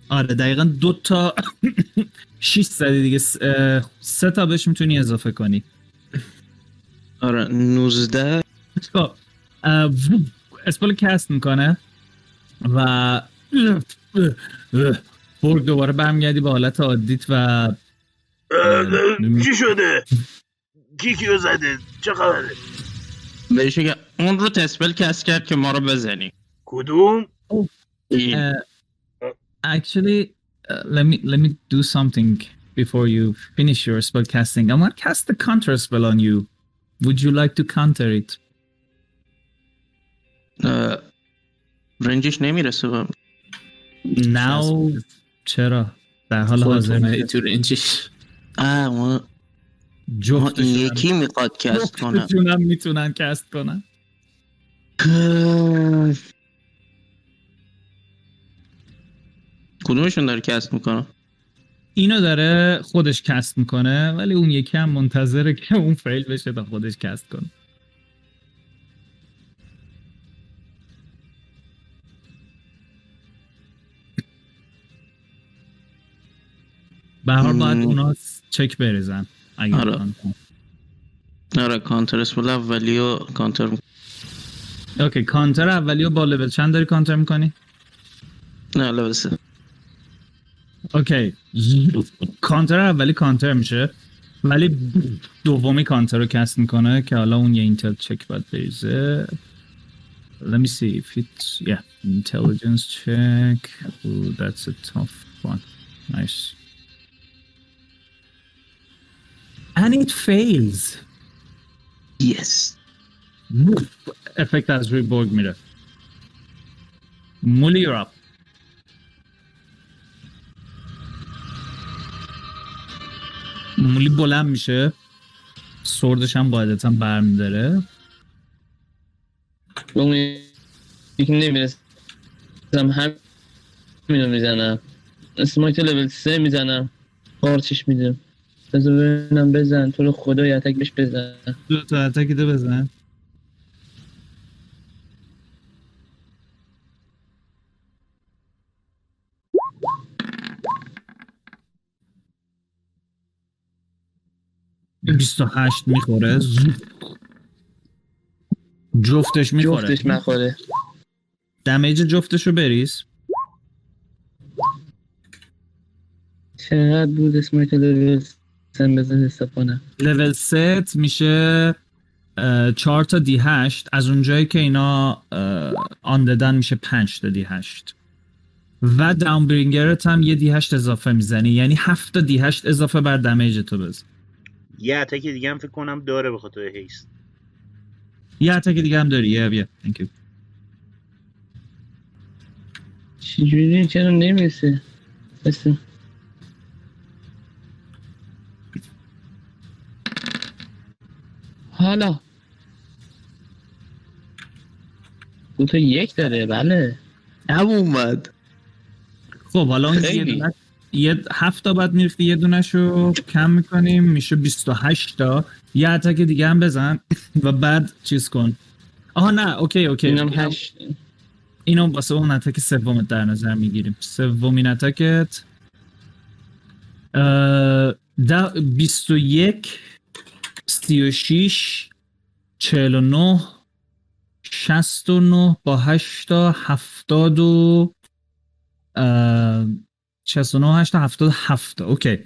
آره دقیقا دو تا 6 زدی دیگه. سه تا بهش می‌تونی اضافه کنی. آره 19 خب اسپل کست می‌کنه. و برگ دوباره برمیگردی به حالت عادیت و چی شده کی کیو زده چه خبره بهش که اون رو تسپل کس کرد که ما رو بزنی کدوم Uh, actually, uh, let me let me do something before you finish your spell casting. I'm gonna cast the counter spell on you. Would you like to counter it? اه، رنجش نمی‌رسه به Now, چرا؟ در حال حاضر. تو رنجش آه ما این جفتشون یکی می‌خواد کست کنه جفتشون هم می‌تونن کست کنن. کدومشون داره کست می‌کنه اینو داره خودش کست می‌کنه ولی اون یکی هم منتظره که اون فیل بشه تا خودش کست کنه. به هر باید. اونا چک بریزن اگه آره. آره کانتر اسپل اولی و کانتر. اوکی کانتر اولی و با لول چند داری کانتر می‌کنی؟ نه لول سه اوکی کانتر اولی کانتر میشه ولی دومی کانتر رو کست می‌کنه که حالا اون یه اینتل چک باید بریزه Let me see if it's yeah intelligence check Ooh, that's a tough one nice and it fails. Yes. افکت از روی برگ میره. مولی you're up. مولی بلند میشه. سردش هم قاعدتا برمیداره. اون یکی نمی‌رسم همینو می‌زنم. اسمایت لول سه می‌زنم. قارچش میدم بذار ببینم بزن. تو رو خدا یه اتک بهش بزن دو تا اتک ده بزن این 28 می‌خوره. جفتش می‌خوره. جفتش نخوره. دمیج جفتش رو بریز. چقدر بود اسمایت لول سه بزن حساب کنم لول ست میشه چهار تا دی هشت. از اونجایی که اینا آن دادن میشه پنج تا دی هشت. و داونبرینگرت هم یه دی هشت اضافه می‌زنی. یعنی هفت تا دی هشت اضافه بر دمیج تو بزن. یه اتک دیگه هم فکر کنم داره به خاطر هیست یه اتک دیگه هم داری. یه بیا thank you. چجوری چرا نمی‌رسه بسه حالا. دو تا یک داره بله. هم اومد. خب حالا اون یه یه هفت تا بعد می‌رفتی یه دونش رو کم می‌کنیم میشه 28 تا. یه اتک دیگه هم بزن و بعد چیز کن. آها نه اوکی اوکی. اینم هشت. اینو واسه اون اتک سومت در نظر می‌گیریم. سومین اتکت اه، ده بیست و یک سی و شیش چهل و نه شست و نه با هشتا هفتاد و اه، شست و نه هشتا هفتاد و هفتا اوکی.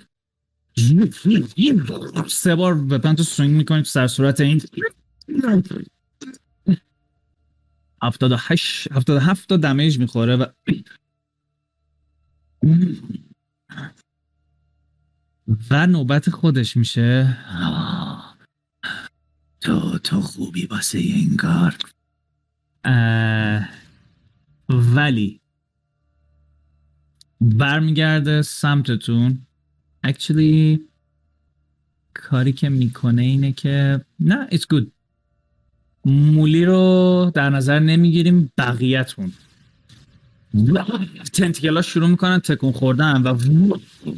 سه بار وپن تو سوینگ می‌کنی تو سر صورت این. هفتاد و هشت هفتاد و هفت تا دمیج می‌خوره و و نوبت خودش میشه. تو تو خوبی واسه این کار؟ ولی برمیگرده سمتتون. Actually کاری که می‌کنه اینه که نه it's good. مولی رو در نظر نمی‌گیریم بقیهتون. تنتیکلا شروع می‌کنن تکون خوردن و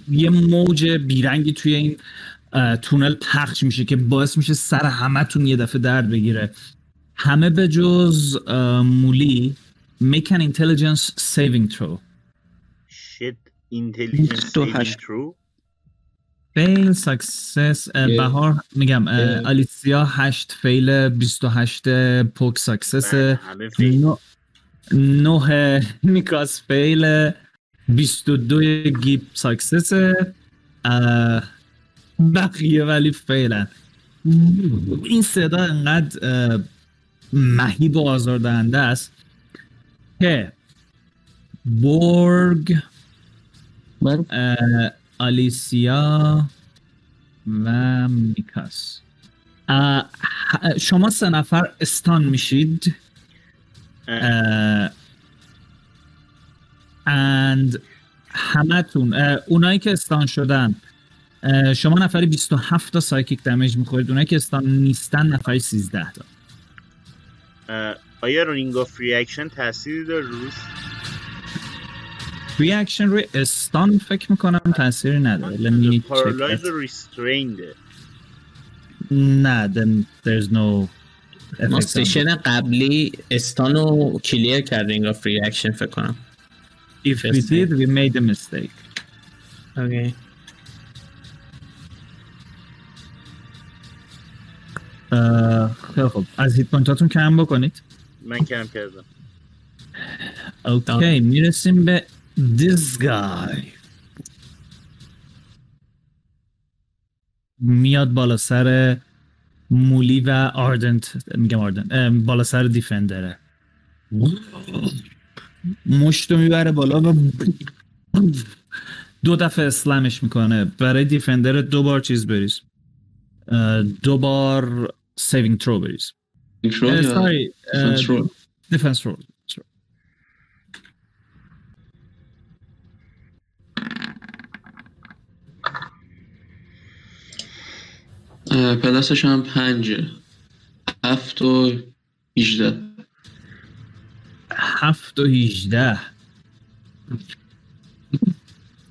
یه موج بیرنگی توی این تونل پخش میشه که باعث میشه سر همتون یه دفعه درد بگیره. همه به جز مولی make an intelligence saving throw. Shit intelligence saving 28. throw. Fail success اه، یه- بهار میگم آلیسیا 8 فیل 28 پوک ساکسس بله، فیل. نه میکاس فیل 22 گیپ ساکسس بقیه ولی فیلن این صدا انقدر مهیب و آزاردهنده است که بورگ آلیسیا و میکاس. شما سه نفر استان میشید. and همتون اونایی که استان شدن. شما نفری 27 تا سایکیک دمیج می‌خورید. اونایی که استان نیستن نفری 13 تا. آیا رینگ آف ریاکشن تأثیری داره روز ریاکشن روی استان فکر می‌کنم تاثیری نداره. Let me check پارالایز ریسترینده نه then there's no ما سشن قبلی استانو کلیر کردیم آف ریاکشن فکر کنم. If we did we made a mistake. اوکی خیلی خب از هیت پوینتاتون کم بکنید. من کم کردم. اوکی می‌رسیم به this guy. میاد بالا سر مولی و آردنت میگم آردنت بالا سر دیفندره. مشتو می‌بره بالا و دو دفعه اسلمش می‌کنه. برای دیفندر دو بار چیز بریز. دو بار سیوینگ ترو بریز کنترل یا ساری کنترل دیفنس رول اه، پلاسش هم پنجه هفت و هیجده هفت و هیجده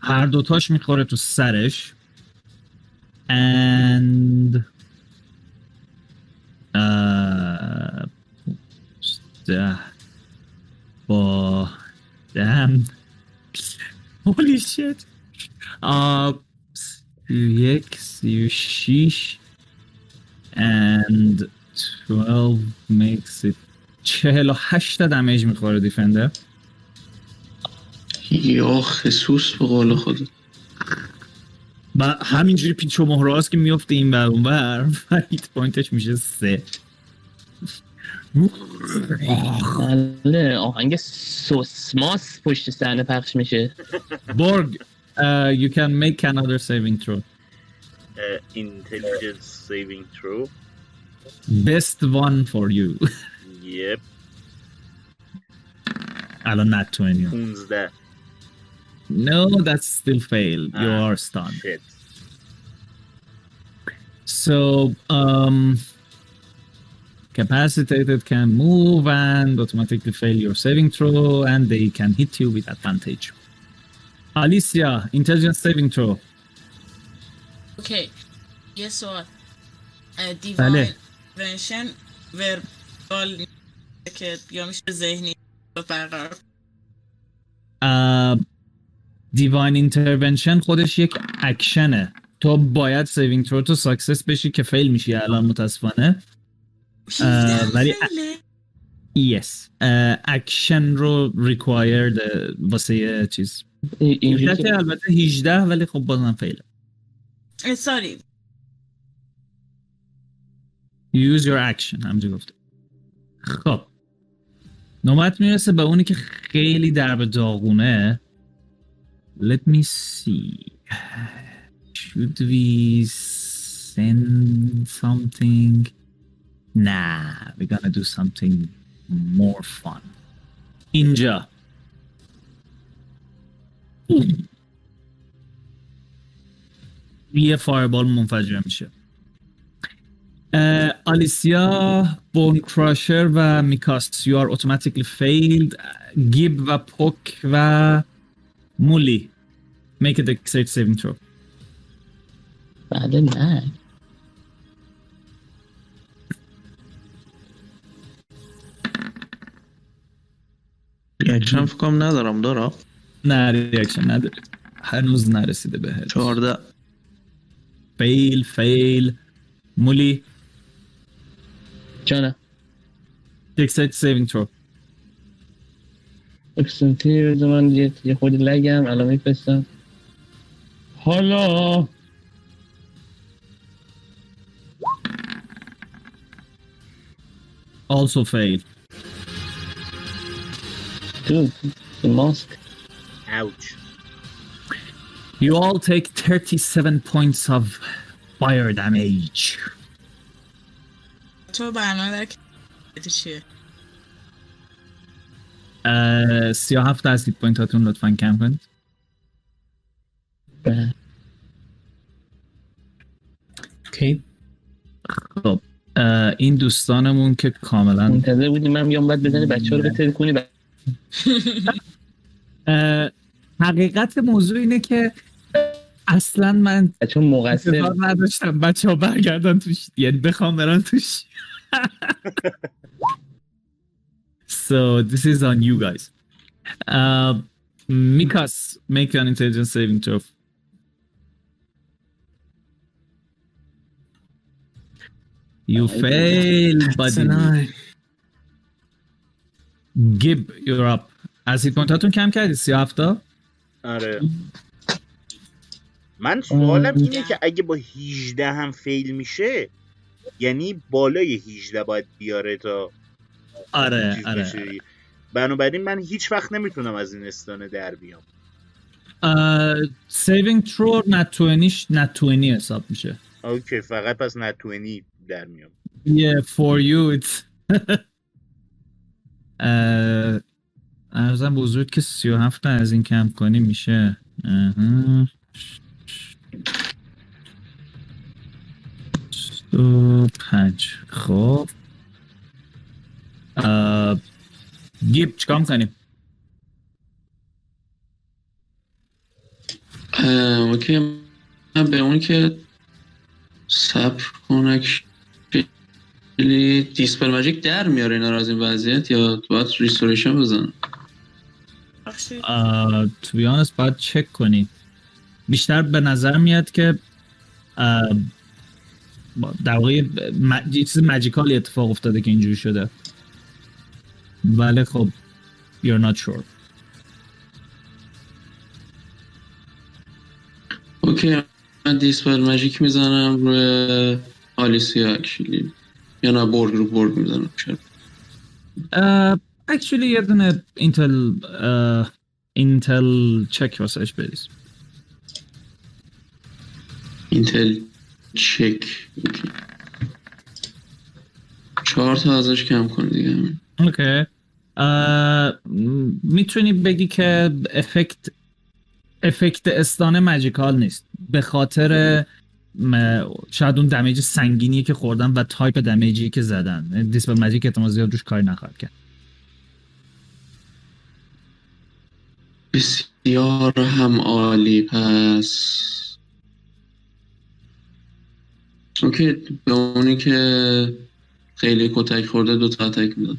هر دوتاش می‌خوره تو سرش and uh, ده. با دم سی و یک سی و شیش and 12 makes it چهل و هشت دمیج می‌خوره دیفندر. یا خصوص به قول خود و همینجوری پیچ و مهره هاست که میفته این بر اون بر و هیت پوینتش میشه سه. بله آهنگ سوسماس پشت صحنه پخش میشه. بورگ uh, you can make another saving throw. اه، intelligence saving throw. Best one for you. یپ الان not 20 15 no that's still failed you Ah. are stunned shit So, um, capacitated can move and automatically fail your saving throw, and they can hit you with advantage. Alicia, intelligence saving throw. اوکی یه سوال بله. دیوان ونشن وربال که یا میشه ذهنی برقرار Divine intervention خودش یک اکشنه. تو باید سیوینگ ترو تو ساکسس بشی که فیل میشی الان متاسفانه. ولی- yes. اکشن رو required اه، واسه چیز. ای- اینجوری 17 که که البته 18 ولی خب بازم فیل ساری. Use your action. همجا گفته. خب. نوبت می‌رسه به اونی که خیلی در به داغونه. let me see should we send something nah we're gonna do something more fun اینجا یه فایربال منفجر میشه اه، آلیسیا بون کراشر و میکاس you are automatically failed گیب و پوک و مولی make a dexterity saving throw. بله نه ریاکشن فکر کنم ندارم دارم نه ریاکشن نداره هنوز نرسیده به 14 فیل فیل مولی جانم دکسایت سیوینگ ترو اکسنتی بذار من یه یه خودی لگم الان میفرستم حالا also fail. تو ماسک اوچ You all take 37 points of fire damage. تو برنامه در که چیه Uh, 37 از هیت پوینت هاتون لطفا کم کنید. اوکی خب این دوستانمون که کاملا منتظر بودیم من بیام باید بزنی بچه رو بتر کنی حقیقت موضوع اینه که اصلا من بچه ها مقصر نداشتم بچه ها برگردن توش یعنی بخوام برن توش so this is on you guys uh, Mikas make an intelligence saving throw you fail That's buddy a nine. Gib you're up از هیت پوینتاتون کم کردی 37 تا آره من سوالم آه. اینه که اگه با 18 هم فیل میشه یعنی بالای 18 باید بیاره تا آره آره بشه. بنابراین من هیچ وقت نمی‌تونم از این stun ه در بیام. saving throw nat 20 nat 20 حساب میشه. اوکی فقط پس نتوینی در میام. Yeah, for you it's ارزم بزرگ که 37 تا از این کم کنی میشه. دو پنج. خب. گیب چیکار می‌کنیم اه، okay من به اون که صبر کنک خیلی dispel magic در میاره اینا از این وضعیت یا باید restoration بزنم بخشی to be honest باید چک کنی. بیشتر به نظر میاد که با- در واقع یه چیز magical ی اتفاق افتاده که اینجوری شده. ولی خب. You're not sure. okay من dispel magic می‌زنم روی آلیسیا actually یا نه برگ رو برگ می‌زنم. Uh, actually یه دونه intel uh, intel check واسش بریز. intel check. Okay. چهار تا ازش کم کن دیگه. okay می‌تونی بگی که effect effect stun ه magical نیست. به خاطر شاید اون damage سنگینی که خوردن و type damage ی که زدن. dispel magic احتمال زیاد روش کاری نخواهد کرد. بسیار هم عالی پس. اوکی به اونی که خیلی کتک خورده دو تا اتک میدم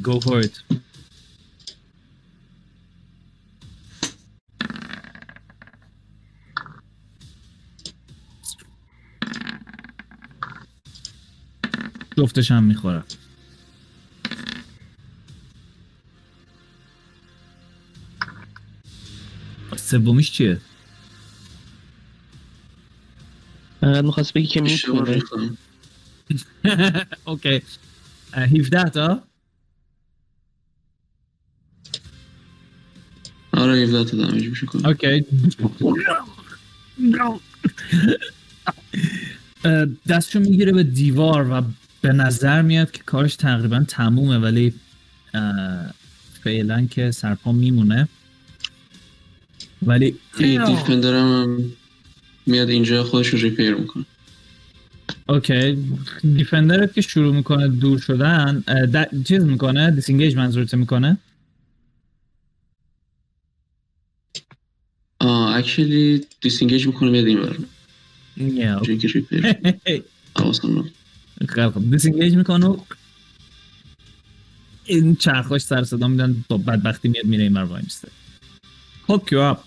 Go for it. جفتش هم می‌خوره. سومیش چیه؟ فقط می‌خواست بگی که می‌تونه. اوکی. اه، 17 تا؟ آره 17 تا دمیج میشه کنم اوکی دستشو می‌گیره به دیوار و به نظر میاد که کارش تقریبا تمومه ولی فعلا که سرپا میمونه. ولی defender م هم میاد اینجا خودش رو repair می‌کنه. okay. defender ت که شروع می‌کنه دور شدن چیز می‌کنه؟ disengage منظورت می‌کنه؟ آه actually disengage می‌کنه میاد این برم یا جگی repair حواسم خوب. دیسنگیج می‌کنه و این چرخاش سر صدا میدن با بدبختی میاد میره این وای میسته. Hook you up.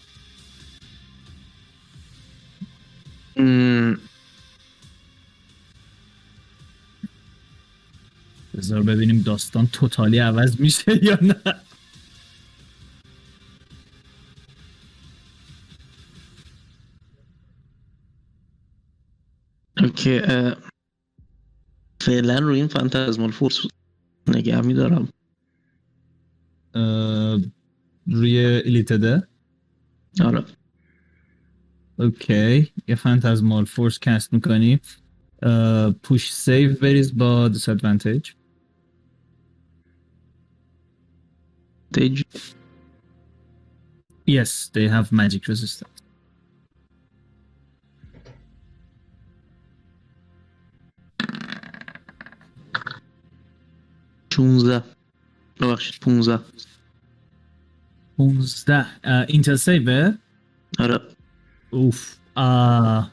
بذار ببینیم داستان توتالی عوض میشه یا نه. اه، فعلا روی این phantasmal force نگه میدارم روی الیتده آره. okay. یه phantasmal force cast می‌کنی. پوش save بریز با disadvantage. دیج Yes, they have magic resistance. چونزده ببخشید پونزده. 15 intel save آره. اوف. آه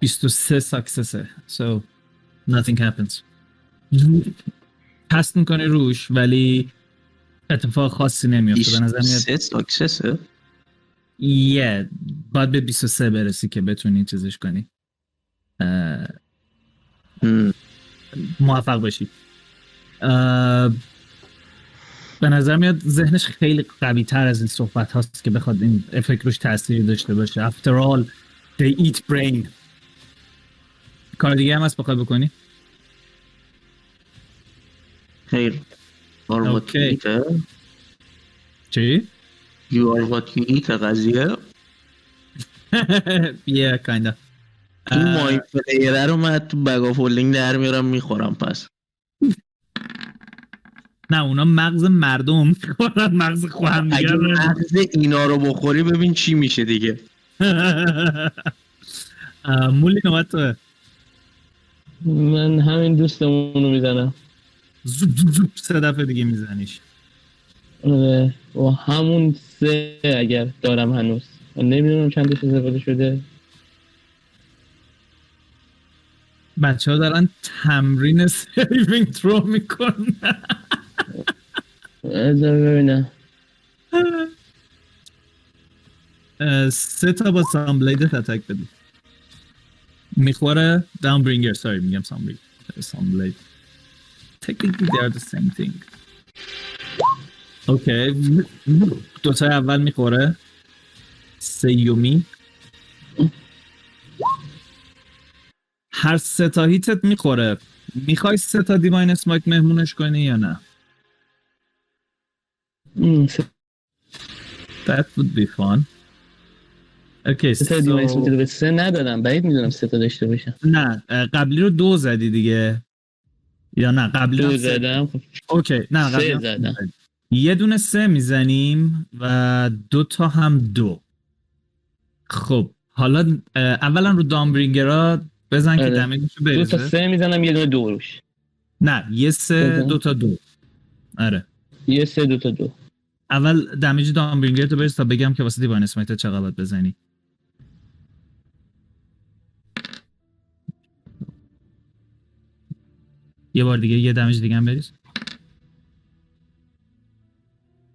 23 success ه. So nothing happens. cast می‌کنه روش ولی اتفاق خاصی نمیفته به نظر میاد سه success ه؟ یه باید به 23 برسی که بتونی چیزش کنی. موفق باشی. به نظر میاد ذهنش خیلی قوی تر از این صحبت هاست که بخواد این افکت روش تأثیری داشته باشه. After all they eat brain. کار دیگه هم هست بخواد بکنی؟ خیر. You are what you اوکی. eat اه؟ چی؟ You are what you eat قضیه. Yeah kinda. این اه، مای پلیره رو من تو بگا فولینگ در میارم می‌خورم پس. نه اونا مغز مردم. می‌خورن مغز خواهم اگه مغز اینا رو بخوری ببین چی میشه دیگه. مولی نوبت توه. من همین دوستمون رو می‌زنم. زوب زوب زوب سه دفعه دیگه میزنیش. آره و همون سه اگر دارم هنوز. من نمی‌دونم چندش استفاده شده. بچه ها دارن تمرین saving throw می‌کنن. سه تا با Sunblade ت attack بدی. می‌خوره Dawnbringer sorry میگم Sunblade. Sunblade. Technically they are the same thing. okay دوتا اول می‌خوره. سیومی. هر سه تا hit ت می‌خوره. می‌خوای سه تا divine smite مهمونش کنی یا نه؟ سه that would be fun. سه دیوایس so- به سه ندادم بعید می‌دونم سه تا داشته باشم نه قبلی رو دو زدی دیگه. یا نه قبلی دو سه- زدم خب. اوکی نه سه قبلی رو زدم. زدی. یه دونه سه می‌زنیم و دو تا هم دو. خب حالا اولا رو دامبرینگرا بزن که آره. دمیجشو دو تا سه می‌زنم یه دونه دو روش. نه یه سه. دو تا دو. آره. یه سه دو تا دو. اول دمیج دامبرینگر تو بریز تا بگم که واسه دیوان اسمایت چقدر باید بزنی. یه بار دیگه یه دمیج دیگه هم بریز.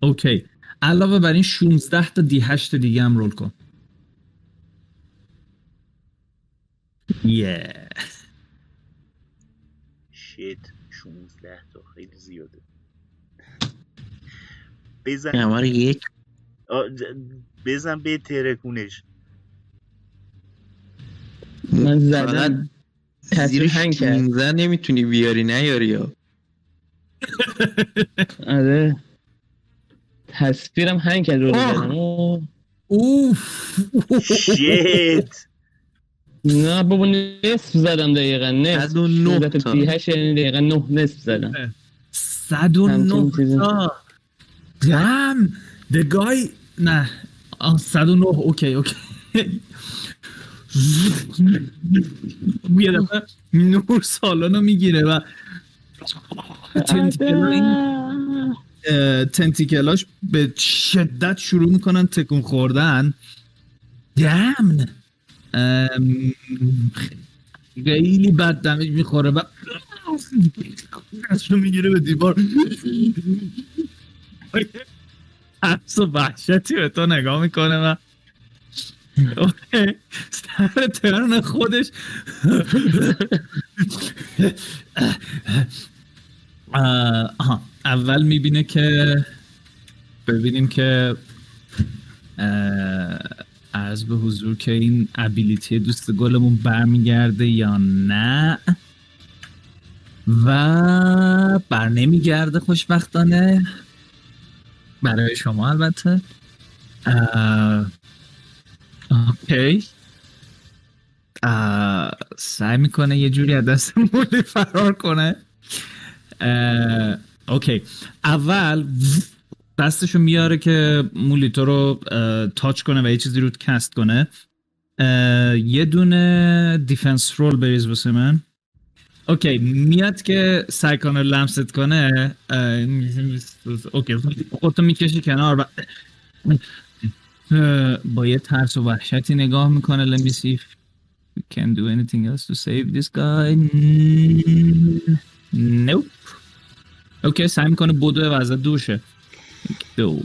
اوکی. علاوه بر این 16 تا دی 8 دیگه هم رول کن. یه شیت 16 تا. خیلی زیاده. بزن همه یک. بزن به ترکونش. من زیرش هنگ کرد. 15 نمی‌تونی بیاری نیاری یا آره. تصویرم هنگ کرد رو. اوف شیت. نه بابا نصف زدم دقیقا نصف. 109 16 تا. دی هشت یعنی دقیقا نه نصف زدم. 109 همچین چیزی. تا. دم the guy نه. آه 109 اوکی اوکی. یه دفعه نور سالن رو می‌گیره و تنتیکلاش به شدت شروع می‌کنن تکون خوردن. دمن خیلی بد دمیج می‌خوره و دستشو می‌گیره به دیوار. حفظ و وحشتی به تو نگاه می‌کنه و سر ترن خودش اول می‌بینه که ببینیم که عرض به حضور که این ابیلیتی دوست گلمون برمیگرده یا نه. و بر نمیگرده خوشبختانه. برای شما البته. okay. سعی می‌کنه یه جوری از دست مولی فرار کنه. okay. اول دستشو میاره که مولی تو رو touch کنه و یه چیزی رو cast کنه. یه دونه defense roll بریز واسه من. okay میاد که سعی لمست کنه okay خودتو می‌کشی کنار و با یه ترس و وحشتی نگاه می‌کنه let me see if we can do anything else to save this guy. Nope. okay سعی می‌کنه بدوه و ازت دور شه یک، دو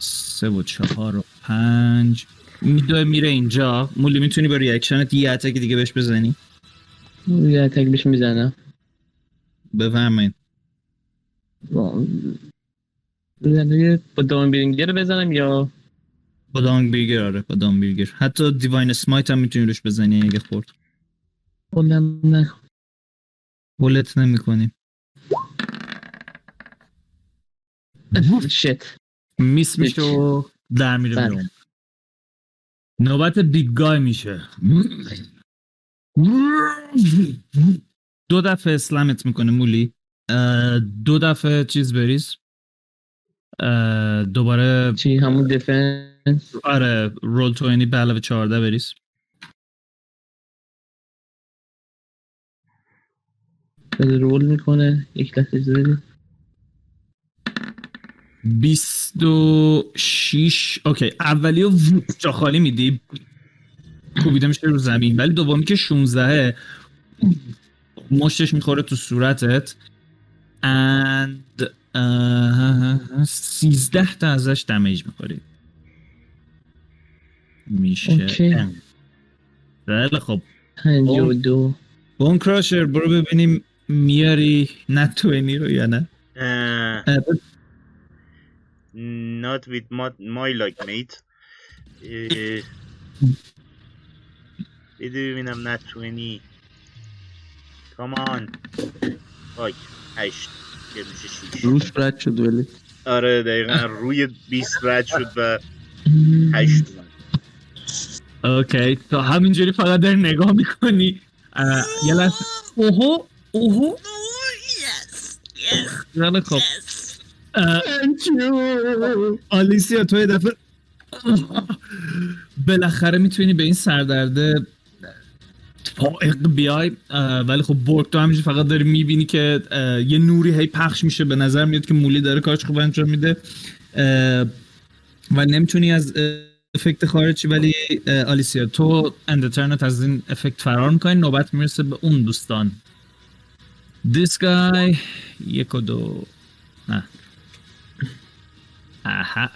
سه و چهار و پنج میدوه میره اینجا مولی می‌تونی با reaction ت یه attack دیگه بهش بزنی یه attack بهش می‌زنم. بفرمایید. با Dawnbringer بزنم یا؟ با Dawnbringer آره با Dawnbringer حتی divine smite هم می‌تونی روش بزنی اگه خورد. کلم نه. بولت نمی کنیم shit. miss میشه و در میره بله. بیرون. نوبت big guy میشه. دو دفعه slam ت می‌کنه مولی. دو دفعه چیز بریز. دوباره چی همون defense آره roll تو یعنی به علاوه 14 بریز. رول می‌کنه. یک لحظه اجازه بدید 26 اوکی. اولی رو جا خالی میدی. کوبیده میشه رو زمین. ولی دومی که 16 مشتش می‌خوره تو صورتت. And اه، 13 تا ازش دمیج می‌خوری. میشه. خیلی خب. پنجاه و دو. بون کراشر برو ببینیم میاری 20 رو یا نه. not with my, my like mate. بده ببینم نت 20 کامان آی هشت. یه میشه شیش. روش رد شد ولی. آره دقیقا روی 20 رد شد و هشت اوکی تو همینجوری فقط داری نگاه می‌کنی. یه لحظه. اوهو اوهو. yes, yes, خیلی خب. yes. اه، آلیسیا تو یه دفعه. بالاخره می‌تونی به این سردرده فائق بیای ولی خب برگ تو همینجوری فقط داری می‌بینی که یه نوری هی پخش میشه به نظر میاد که مولی داره کارش خوب انجام میده. و نمی‌تونی از افکت خارجی ولی آلیسیا تو اندترنت از این افکت فرار می‌کنی نوبت می‌رسه به اون دوستان. This guy یک و دو. نه. آها.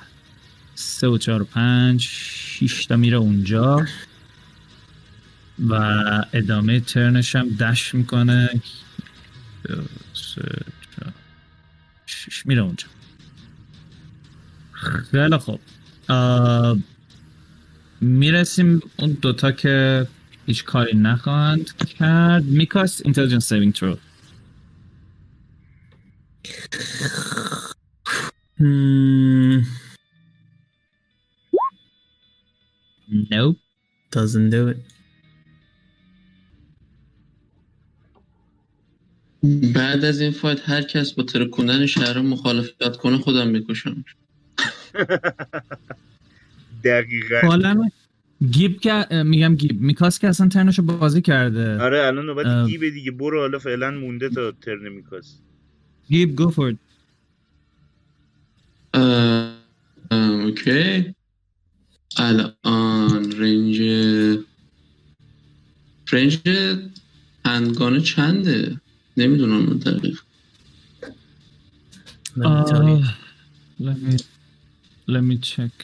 سه و چهار و پنج شیش تا میره اونجا. و ادامه ترنش هم دش می‌کنه. شیش میره اونجا. خیلی خوب. می‌رسیم اون دوتا که هیچ کاری نخواهند کرد. میکاس intelligence saving throw Nope. doesn't do it. بعد از این fight هر کس با ترکوندن شهر مخالفت کنه خودم می‌کشم دقیقا. حالا گیب که میگم گیب. میکاس که اصلا turn شو بازی کرده. آره الان نوبت اه. گیبه دیگه. برو حالا فعلا مونده تا turn میکاس. گیب go forward. okay. الان range رنج هندگانه چنده؟ نمی‌دونم دقیق Uh, let me let me check.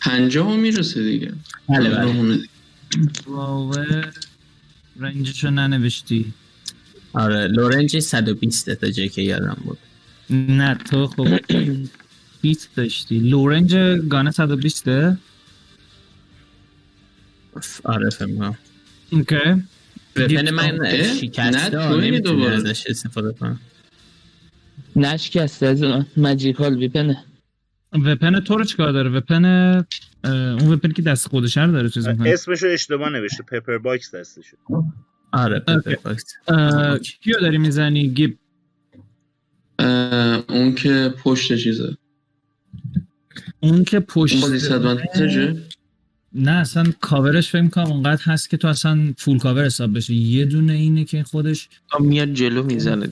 پنجاه می‌رسه دیگه. بله بله. همونه دیگه. واو رنجشو ننوشتی. آره لورنج 120 تا جایی که یادم بود. نه تو خب 20 داشتی. لورنج گانه 120 آره فکر کنم okay. weapon من؟ شکسته نه، دوباره. ازش استفاده کنم. نشکسته از اون magical weapon ه weapon تو رو چیکار داره؟ weapon اون weapon که دست خودشه رو داره چیز می‌کنه. اسمشو اشتباه نوشته pepperbox دستشو آره. pepperbox. کیو داری می‌زنی؟ گیب. اون که پشت چیزه. اون که پشت اون با disadvantage ه نه اصلا کاورش فکر کنم اونقدر هست که تو اصلا full cover حساب بشه یه دونه اینه که خودش میاد جلو می‌زنه.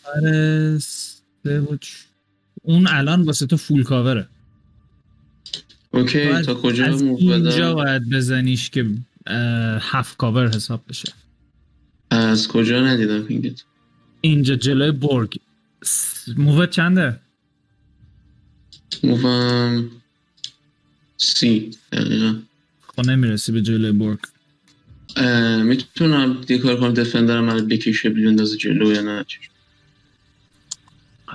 چ- اون الان واسه تو full cover ه okay تا کجا از move اینجا باید بزنیش که half cover حساب بشه. از کجا ندیدم ping ت اینجا جلوی برگ. مووت چنده؟ مووم سی دقیقا. خب نمی‌رسی به جلوی اه، می‌تونم دیگه کار کنم. دفندرم من بکشه بیندازه جلو یا نه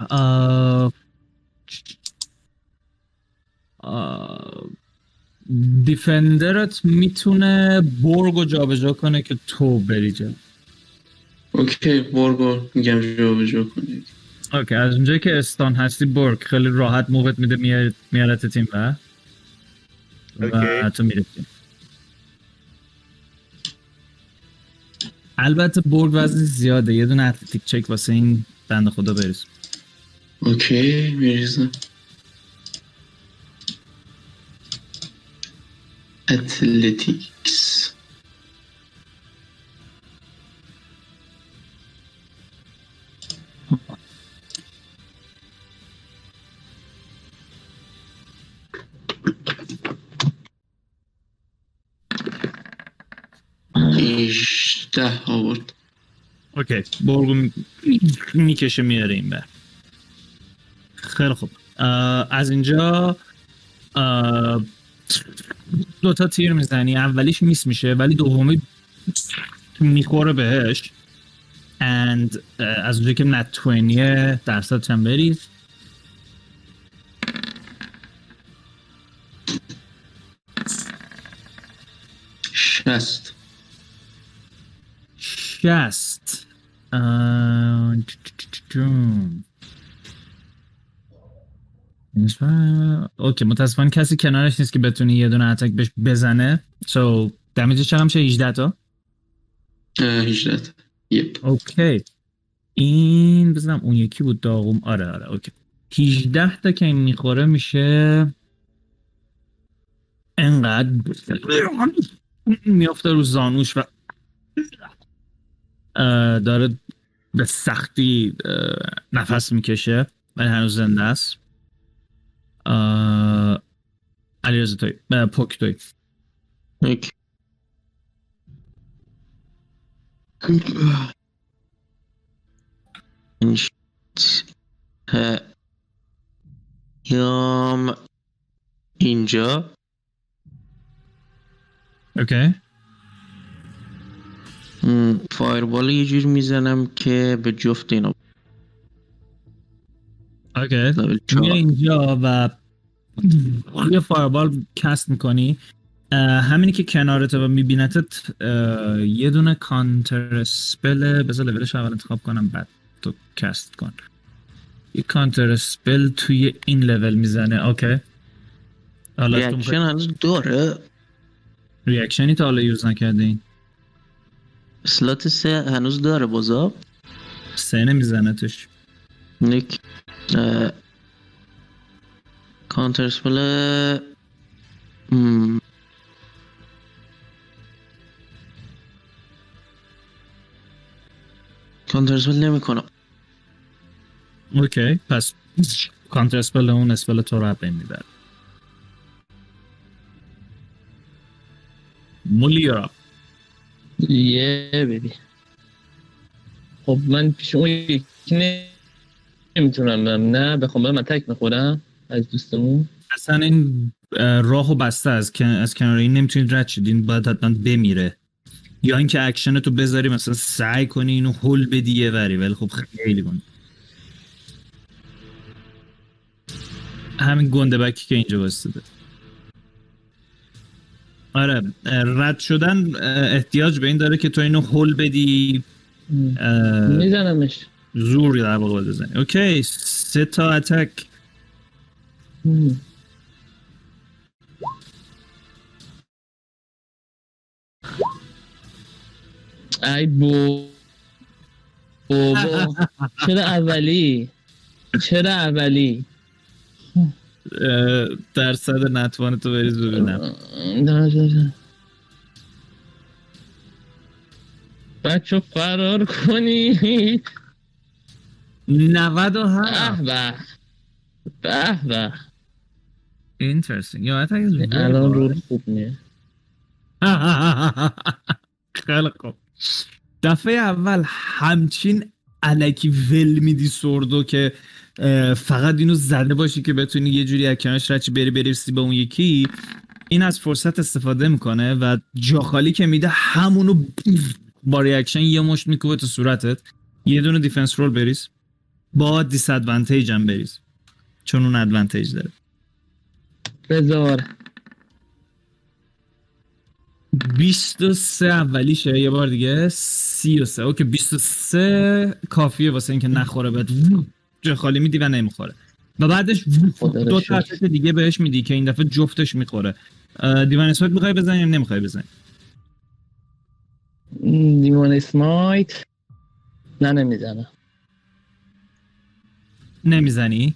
آه... آه... دیفندرت می‌تونه برگ رو جابجا کنه که تو بری جلو. اوکی برگو میگم جا به جا کنید اوکی از اونجایی که استان هستی برگ خیلی راحت مووت میده میار- میارت تیم و و اوکی. تو می‌رسی البته برگ وزن زیاده. یه دونه اتلتیک چک واسه این بند خدا بریز اوکی میریزم. اتلتیکس. هیشده آورد. اوکی برگو می- می‌کشه میاره این بر. خیلی خوب. از اینجا دوتا تیر می‌زنی. اولیش میس میشه ولی دومی می‌خوره بهش. And اه، از اونجایی که نت 20 درصد چند بریز شست. شست اه، okay متاسفانه کسی کنارش نیست که بتونی یه دونه attack بهش بزنه. so damage ش چقدر میشه؟ 18 تا؟ اه، هیجده تا. yep okay. این بزنم اون یکی بود داغون. آره آره okay. 18 تا که این می‌خوره میشه انقدر میافته رو زانوش و داره به سختی نفس می‌کشه ولی هنوز زنده است. اه، علیرضا توی پوک توی. یک یام اینجا. okay. fireball یه جور می‌زنم که به جفت اینا okay. چهار. اینجا و یه fireball cast می‌کنی. همینی که کنارته و میبینتت یه دونه counterspell بذار لولش اول انتخاب کنم بعد تو کست کن. یه کانتر سپل توی این لول می‌زنه. اوکی. ریاکشن هنوز داره. ریاکشنی تا حالا یوز نکردین سلات سه هنوز داره بازا سه نمی‌زنه توش نیک کانتر سپل م، کانتر سپل نمی کنم. اوکی پس کانتر سپل اون اسپل تو رو بین می‌بره. مولیرا یه بیبی خب من پیش اون یکی نمی‌تونم برم. نه بخوام برم من تک می‌خورم از دوستمون. اصلا این اه، راهو بسته از کن- از کنار این نمی‌تونید رد شید. این باید حتما بمیره. یا اینکه اکشن تو بذاری مثلا سعی کنی اینو هول بدی یه وری ولی خب خیلی گنده. همین گنده بکی که اینجا بسته آره رد شدن احتیاج به این داره که تو اینو هول بدی. میزنمش. زور در واقع بزنی. okay سه تا attack. ای بو بابا. چرا اولی؟ چرا اولی؟ درصد نتوان تو بریز ببینم. بچه فرار کنید 97 به به. به به. Interesting. یا اتک الان رول خوب نیه خیلی خوب. دفعه اول همچین الکی ول میدی sword و که فقط اینو زده باشی که بتونی یه جوری از کنارش رد شی بری برسی به اون یکی. این از فرصت استفاده می‌کنه و جا خالی که میده همونو با reaction یه مشت میکوبه تو صورتت. یه دونه defense roll بریز. با disadvantage هم بریز. چون اون advantage داره. بذار. 23 اولیشه. یه بار دیگه. 33 اوکی 23 کافیه واسه اینکه نخوره بهت. جا خالی میدی و نمی‌خوره. و بعدش دو. تا دیگه بهش میدی که این دفعه جفتش می‌خوره. دیوان اسمت می‌خوای بزنی یا نمی‌خوای بزنی؟ دیوان سمایت نه نمی‌زنم. نمی‌زنی؟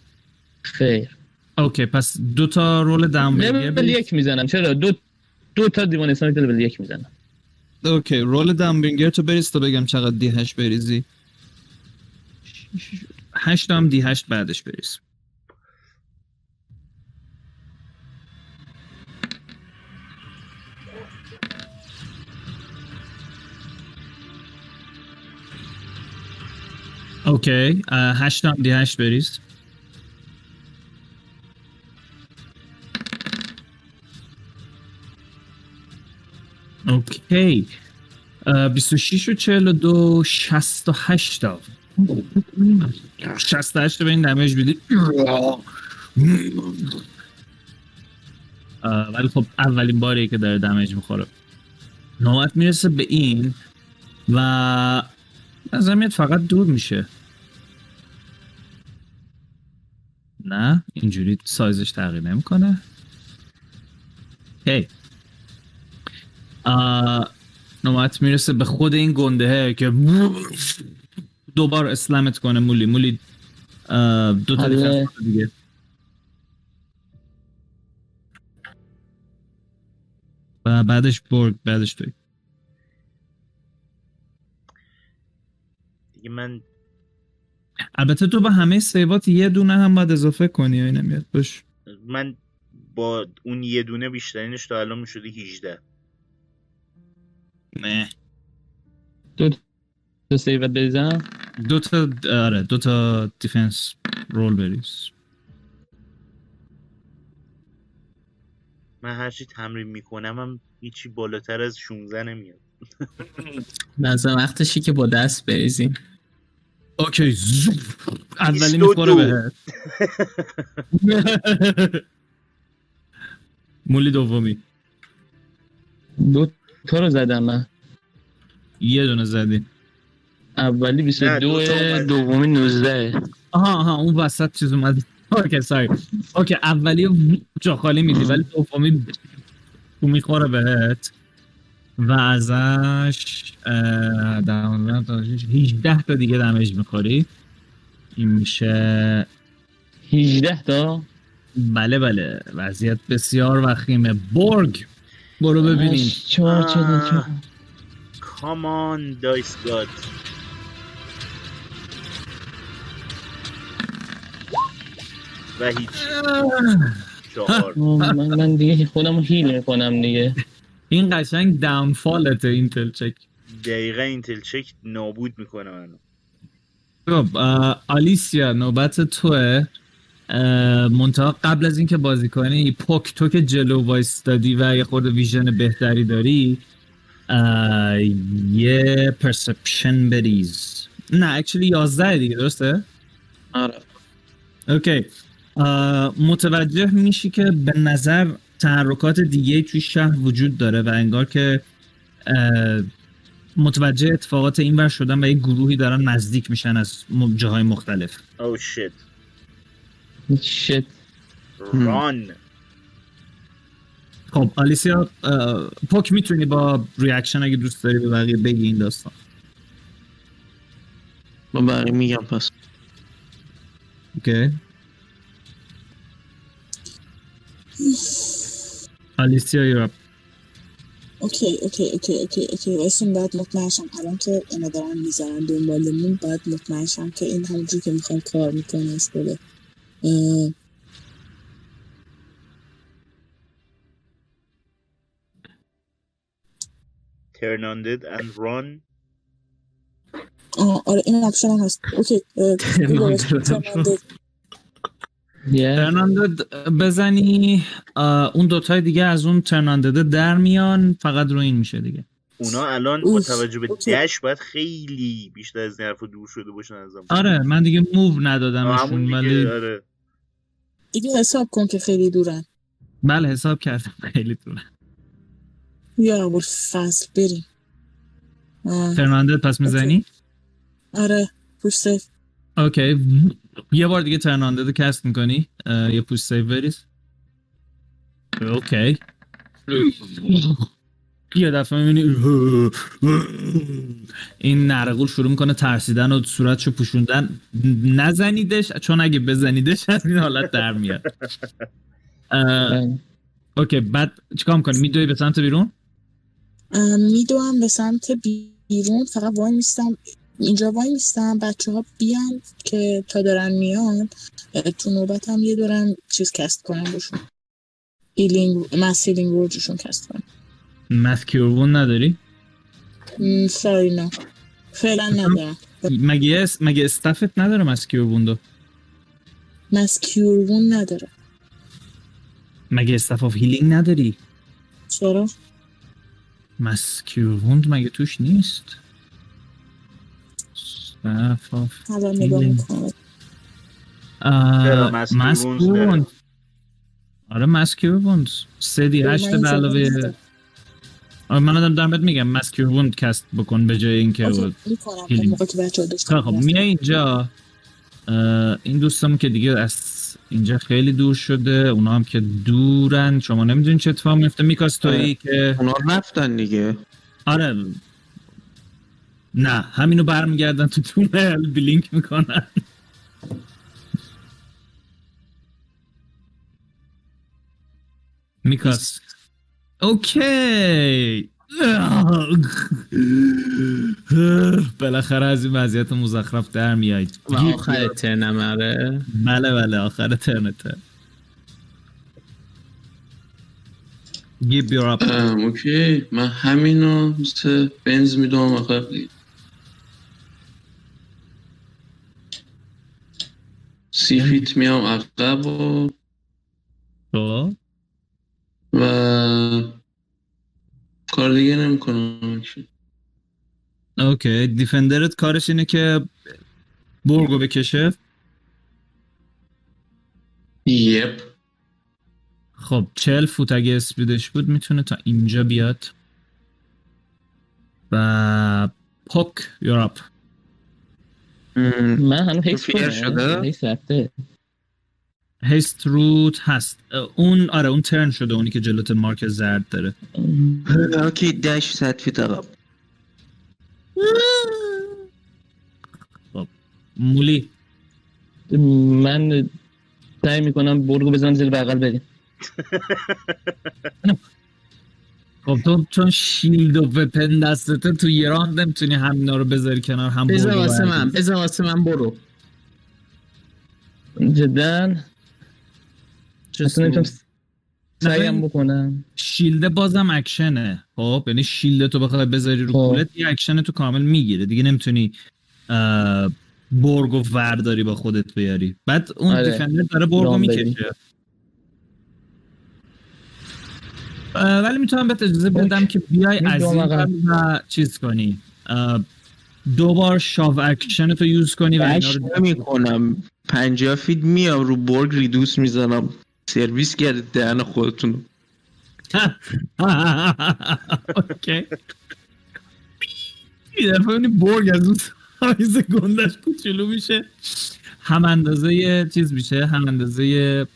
خیر. okay پس دو تا roll Dawnbringer level. یک می‌زنم. چرا؟ دو دو تا دیوان سمایت لول یک می‌زنم. okay roll Dawnbringer تو بریز تا بگم چقدر d هشت بریزی هشت هم d هشت بعدش بریز. اوکی هشت هم دی هشت بریز. اوکی اه، 26 و 42 68 تا. 68 تا به این دمیج بیدی ولی خب اولین باریه که داره دمیج می‌خوره. نوبت می‌رسه به این و میاد فقط دور میشه. نه اینجوری سایزش تغییر نمی‌کنه. هی. نوبت می‌رسه به خود این گنده که دوبار اسلامت کنه مولی. مولی دو تا دیگه. و بعدش برگ بعدش توی. دیگه من البته تو به همه سیوات یه دونه هم باید اضافه کنی یا نمیاد باش. من با اون یه دونه بیشترینش تا الان می‌شده 18 نه. دو سیوت بریزم؟ دو تا آره دو تا دیفنس رول بریز. من هرچی تمرین می‌کنم هم هیچی بالاتر از 16 نمیاد. نظر وقتشی که با دست بریزیم. اوکی زوب اولی 22. می‌خوره بهت. مولی دومی. دو تا رو زدم من. یه دونه زدی. اولی نه، 22 دو تا اومد. دومی 19 آها آها اون وسط چیز اومد. okay sorry. okay اولی جا خالی میدی ولی دومی تو می‌خوره بهت. و ازش اه، دوازده تا شش، 18 تا دیگه damage می‌خوری. این میشه 18 تا؟ بله بله. وضعیت بسیار وخیمه. برگ برو ببینیم. چهار چهار چهار. come on dice god و هیچ. چهار. من, من دیگه خودم رو heal می‌کنم دیگه. این قشنگ downfall ته intel check. دقیقا intel check نابود می‌کنه منو. خب آلیسیا نوبت توه. منتها قبل از اینکه بازی کنی پوک تو که جلو وایستادی و یه خورده vision بهتری داری یه perception بریز. نه actually 11 دیگه درسته؟ آره. okay متوجه میشی که به نظر تحرکات دیگه توی شهر وجود داره و انگار که متوجه اتفاقات این ور شدن و یه گروهی دارن نزدیک میشن از جاهای مختلف. oh shit shit run خب آلیسیا پوک می‌تونی با reaction اگه دوست داری به بقیه بگی این داستان. با بقیه میگم پس. okay. آلیسیا یورا okay okay okay okay okay وایسیم باید مطمئن شم. الان که اینا دارن می‌زنن دنبالمون باید مطمئن شم که این همونجور که می‌خوام کار می‌کنه از بله ترناندد and run. آه آره این هم هست. اوکی ترناندد. ترناندد. بزنی اون دوتای دیگه از اون ترناندد در میان فقط رو این میشه دیگه. اونا الان با توجه به. دش باید خیلی بیشتر از این حرفا دور شده باشن ازم. آره من دیگه موو ندادمشون ولی آره. دیگه حساب کن که خیلی دورن. بله حساب کردم خیلی دونه یا اول فصل بریم. آه، turn undead پس می‌زنی؟ آره پوش okay. یه بار دیگه turn undead رو cast می‌کنی؟ یه پوش save بریز okay یه دفعه می‌بینی این نرقول شروع می‌کنه ترسیدن و صورتشو پوشوندن. نزنیدش چون اگه بزنیدش از این حالت در میاد. okay بعد چیکار می‌کنی؟ میدوی به سمت بیرون؟ میدوم به سمت بیرون فقط وای میستم اینجا وای میستم بچه ها بیان که تا دارن میان تو نوبت هم یه دورم چیز cast کنم باشون healing mass healing word شون cast کنم mass cure wounds نداری؟ sorry نه. فعلا ندارم. مگه مگه استفت نداره mass cure wounds نداره. مگه staff of healing نداری؟ چرا؟ mass cure wound مگه توش نیست؟ الان نگاه. می‌کنم. آره mass cure wound سه دی هشت به علاوه آره من دارم دارم بهت میگم mass cure wound cast بکن به جای اینکه داشتن خب میای اینجا. این دوستم که دیگه از اینجا خیلی دور شده اونا هم که دورن. شما نمی‌دونین چه اتفاق میفته میکاس تویی که اونا رفتن دیگه. آره نه همینو برمیگردن تو تونل بلینک می‌کنن. میکاس. اوکی. بالاخره از این وضعیت مزخرف در میایید و آخر ترنم آره. بله بله آخر ترنته. Give your up. ام، اوکی. من همینو مثل بنز می‌دونم آخر سی فیت میام عقب و خب. و کار دیگه نمی‌کنم. اوکی. دیفندرت کارش اینه که برگو بکشه؟ یپ. خب چهل فوت اگه اسپیدش بود می‌تونه تا اینجا بیاد. و پوک یور اپ من هنوز کنم شده؟ حیث رفته. هیست روت هست. اون آره اون turn شده اونی که جلوت مارک زرد داره. okay dash صد feet عقب مولی. من سعی می‌کنم برگو بزنم زیر بغل بریم. خب تو چون shield و weapon دستته تو یه round نمی‌تونی همینا رو بذاری کنار هم بذار واسه من. بذار واسه من برو جدا اصلا نمی‌تونم سعیم بکنم shield ه بازم اکشنه خب یعنی shield تو بخوای بذاری رو خب. کولت یه اکشن تو کامل می‌گیره دیگه نمی‌تونی برگو ورداری با خودت بیاری بعد اون آره. defender داره برگو. می‌کشه اه، ولی می‌تونم بهت اجازه بدم که بیای از این و چیز کنی. اه، دو بار شاو اکشن تو یوز کنی و اینا رو نمی کنم پنجاه فیت میام رو برگ ریدوس می‌زنم. سرویس کرده دهن خودتون. اوکی. یه دفعه اونی برگ از اون سایز گندش کوچولو میشه. هم اندازه چیز میشه هم اندازه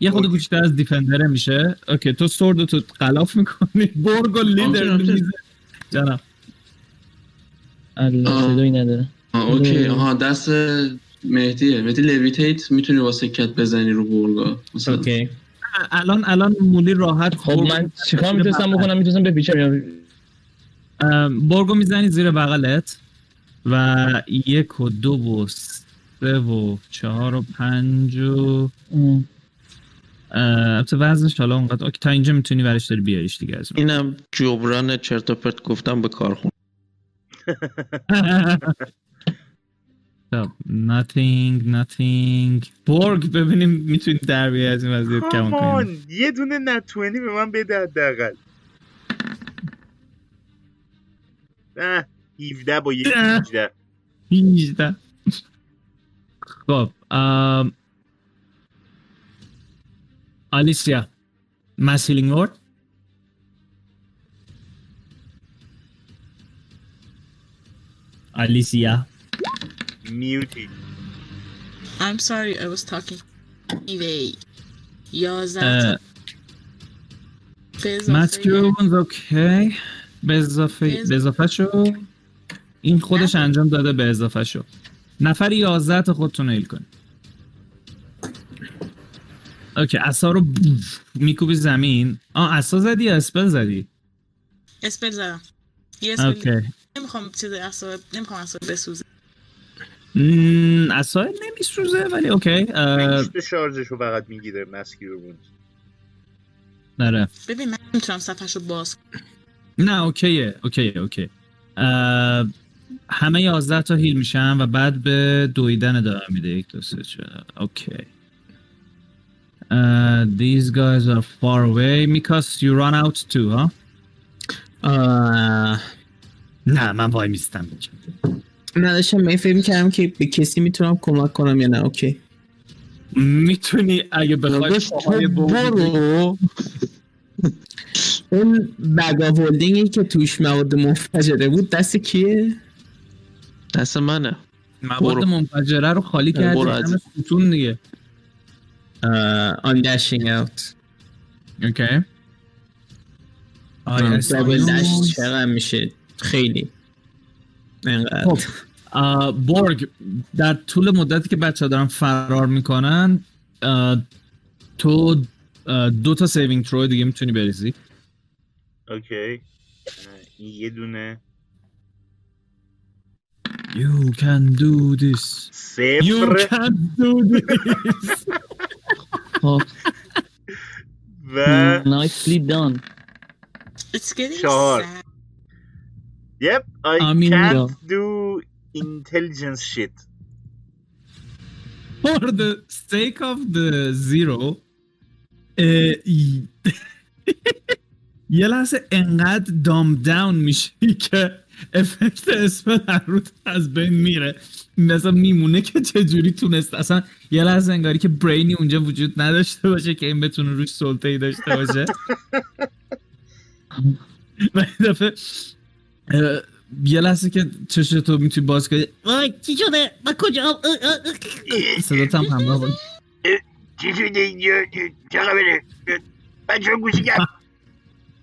یه خود کوچتر از دیفندره میشه. اوکی تو سورد تو قلاف می‌کنی. برگ و لیدر. میزه آه. صدایی نداره. آه okay. آها دست مهدیه. مهدی levitate می‌تونی واسه کت بزنی رو برگا. مثلا okay. الان الان مولی راحت خب من چیکار می‌تونستم بکنم؟ می‌تونستم بپیچم یا ام، برگو می‌زنی زیر بغلت و یک و دو و سه و چهار و پنج و البته وزنش حالا اونقدر okay تا اینجا می‌تونی ورش داری بیاریش دیگه از. اینم جبران چرت و پرت گفتم به کارخون خب nothing nothing. برگ ببینیم می‌تونی در بیاری از این وضعیت کم کنی کامان یه دونه نتونی به من بده حداقل. نه 17 با یک اه. 18 18 خب ام، آلیسیا مسیلینگ ورد آلیسیا میوتی I'm sorry I was talking. Anyway یازده ماتیونز اوکی به اضافه به اضافه شو این خودش. انجام داده به اضافه شو نفر 11 تا خودتون ایل کن okay عصا رو میکوبی زمین. آه عصا زدی یا spell زدی؟ spell زدم. یه spell okay. نمی‌خوام چیز عصا نمی‌خوام عصا بسوزه. عصا نمیسوزه ولی okay اه، شارژش رو فقط می‌گیره mass cure بود. نره ببین من نمی‌تونم صفحش رو باز کنم. نه okay ه okay ه okay. اه، همه 11 تا heal میشن و بعد به دویدن ادامه میده. یک دو سه Okay. Uh, these guys are far away. Mikas, you run out too, huh? آه، نه من وای میستم من داشتم این فکر می‌کردم که به کسی می‌تونم کمک کنم یا نه okay می‌تونی اگه بخوای پاهای تو برو اون bag of holding ی که توش مواد منفجره بود دست کیه؟ دست منه مواد. منفجره رو خالی کردی. همه ستون دیگه are dashing out okay I double dash as bonus. چقدر میشه؟ خیلی. خب برگ در طول مدتی که بچه دارن فرار می‌کنن تو دو تا saving throw دیگه می‌تونی بریزی. اوکی یه دونه. You can do this. You can do this. خب و نایسلی دان It's getting چهار. sad. Yep, I I mean, can't do intelligence shit. For the sake of the zero اه، ای- یه لحظه انقدر دام داون میشی که افکت اسم هر روز از بین میره مثلا میمونه که چجوری تونست اصلا یه لحظه انگاری که برینی اونجا وجود نداشته باشه که این بتونه روش سلطه ای داشته باشه. و دفعه یه لحظه که چشتو می‌تونی باز کنی. وای چی شده؟ من کجا؟ صدات هم همراه باشه. چی شده چه خبره بچه ها گوشی کرد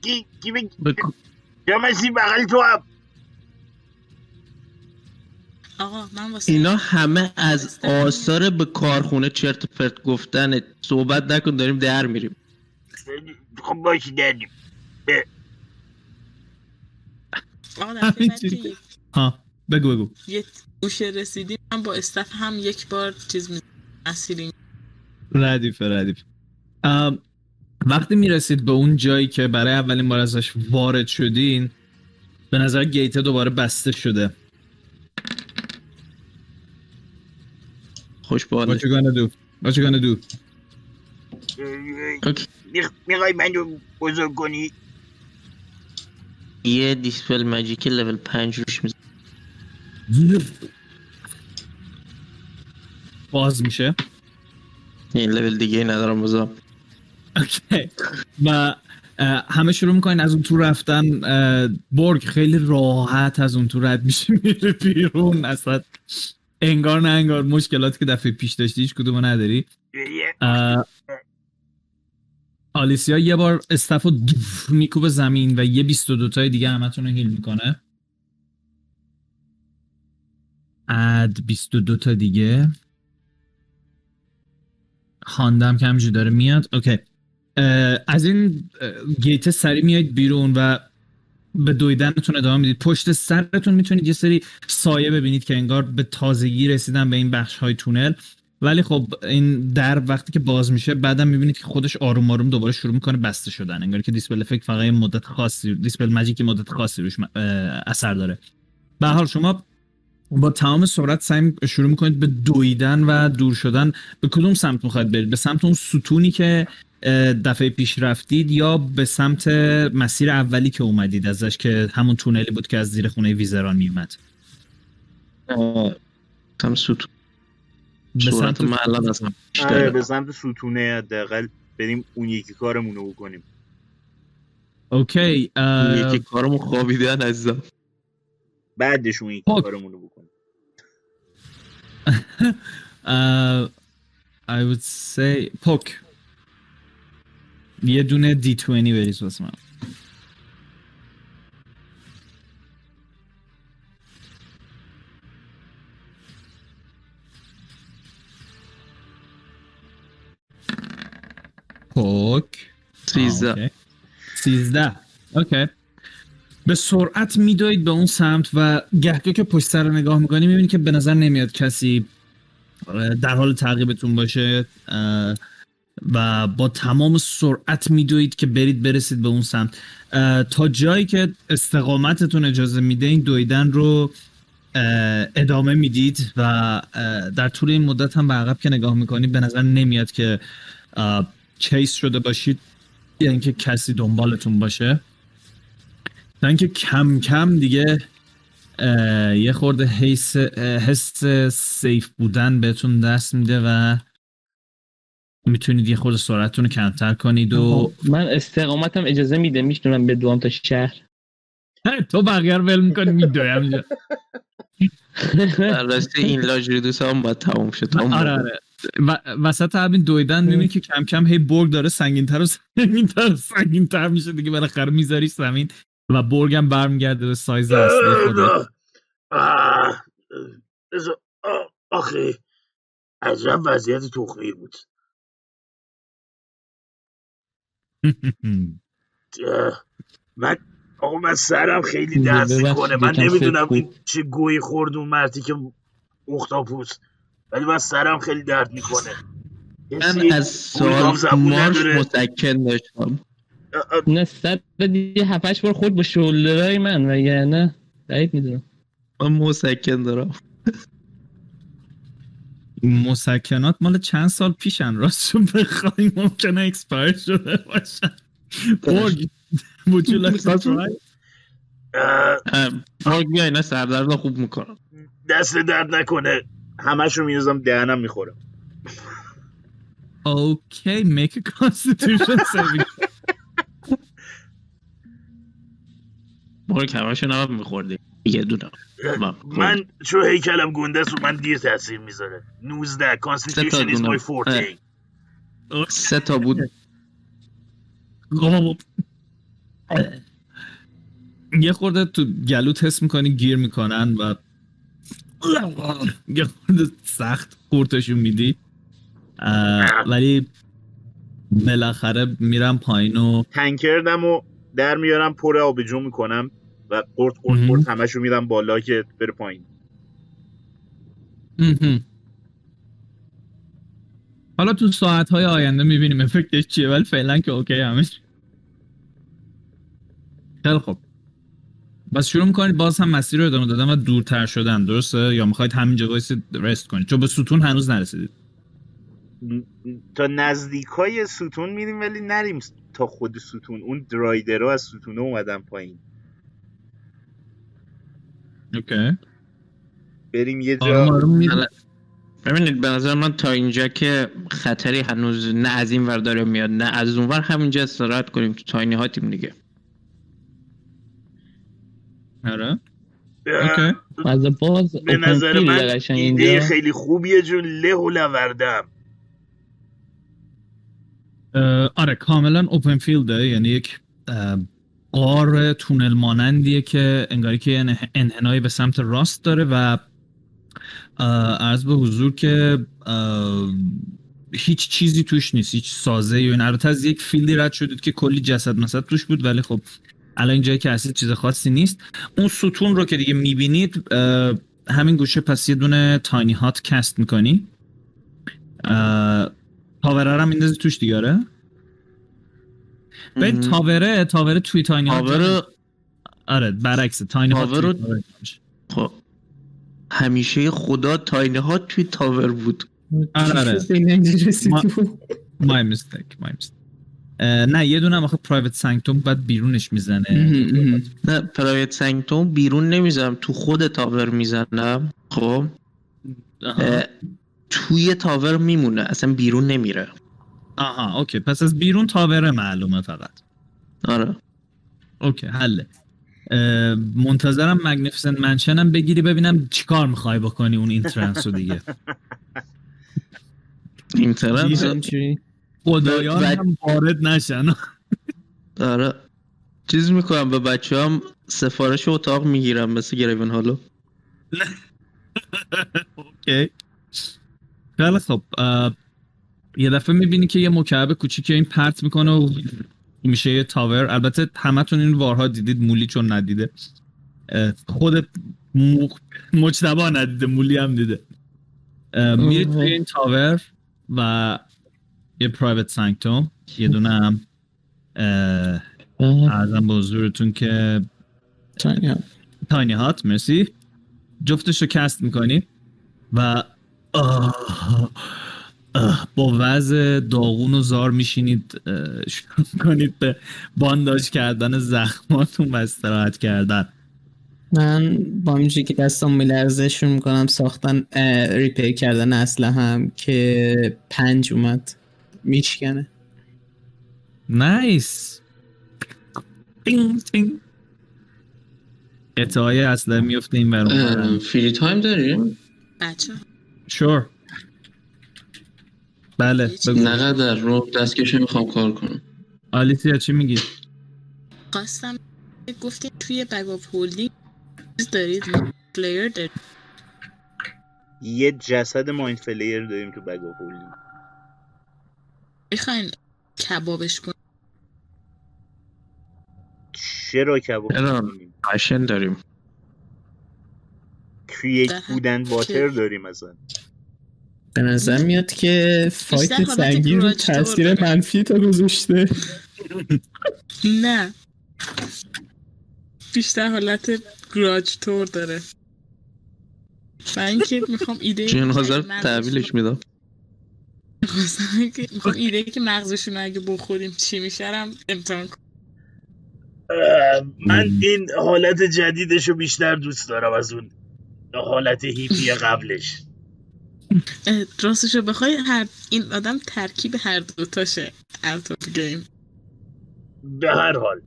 کی کی بگ بکن. یا مسیح بغل تو هم. آقا من واسه اینا همه از آثار به کارخونه چرت و پرت گفتن صحبت نکن داریم در میریم. خب باشی دردیم. آقا ها بگو بگو. یه گوشه رسیدیم من با استف هم یک بار چیز می اسیرین ردیفه ردیف ام، وقتی می‌رسید به اون جایی که برای اولین بار ازش وارد شدین به نظر گیت دوباره بسته شده. خوش باله What you gonna do? What you gonna do? اوکی. می‌خوای منو بزرگ کنی یه دیسپل ماجیک لول 5 روش میزن باز میشه این لول دیگه ندارم بازم اوکی و اه، همه شروع می‌کنین از اون تو رفتن اه، برگ خیلی راحت از اون تو رد میشه میره بیرون اصلا انگار نه انگار مشکلاتی که دفعه پیش داشتی هیچ کدومو نداری. آلیسیا یه بار استف رو دوف میکوبه زمین و یه 22 تای دیگه همتون رو هیل می‌کنه. اد 22 تا دیگه. خواندم که همینجوری داره میاد. اوکی. از این گیت سری میاید بیرون و به دویدنتون ادامه می‌دید. پشت سرتون می‌تونید یه سری سایه ببینید که انگار به تازگی رسیدن به این بخش های تونل. ولی خب این در وقتی که باز میشه بعدم می‌بینید که خودش آروم آروم دوباره شروع می‌کنه بسته شدن. انگار که دیسپل افکت فقط مدت خاصی دیسپل ماجیک یه مدت خاصی روش اثر داره. به حال شما با تمام سرعت سعی شروع می‌کنید به دویدن و دور شدن. به کدوم سمت می‌خواید برید؟ به سمت اون ستونی که دفعه پیش رفتید یا به سمت مسیر اولی که اومدید ازش که همون تونلی بود که از زیر خونه ویزران میومد هم سوت به صورت سمت از آره به سمت ستونه حداقل بریم اون یکی کارمون رو بکنیم. اوکی اه، یکی کارمون خوابیدن عزیزم. بعدش اون یکی خب. کارمون رو بکنیم. Uh, I would say پوک یه دونه دی 20 بریز واسه من پوک سیزده اوکی. سیزده اوکی به سرعت میدوید به اون سمت و گهگاه که پشت سر نگاه می‌کنی می‌بینی که به نظر نمیاد کسی در حال تعقیبتون باشه و با تمام سرعت میدوید که برید برسید به اون سمت. تا جایی که استقامتتون اجازه میده این دویدن رو ادامه می‌دید و در طول این مدت هم به عقب که نگاه می‌کنید به نظر نمیاد که چیس شده باشید یا اینکه کسی دنبالتون باشه. تا اینکه کم کم دیگه یه خورده حس حس سیف بودن بهتون دست میده و می‌تونید یه خورده سرعتتون رو کمتر کنید و من استقامتم اجازه میده می‌تونم به دوام تا شهر. تو بقیه رو ول می‌کنی میدوی همینجا. در راستی این لاجریدوس هم باید تموم شد آره. آره. و وسط همین دویدن می‌بینی که کم کم هی برگ داره سنگینتر و سنگینتر و سنگینتر میشه دیگه بالاخره میذاریش زمین. و برگ هم برمیگرده به سایز اصلی آه، آخه عجب وضعیت تخمی بود. من آقا من سرم خیلی درد می‌کنه. من نمی‌دونم این. چه گویی خورد اون مردی که اختاپوس. ولی من سرم خیلی درد می‌کنه. من از سال مارش متکن داشتم. نه صد یه هفتش بار خورد با شولدرهای من و نه بعید می‌دونم. من مسکن دارم. مسکنات مال چند سال پیشن؟ راستشو بخوای ممکنه اکسپایر شده باشن. برگ would you like to try? برگ بیا اینا سردرد خوب می‌کنم. دست درد نکنه. همش رو میریزم دهنم می‌خورم Okay, make a constitution saving. برگ همشو نباید میخوردی. یه دونه من چون هیکلم گنده است و من دیر تاثیر می‌ذاره 19 Constitution is my forte سه تا بود. یه خورده تو گلوت حس می‌کنی گیر می‌کنن و یه خورده سخت قورتشون میدی. ولی بالاخره میرم پایین و تنکردم و در میارم پر آبجو می‌کنم و قرد قرد. قرد همش رو میدم بالا که بره پایین. حالا تو ساعت های آینده می‌بینیم effect ش چیه ولی فعلا که okay همش. خیلی خوب. پس شروع می‌کنید باز هم مسیر رو ادامه دادن و دورتر شدن درسته؟ یا می‌خواید همینجا وایسید rest کنید؟ چون به ستون هنوز نرسیدید. تا نزدیک های ستون میریم ولی نریم. تا خود ستون اون drider ها از ستون اومدن پایین. okay. بریم یه جا. حالا- ببینید به نظر من تا اینجا که خطری هنوز نه از این ور داره میاد نه از اون ور همینجا استراحت کنیم. تو تاینی هاتیم دیگه. آره. اوکی. از باز به نظر من ایده خیلی خوبیه جون. له و لوردم آره کاملا اوپن فیلده یعنی یک قار تونل مانندیه که انگاری که انحنایی به سمت راست داره و عرض به حضور که هیچ چیزی توش نیست هیچ سازه یا این البته از یک field ی رد شدید که کلی جسد مثلا توش بود ولی خب الان اینجایی که هستید چیز خاصی نیست. اون ستون رو که دیگه می‌بینید همین گوشه پس یه دونه tiny hut cast می‌کنی. tower ه رو هم میندازی توش دیگه آره؟ ببین مهم. tower ه tower ه توی tiny hut tower رو- آره برعکس tiny hut tower رو- توی tower میشه. خب همیشه خدا تاینی ها توی تاور بود. آره آره. به. مای میستیک مای میستیک نه یه دونه آخه پرایوت سانکتوم بعد بیرونش می‌زنه. نه پرایوت سنگتون بیرون نمی‌زنم تو خود تاور می‌زنم. خب. توی تاور میمونه اصلا بیرون نمیره. آها اوکی. پس از بیرون تاوره معلومه فقط. آره. okay حله. منتظرم magnificent mansion م بگیری ببینم چیکار می‌خوای بکنی اون entrance رو دیگه. این طرف اینجوری. خدایان هم وارد نشن. آره. چیز می‌کنم به بچه هم سفارش اتاق می‌گیرم مثل Gravenhollow okay. خیلی خب یه دفعه می‌بینی که یه مکعب کوچیکی این پرت می‌کنه و میشه یه تاور. البته همتون این وارها دیدید مولی چون ندیده. خود م... مجتبا ندیده مولی هم دیده. اه، میرید توی این تاور و یه پرایوت سانکتوم یه دونه هم ارزم به حضورتون که. تاینی هات مرسی. جفتش رو کست می‌کنی و آه، آه، با وضع داغون و زار میشینید شروع کنید به بانداج کردن زخماتون و استراحت کردن. من با اینجوری که دستم میلرزه شروع می‌کنم ساختن ریپیر کردن اصلا هم که پنج اومد. میشکنه نایس تینگ تینگ قطعه اسلحه میفته این برون فری تایم داریم؟ بچه شور بله بگو. نقدر رو دستکشه می‌خوام کار کنم. آلیسیا چی میگی؟ خواستم گفتیم توی بگ آف هولدینگ چیز دارید پلیر دارید. یه جسد مایند فلیر داریم تو بگ آف هولدینگ. می‌خواین کبابش کن چرا کباب؟ پشن داریم. کرییت ده- بودن واتر داریم اصلا به نظر میاد که فایت حالت سنگین رو تاثیر. منفی تا گذاشته. نه. بیشتر حالت گراج تور داره. و اینکه می‌خوام ایده جن حاضر تحویلش میدم. می‌خوام ایده که مغزشون اگه بخوریم چی هم امتحان کنم. من این حالت جدیدش رو بیشتر دوست دارم از اون حالت هیپی قبلش. اه، راستش رو بخوای هر این آدم ترکیب هر دوتاشه out of game به هر حال.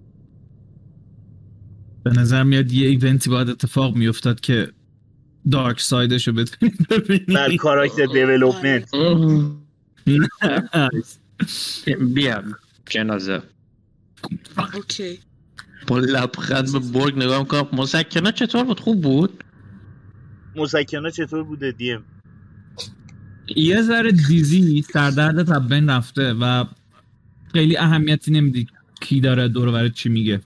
به نظر میاد یه event ی باید اتفاق میافتاد که dark side ش رو بتونید بر ببینید character development. بیا جنازه. اوکی. با لبخند به برگ نگاه می‌کنم. مسکنه چطور بود؟ خوب بود؟ مسکنه چطور بوده دیم؟ یه ذره دیزی سردردت از بین رفته و خیلی اهمیتی نمیدی کی داره دور و برت چی میگه.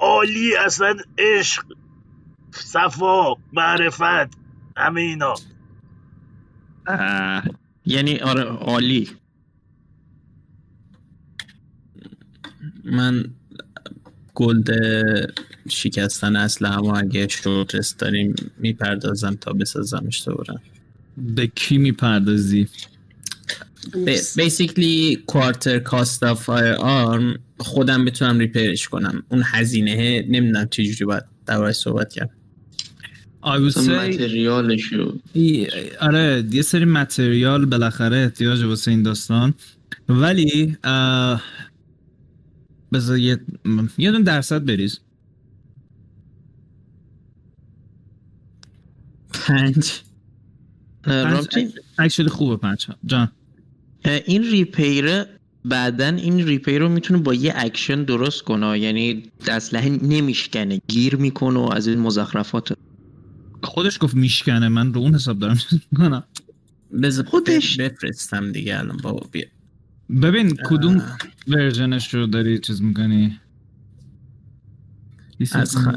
عالی اصلا عشق صفا معرفت همه اینا. اه، یعنی آره عالی. من گلد شکستن اصل اما اگه شورت داریم می‌پردازم تا بسازمش دوباره. به کی می‌پردازی؟ بیسیکلی کوارتر کاست آف فایر آرم خودم بتونم ریپیرش کنم. اون هزینه نمی‌دونم چجوری باید دربارش صحبت کرد. I would say آره یه سری material بالاخره احتیاج واسه این داستان. ولی بذار یه یه دونه درصد بریز. پنج. actually خوبه پنج جان. این repair بعدا این repair رو می‌تونه با یه اکشن درست کنه. یعنی اسلحه نمیشکنه. گیر می‌کنه و از این مزخرفات. خودش گفت میشکنه. من رو اون حساب دارم. می‌کنم. بذار خودش. بفرستم دیگه الان بابا بیا. ببین کدوم ورژنش رو داری چیز می‌کنی؟ از خ-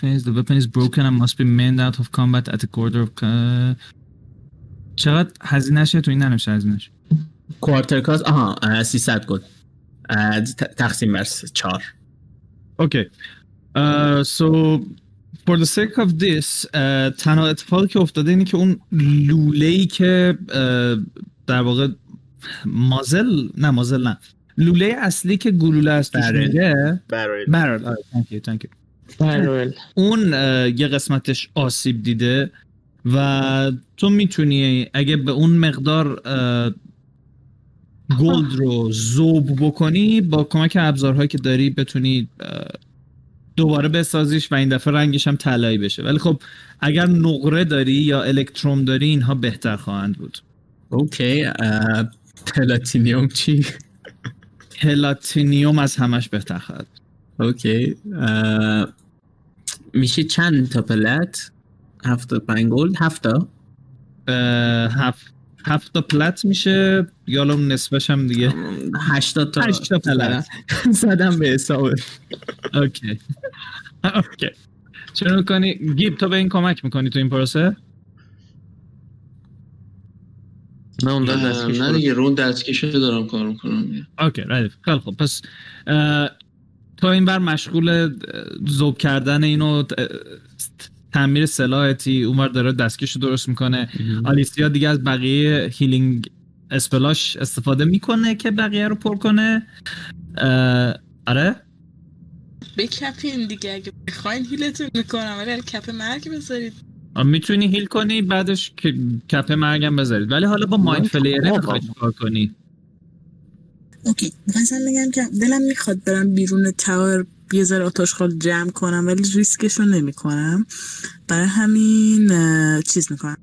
phase the weapon is broken and must be manned out of combat at a quarter of چقدر هزینهشه تو این ننوشته هزینهش کوارتر کاست آها اه، 300 گل تقسیم بر Okay. Uh, so for the sake of this uh, تنها اتفاقی که افتاده اینه که اون لوله ای که uh, در واقع مازل نه مازل نه. لوله اصلی که گلوله است توش برل. برل آره thank you, thank you. برول اون یه قسمتش آسیب دیده و تو می‌تونی اگه به اون مقدار uh, gold رو ذوب بکنی با کمک ابزارهایی که داری بتونی دوباره بسازیش و این دفعه رنگش هم طلایی بشه. ولی خب اگر نقره داری یا electrum داری اینها بهتر خواهند بود. okay platinum چی؟ platinum از همش بهتر خواهد. okay. میشه چند تا plat؟ هفت پنج gold هفت تا. اه، هفت هفت تا plat میشه. یا حالا اون نصفش هم دیگه. هشتاد تا هشت تا plat. زدم به حساب. okay. okay. چرا می‌کنی گیب تو به این کمک می‌کنی تو این پروسه؟ نه اون دستکش نه. دیگه رو اون دستکشه دارم کار می‌کنم okay ردیف. خیلی خوب. پس تو این بر مشغول ذوب کردن اینو تعمیر سلاحتی اونور داره دستکش رو درست می‌کنه. آلیسیا دیگه از بقیه healing splash استفاده می‌کنه که بقیه رو پر کنه. آره؟ بکپین دیگه اگه بخواین heal تون می‌کنم. ولی کپ مرگ بذارید. می‌تونی heal کنی بعدش که کپ مرگم بذارید. ولی حالا با Mind Flayer می‌خوای کار کنی؟ okay مثلا بگم که دلم می‌خواد برم بیرون tower یه ذره آتش خال جمع کنم ولی ریسکش رو نمی کنم برای همین چیز می‌کنم.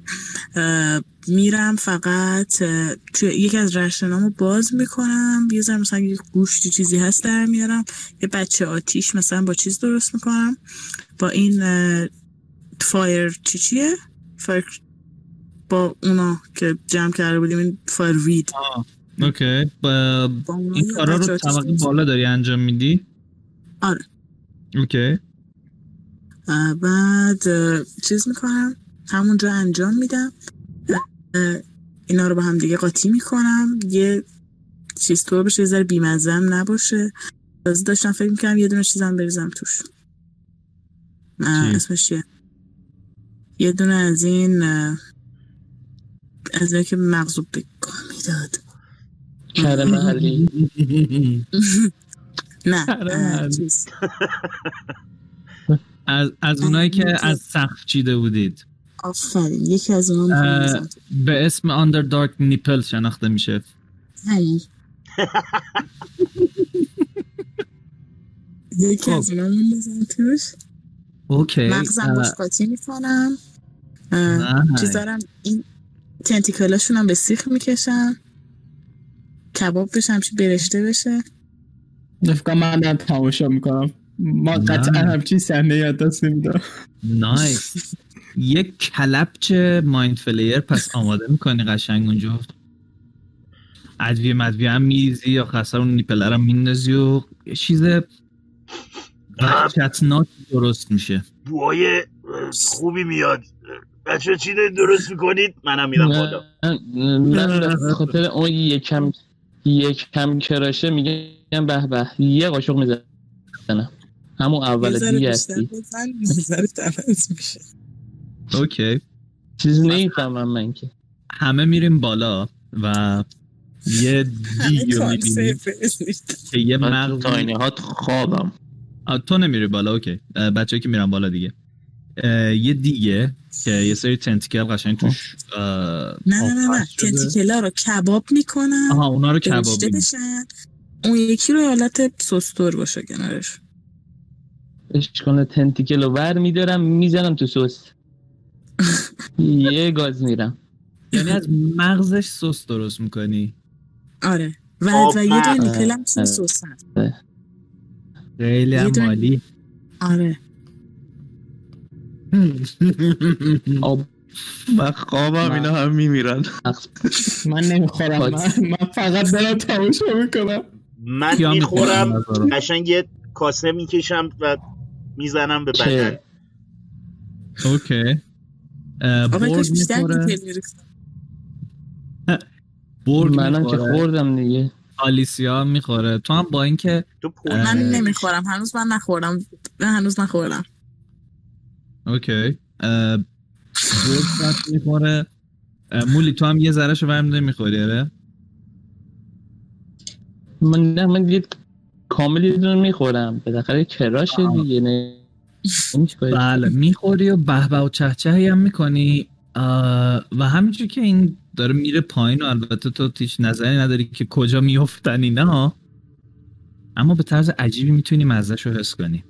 میرم فقط توی یکی از رشتنامو باز می‌کنم. یه ذره مثلا یه گوشتی چیزی هست در میارم. یه بچه آتیش مثلا با چیز درست می‌کنم. با این فایر چی چیه؟ فایر با اونا که جمع کرده بودیم این فایر وید. اوکی. با این کارا رو طبقه بالا داری انجام میدی؟ آره. اوکی. بعد چیز می‌کنم. همونجا انجام میدم. اینا رو با هم دیگه قاطی می‌کنم. یه چیز طور بشه یه ذره بیمزم نباشه. تازه داشتم فکر می‌کنم یه دونه چیزم بریزم توش؟ اسمش چیه؟ یه دونه از این از که مغزو بگاه می‌داد. کره محلی. نه آره، از, از اونایی که از سقف چیده بودید. آفرین یکی از اونها. به اسم آندر دارک نیپل شناخته میشه. یکی از خب. اونا میندازم توش. اوکی مغزم باش قاطی می‌کنم. چیز دارم این تنتیکلاشون هم به سیخ می‌کشم کباب بشه همچی برشته بشه. نفکر من دارم تماشا می‌کنم. ما. قطعا همچین صحنه یاد دست نمیدارم. نایس. یک کلپچ مایند فلیر پس آماده می‌کنی قشنگ اونجا؟ ادویه مدویه هم میریزی یا خسر اون نیپلر هم میندازی و یه چیز وحشتناک درست میشه. بوهای خوبی میاد. بچه چی دارید درست می‌کنید؟ منم میرم بالا. به خاطر اون یکم یکم کراشه میگم به به یه قاشق می‌زنم. همون اول دیگه هستی. میشه. اوکی. چیزی نمی‌فهمم من که. همه میریم بالا و یه دیگ رو کانسه می‌بینیم. که یه مغز تاینهات خوابم. آه، تو نمیری بالا اوکی. بچه که میرن بالا دیگه. یه دیگه که یه سری تنتیکل قشنگ توش نه نه نه نه. تنتیکلا رو کباب می‌کنن آها اونا رو برشته بشن؟ اون یکی رو حالت سستور باشه کنارش. اشکال تنتیکل رو ور میدارم می‌زنم تو سس. یه گاز میرم. یعنی از مغزش سس درست می‌کنی؟ آره. و, و یه. دونه نیپل هم توی. سس هست خیلی هم مالی آره. آب. من خوابم اینا هم میمیرن. من نمی‌خورم. من, من فقط دارم تماشا می‌کنم. من می‌خورم؟ قشنگ یه کاسه می‌کشم و می‌زنم به بدن. اوکی. برگ بیشتر می‌خوره. برگ منم که خوردم دیگه. آلیسیا می‌خوره. تو هم با اینکه تو. من نمی‌خورم. هنوز من نخوردم. من هنوز نخوردم. اوکی. هم می‌خوره. مولی تو هم یه ذره شو برمیده می‌خوری آره؟ من نه من دیگه کامل یه دونه می‌خورم. بالاخره کراشه دیگه نه. کاری. بله می‌خوری و به به و چهچهی هم می‌کنی. و همینجور که این داره میره پایین و البته تو هیچ نظری نداری که کجا میفتن اینا اما به طرز عجیبی می‌تونی مزهش رو حس کنی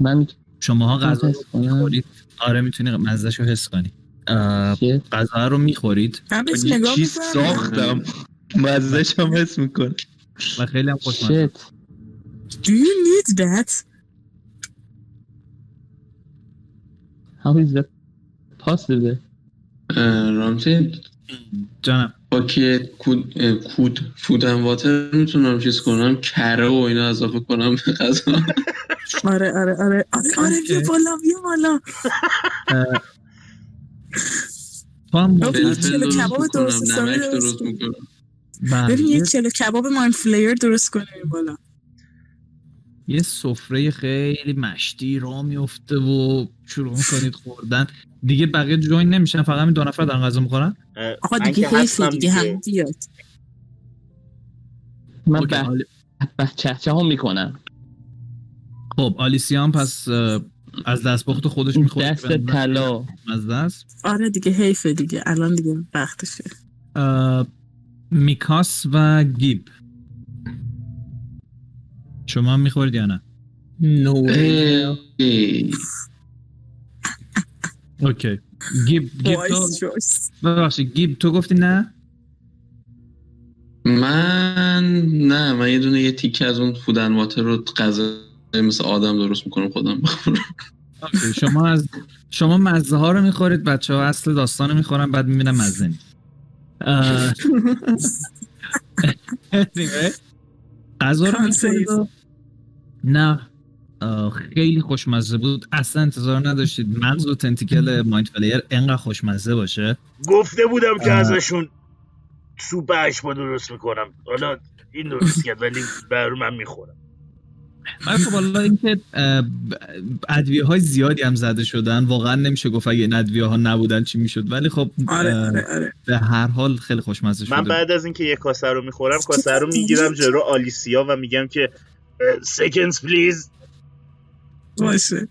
من شماها غذا رو. می‌خورید. آره می‌تونی مزهش رو حس کنی اه، چیه؟ غذا رو می‌خورید. من بهش یه نگاه چیز می‌کنم. ساختم. مزدش هم حس می‌کنه و خیلی هم خوشمزه. شت Do you need that? How is that? Possible? اه، رامتی جانم. با که کود کود فودن واتر می‌تونم چیز کنم؟ کره و اینا اضافه کنم به غذا؟ آره آره آره. آره آره بیا. بالا بیا بالا. تو هم چلو درست کباب درست بله، ببین یه چلو کباب ماین فلیر درست کنیم بالا. یه سفره خیلی مشتی را میفته و شروع می‌کنید خوردن. دیگه بقیه جوین نمیشن فقط همین دو نفر دارن غذا می‌خورن؟ آقا دیگه حیفه دیگه هم بیاد. من به چهچه هم می‌کنم خب آلیسیا هم پس از دستپخت خودش می‌خوره دست طلا. از دست. آره دیگه حیفه دیگه. الان دیگه وقتشه. میکاس و گیب. شما هم می‌خورید یا نه؟ نو اه، ای. اوکی. گیب گیب تو ببخشید گیب تو گفتی نه؟ من نه من یه دونه یه تیکه از اون فودن واتر رو غذا مثل آدم درست می‌کنم خودم اوکی، شما از شما مزه ها رو می‌خورید بچه ها اصل داستان رو می‌خورن بعد می‌بینن مزه نیست. غذا رو می‌خورید نه. خیلی خوشمزه بود. اصلا انتظار نداشتید. مغز و تنتیکل مایند فلیر انقدر خوشمزه باشه. گفته بودم که. ازشون سوپ اشبا درست می‌کنم. حالا این درست کرد ولی بر من می‌خورم. ولی خب حالا اینکه ادویه های زیادی هم زده شدن. واقعا نمیشه گفت اگه این ادویه ها نبودن چی می‌شد. ولی خب آره آره آره. به هر حال خیلی خوشمزه شده. من. بعد از اینکه یه کاسه رو می‌خورم کاسه رو می‌گیرم جلو آلیسیا و میگم که سکنز پلیز باشه.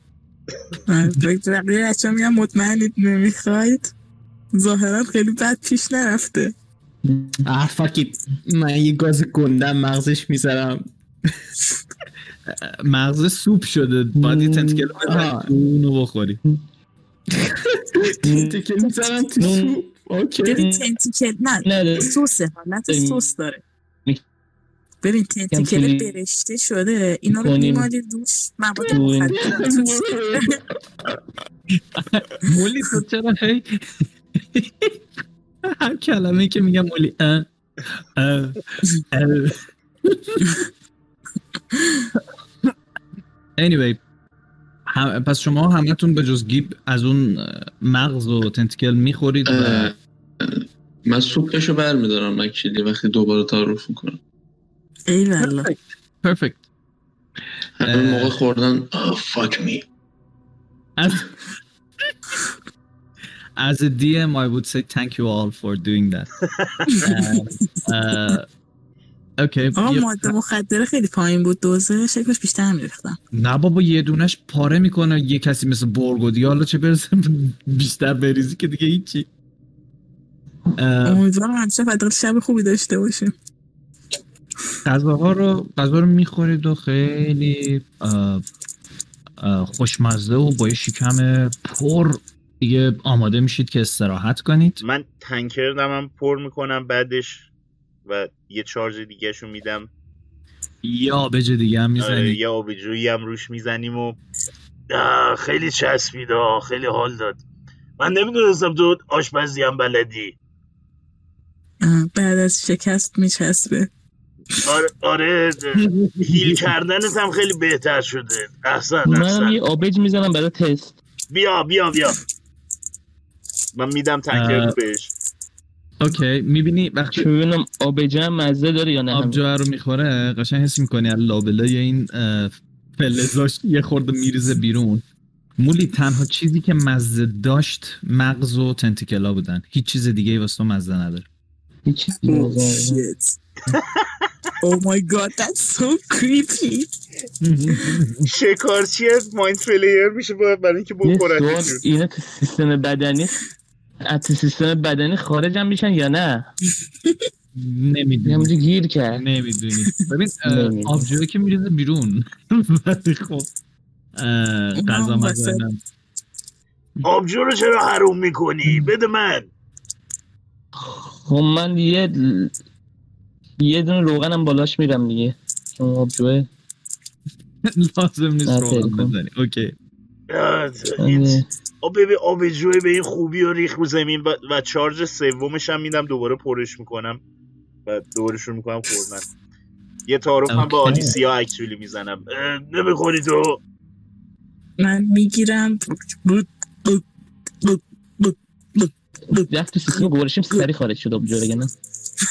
بقیه بچه میگم مطمئنید نمی‌خواید. ظاهرا خیلی بد پیش نرفته. آه فاکیت من یه گاز گندم مغزش می‌ذارم. مغز سوپ شده. باید یه. تو اونو بخوری. تیکه می‌ذارم تو سوپ. اوکی. ببین تنتیکل نه سسه حالت. سس داره. ببین تنتیکل کنی- برشته شده اینا رو کنیم. میمالی روش مواد توش. مولی تو چرا هی؟ هر کلمه که میگم مولی. anyway هم... پس شما همتون به جز گیب از اون مغز و تنتیکل می‌خورید و من سوپشو برمیدارم اکچولی وقتی دوباره تعارف می‌کنم. ای والا پرفکت اه. موقع خوردن فاک می As, as a DM, I would say thank you all for doing that. Uh, okay. آقا ماده مخدره خیلی پایین بود دوزه شکلش بیشتر میریختم نه بابا یه دونش پاره می‌کنه یه کسی مثل برگو دیگه حالا چه برسه بیشتر بریزی که دیگه هیچی امیدوارم همیشه فداقت شب خوبی داشته باشیم غذاها رو غذا رو می‌خورید و خیلی خوشمزه و با یه شکم پر دیگه آماده میشید که استراحت کنید. من تنکر دمم پر می‌کنم بعدش و یه چارج دیگه شو میدم. یا آبج دیگه هم آره، می‌زنید. یه آبجویی هم روش می‌زنیم و خیلی چسبید. آه، خیلی حال داد. من نمی‌دونستم تو آشپزی هم بلدی. بعد از شکست میچسبه. آره, آره هیل کردنت هم خیلی بهتر شده. احسن منم یه آبج می‌زنم برای تست. بیا بیا بیا. من میدم تنکر اه، بهش. اوکی می‌بینی وقتی ببینم آبجه هم مزه داره یا نه آبجو رو می‌خوره قشنگ حس می‌کنی از لابلای این فلزاش یه خورده میریزه بیرون. مولی تنها چیزی که مزه داشت مغز و تنتیکلا بودن. هیچ چیز دیگه ای واسه تو مزه نداره. هیچ چیزی Oh my god, that's so creepy. شکارچی از مایند فلیر میشه باید برای اینکه سوال اینا تو سیستم بدنی از تو سیستم بدنی خارج هم میشن یا نه نمی‌دونی همونجا گیر کرد نمی‌دونی ببین. آبجویی که میریزه بیرون ولی خب وسط. نه. آبجو رو چرا حروم می‌کنی بده من خب من یه یه دونه روغنم بالاش میرم دیگه. چون آبجوه. لازم نیست نه، رو فکر کن. آره. بزنی. اوکی. آره. آب ببین آبجوی به این خوبی و ریخ رو زمین و, چارج سومش هم میدم دوباره پرش می‌کنم. و دوباره شروع می‌کنم خوردن. یه تعارف هم با. آلیسیا اکچولی می‌زنم. نمی‌خوری تو. من می‌گیرم. رفت تو سیستم گوارشیم سری خارج شد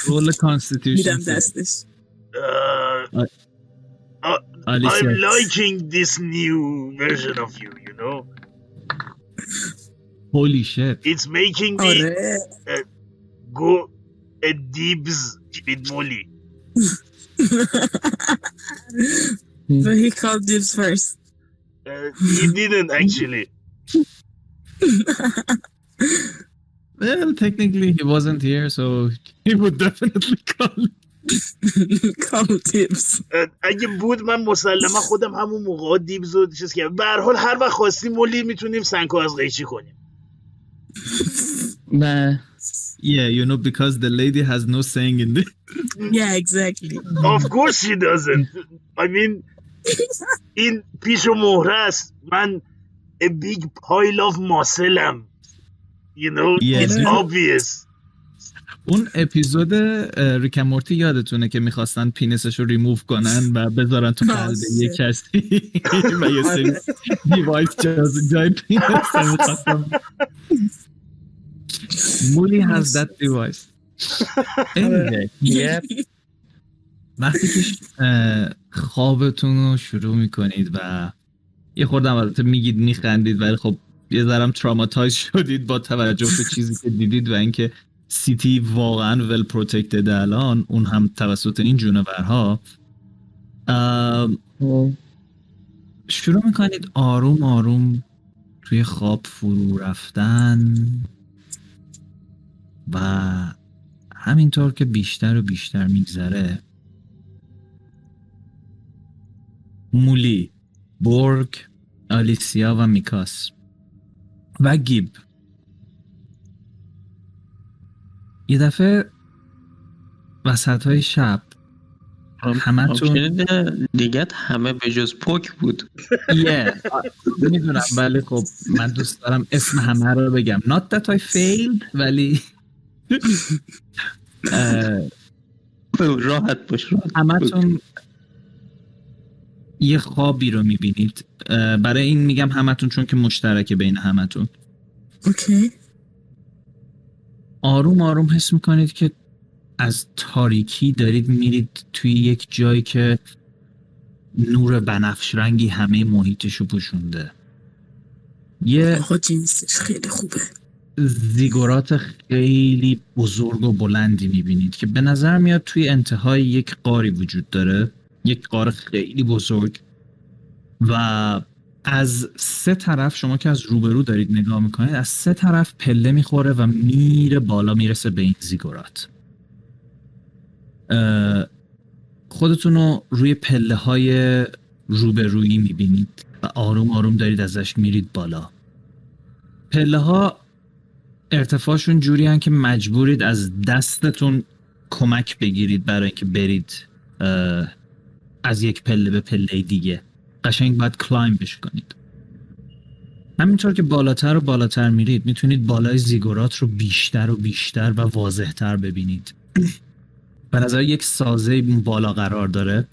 Roll constitution. This. Uh, uh, uh, I'm liking this new version of you, you know? Holy shit. It's making me uh, go a deeps with Molly. Hmm. but he called deeps first. Uh, he didn't actually. well technically he wasn't here so he would definitely call call dibs اه، اگه بود من مسلما خودم همون موقع دیبز و چیز که به هر حال هر وقت خواستیم مولی می‌تونیم سنکو از قیچی کنیم نه yeah you know because the lady has no saying in this yeah exactly of course she doesn't I mean این پیش و مهره است من a big pile of muscle am you know Yes. it's obvious. اون اپیزود ریک مورتی یادتونه که می‌خواستن پینسش رو ریموو کنن و بذارن تو قلب یه کسی و یه سری device جاز جای پینس رو می‌خواستن. مولی has that device. وقتی که خوابتون رو شروع می‌کنید و یه خوردم البته میگید میخندید ولی خب یه ذرم traumatize شدید با توجه به چیزی که دیدید و اینکه city واقعا well protected الان اون هم توسط این جونورها. شروع می‌کنید آروم آروم توی خواب فرو رفتن و همینطور که بیشتر و بیشتر میگذره مولی بورگ آلیسیا و میکاس. و گیب. یه دفعه وسط های شب همتون option دیگه همه به جز پوک بود. یه. می‌دونم ولی خب من دوست دارم اسم همه رو بگم. Not that I failed ولی راحت باش راحت باش. یه خوابی رو می‌بینید. برای این میگم همتون چون که مشترکه بین همتون. okay. آروم آروم حس می‌کنید که از تاریکی دارید میرید توی یک جایی که نور بنفش رنگی همه محیطشو پوشونده. یه آقا جنسش خیلی خوبه. زیگورات خیلی بزرگ و بلندی می‌بینید که به نظر میاد توی انتهای یک قاری وجود داره. یک قار خیلی بزرگ. و از سه طرف شما که از روبرو دارید نگاه می‌کنید از سه طرف پله می‌خوره و میره بالا می‌رسه به این زیگورات. خودتون رو روی پله های روبرویی می‌بینید و آروم آروم دارید ازش میرید بالا. پله ها ارتفاعشون جوری هن که مجبورید از دستتون کمک بگیرید برای اینکه برید از یک پله به پله دیگه. قشنگ باید کلایمبش کنید. همینطور که بالاتر و بالاتر میرید می‌تونید بالای زیگورات رو بیشتر و بیشتر و واضحتر ببینید. به نظر یک سازه بالا قرار داره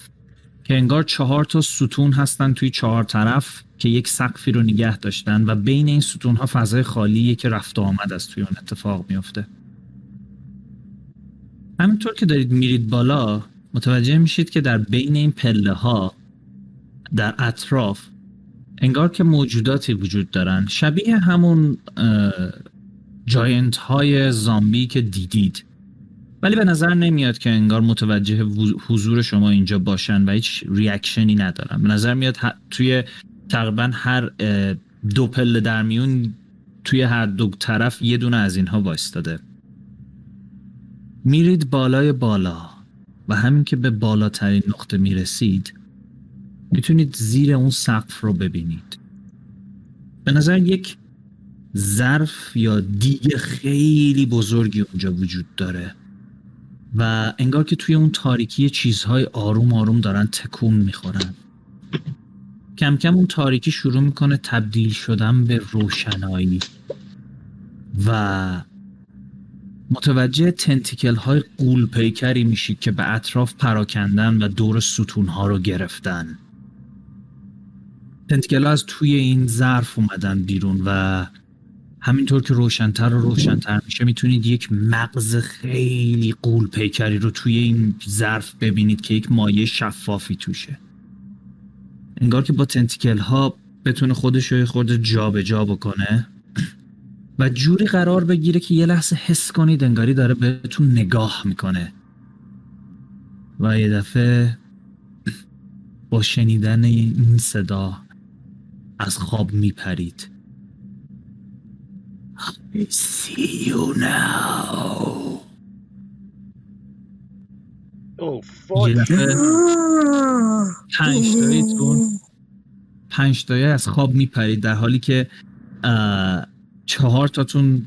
که انگار چهار تا ستون هستن توی چهار طرف که یک سقفی رو نگه داشتن و بین این ستون ها فضای خالیه که رفت و آمد از توی اون اتفاق میفته همینطور که دارید میرید بالا متوجه میشید که در بین این پله ها در اطراف انگار که موجوداتی وجود دارن. شبیه همون جاینت های زامبی که دیدید. ولی به نظر نمیاد که انگار متوجه حضور شما اینجا باشن و هیچ ریاکشنی ندارن. به نظر میاد توی تقریبا هر دو پله در میون توی هر دو طرف یه دونه از اینها وایستاده. میرید بالای بالا. و همین که به بالاترین نقطه می‌رسید می‌تونید زیر اون سقف رو ببینید. به نظر یک ظرف یا دیگه خیلی بزرگی اونجا وجود داره و انگار که توی اون تاریکی چیزهای آروم آروم دارن تکون می‌خورن. کم کم اون تاریکی شروع می‌کنه تبدیل شدن به روشنایی و متوجه تنتیکل های قول پیکری میشید که به اطراف پراکندن و دور ستون ها رو گرفتن. تنتیکل از توی این ظرف اومدن بیرون و همینطور که روشنتر و روشنتر میشه می‌تونید یک مغز خیلی قول پیکری رو توی این ظرف ببینید که یک مایه شفافی توشه. انگار که با تنتیکل ها بتونه خودش رو خورده جابجا جا بکنه. و جوری قرار بگیره که یه لحظه حس کنید انگاری داره بهتون نگاه می‌کنه. و یه دفعه با شنیدن این صدا از خواب میپرید. I see you now. دفعه پنج تاییتون پنج تایی از خواب میپرید در حالی که چهار تاتون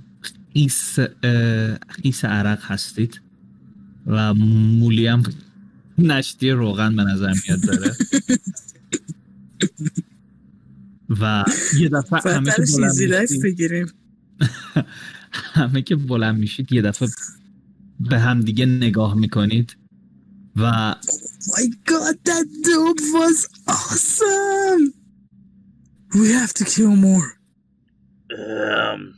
خیس خیس عرق هستید و مولی هم نشتی روغن به نظر میاد داره و یه دفعه همه که بلند بگیریم همه که بلند میشید یه دفعه به هم دیگه نگاه می‌کنید و My god, that dude was awesome! We have to kill more. ام،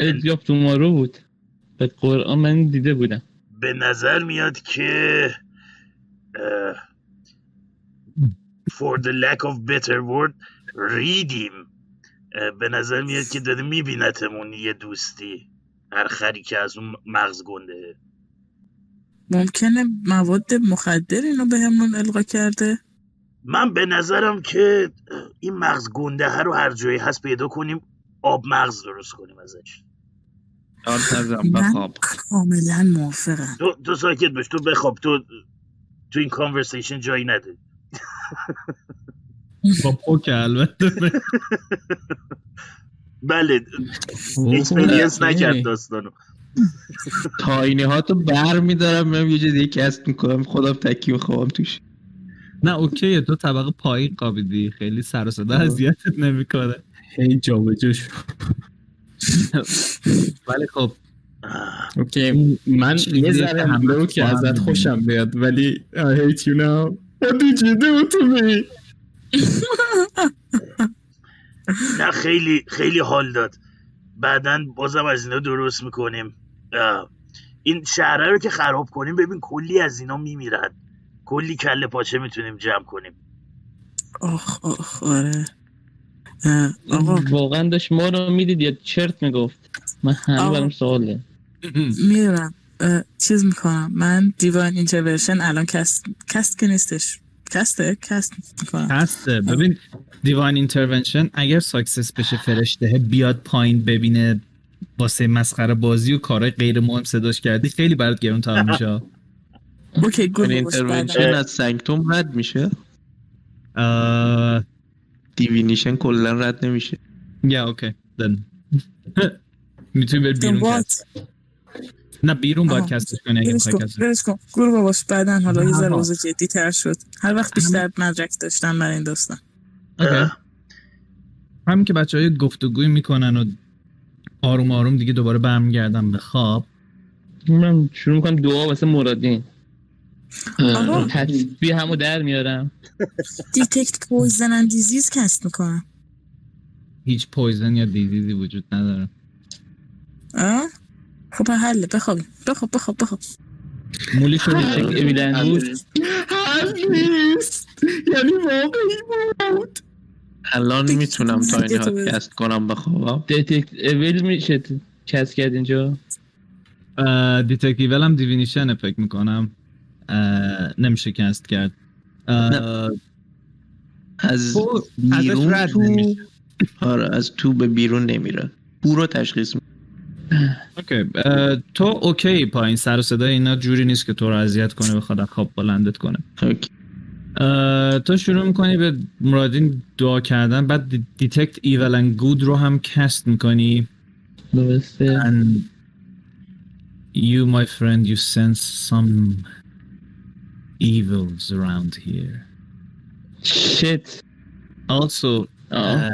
ادیاب تو مارو بود. به قرآن من دیده بودم. به نظر میاد که for the lack of better word ریدیم. به نظر میاد که داره میبینتمون یه دوستی. هر خری که از اون مغز گنده. ممکنه مواد مخدر اینو بهمون القا کرده. من به نظرم که این مغز گنده رو هر جایی هست پیدا کنیم آب مغز درست کنیم ازش. من کاملا موافقم. تو, تو ساکت باش تو بخواب تو تو این conversation جایی نده. با پوک البته. بله experience اوه. نکرد داستانو. Tiny Hut و بر میدارم میرم یه جا دیگه cast می‌کنم خودم تکی می‌خوام توش. نه اوکیه. تو طبقه پایین قابیدی خیلی سر و صدا اذیتت نمی‌کنه. هی جابجا شد. ولی خب. اوکی. من یه که ذره هم بگو که ازت. خوشم بیاد ولی I hate you now. What did you do to me? نه خیلی خیلی حال داد. بعدا بازم از اینا درست می‌کنیم. این شهره رو که خراب کنیم ببین کلی از اینا میمیرن. کلی کله پاچه می‌تونیم جمع کنیم. آخ آخ آره. آقا. واقعا داشت ما رو می‌دید یا چرت می‌گفت؟ من همه. برام سواله می‌دونم. چیز می‌کنم. من Divine Intervention الان cast cast که نیستش. cast ه؟ cast می‌کنم. cast ه ببین Divine Intervention اگر success بشه فرشته بیاد پایین ببینه واسه مسخره بازی و کارهای غیر مهم صداش کردی خیلی برات گرون تمام میشه. اوکی گود این باباش اینترونشن. از سنگتوم رد میشه؟ دیوینیشن کلا رد نمیشه. یا اوکی دن می‌تونی بری بیرون? کست نه بیرون باید. کستش کنی اگه می‌خوای کستش ولش کن گروه باباش بعدا حالا یه ذره. اوضاع جدی تر شد. هر وقت بیشتر مدرک داشتم برای این داستان. اوکی. همین که بچه های گفتگوی می‌کنن و آروم آروم دیگه دوباره برمیگردن به خواب. من شروع می‌کنم دعا واسه مرادین. تسبیح همو در میارم. Detect Poison and Disease cast می‌کنم هیچ poison یا disease ی وجود نداره. آه؟ خب حله. بخوابیم بخواب بخواب بخواب. مولی شدی چک evil and good حل نیست. یعنی واقعی بود. الان می‌تونم تا این. cast کنم بخوابم. Detect Evil میشه cast کرد اینجا؟ Detect Evil هم Divination فکر می‌کنم. نمیشه cast کرد. از تو بیرون تو نمیشه. آره از تو به بیرون نمیره. او رو تشخیص می- okay تو okay پایین سر و صدای اینا جوری نیست که تو رو اذیت کنه بخواد از خواب بلندت کنه. okay. تو شروع می‌کنی به مرادین دعا کردن بعد Detect Evil and Good رو هم cast می‌کنی. درسته. And you my friend you sense some evils around here شت also آه. اه،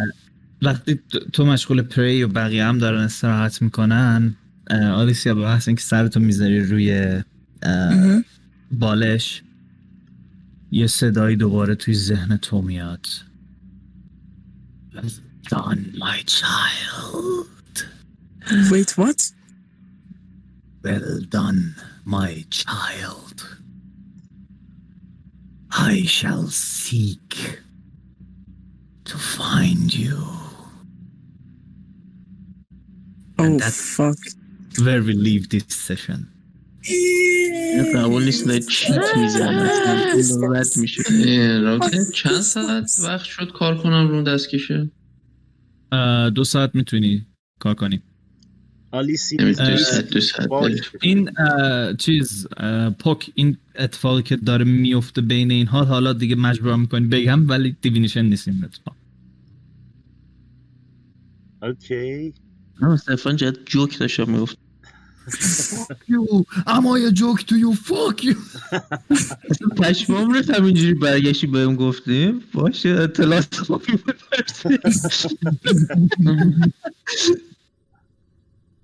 وقتی تو- تو مشغول پری و بقیه هم دارن استراحت می‌کنن آلیسیا به بحث اینکه سرتو می‌ذاری روی اه، مهم. بالش یه صدایی دوباره توی ذهن تو میاد Well done my child Wait what? Well done my child I shall seek to find you. Oh that- fuck. where we leave this session. قبول نیست داره چیت می‌زنه رد میشه اه، راکت چند ساعت وقت شد کار کنم رو اون دستکشه اه، دو ساعت می‌تونی کار کنی آلیسی. این چیز پوک این اتفاقی که داره میفته بین این حال حالا دیگه مجبور می‌کنی بگم ولی Divination نیست این اتفاق. okay. نه استفان جد جوک داشته می‌گفت؟ You. Am I a joke to you? Fuck you. پشمام رو همینجوری برگشتی بهم گفتیم. باشه اطلاعات خوبی بود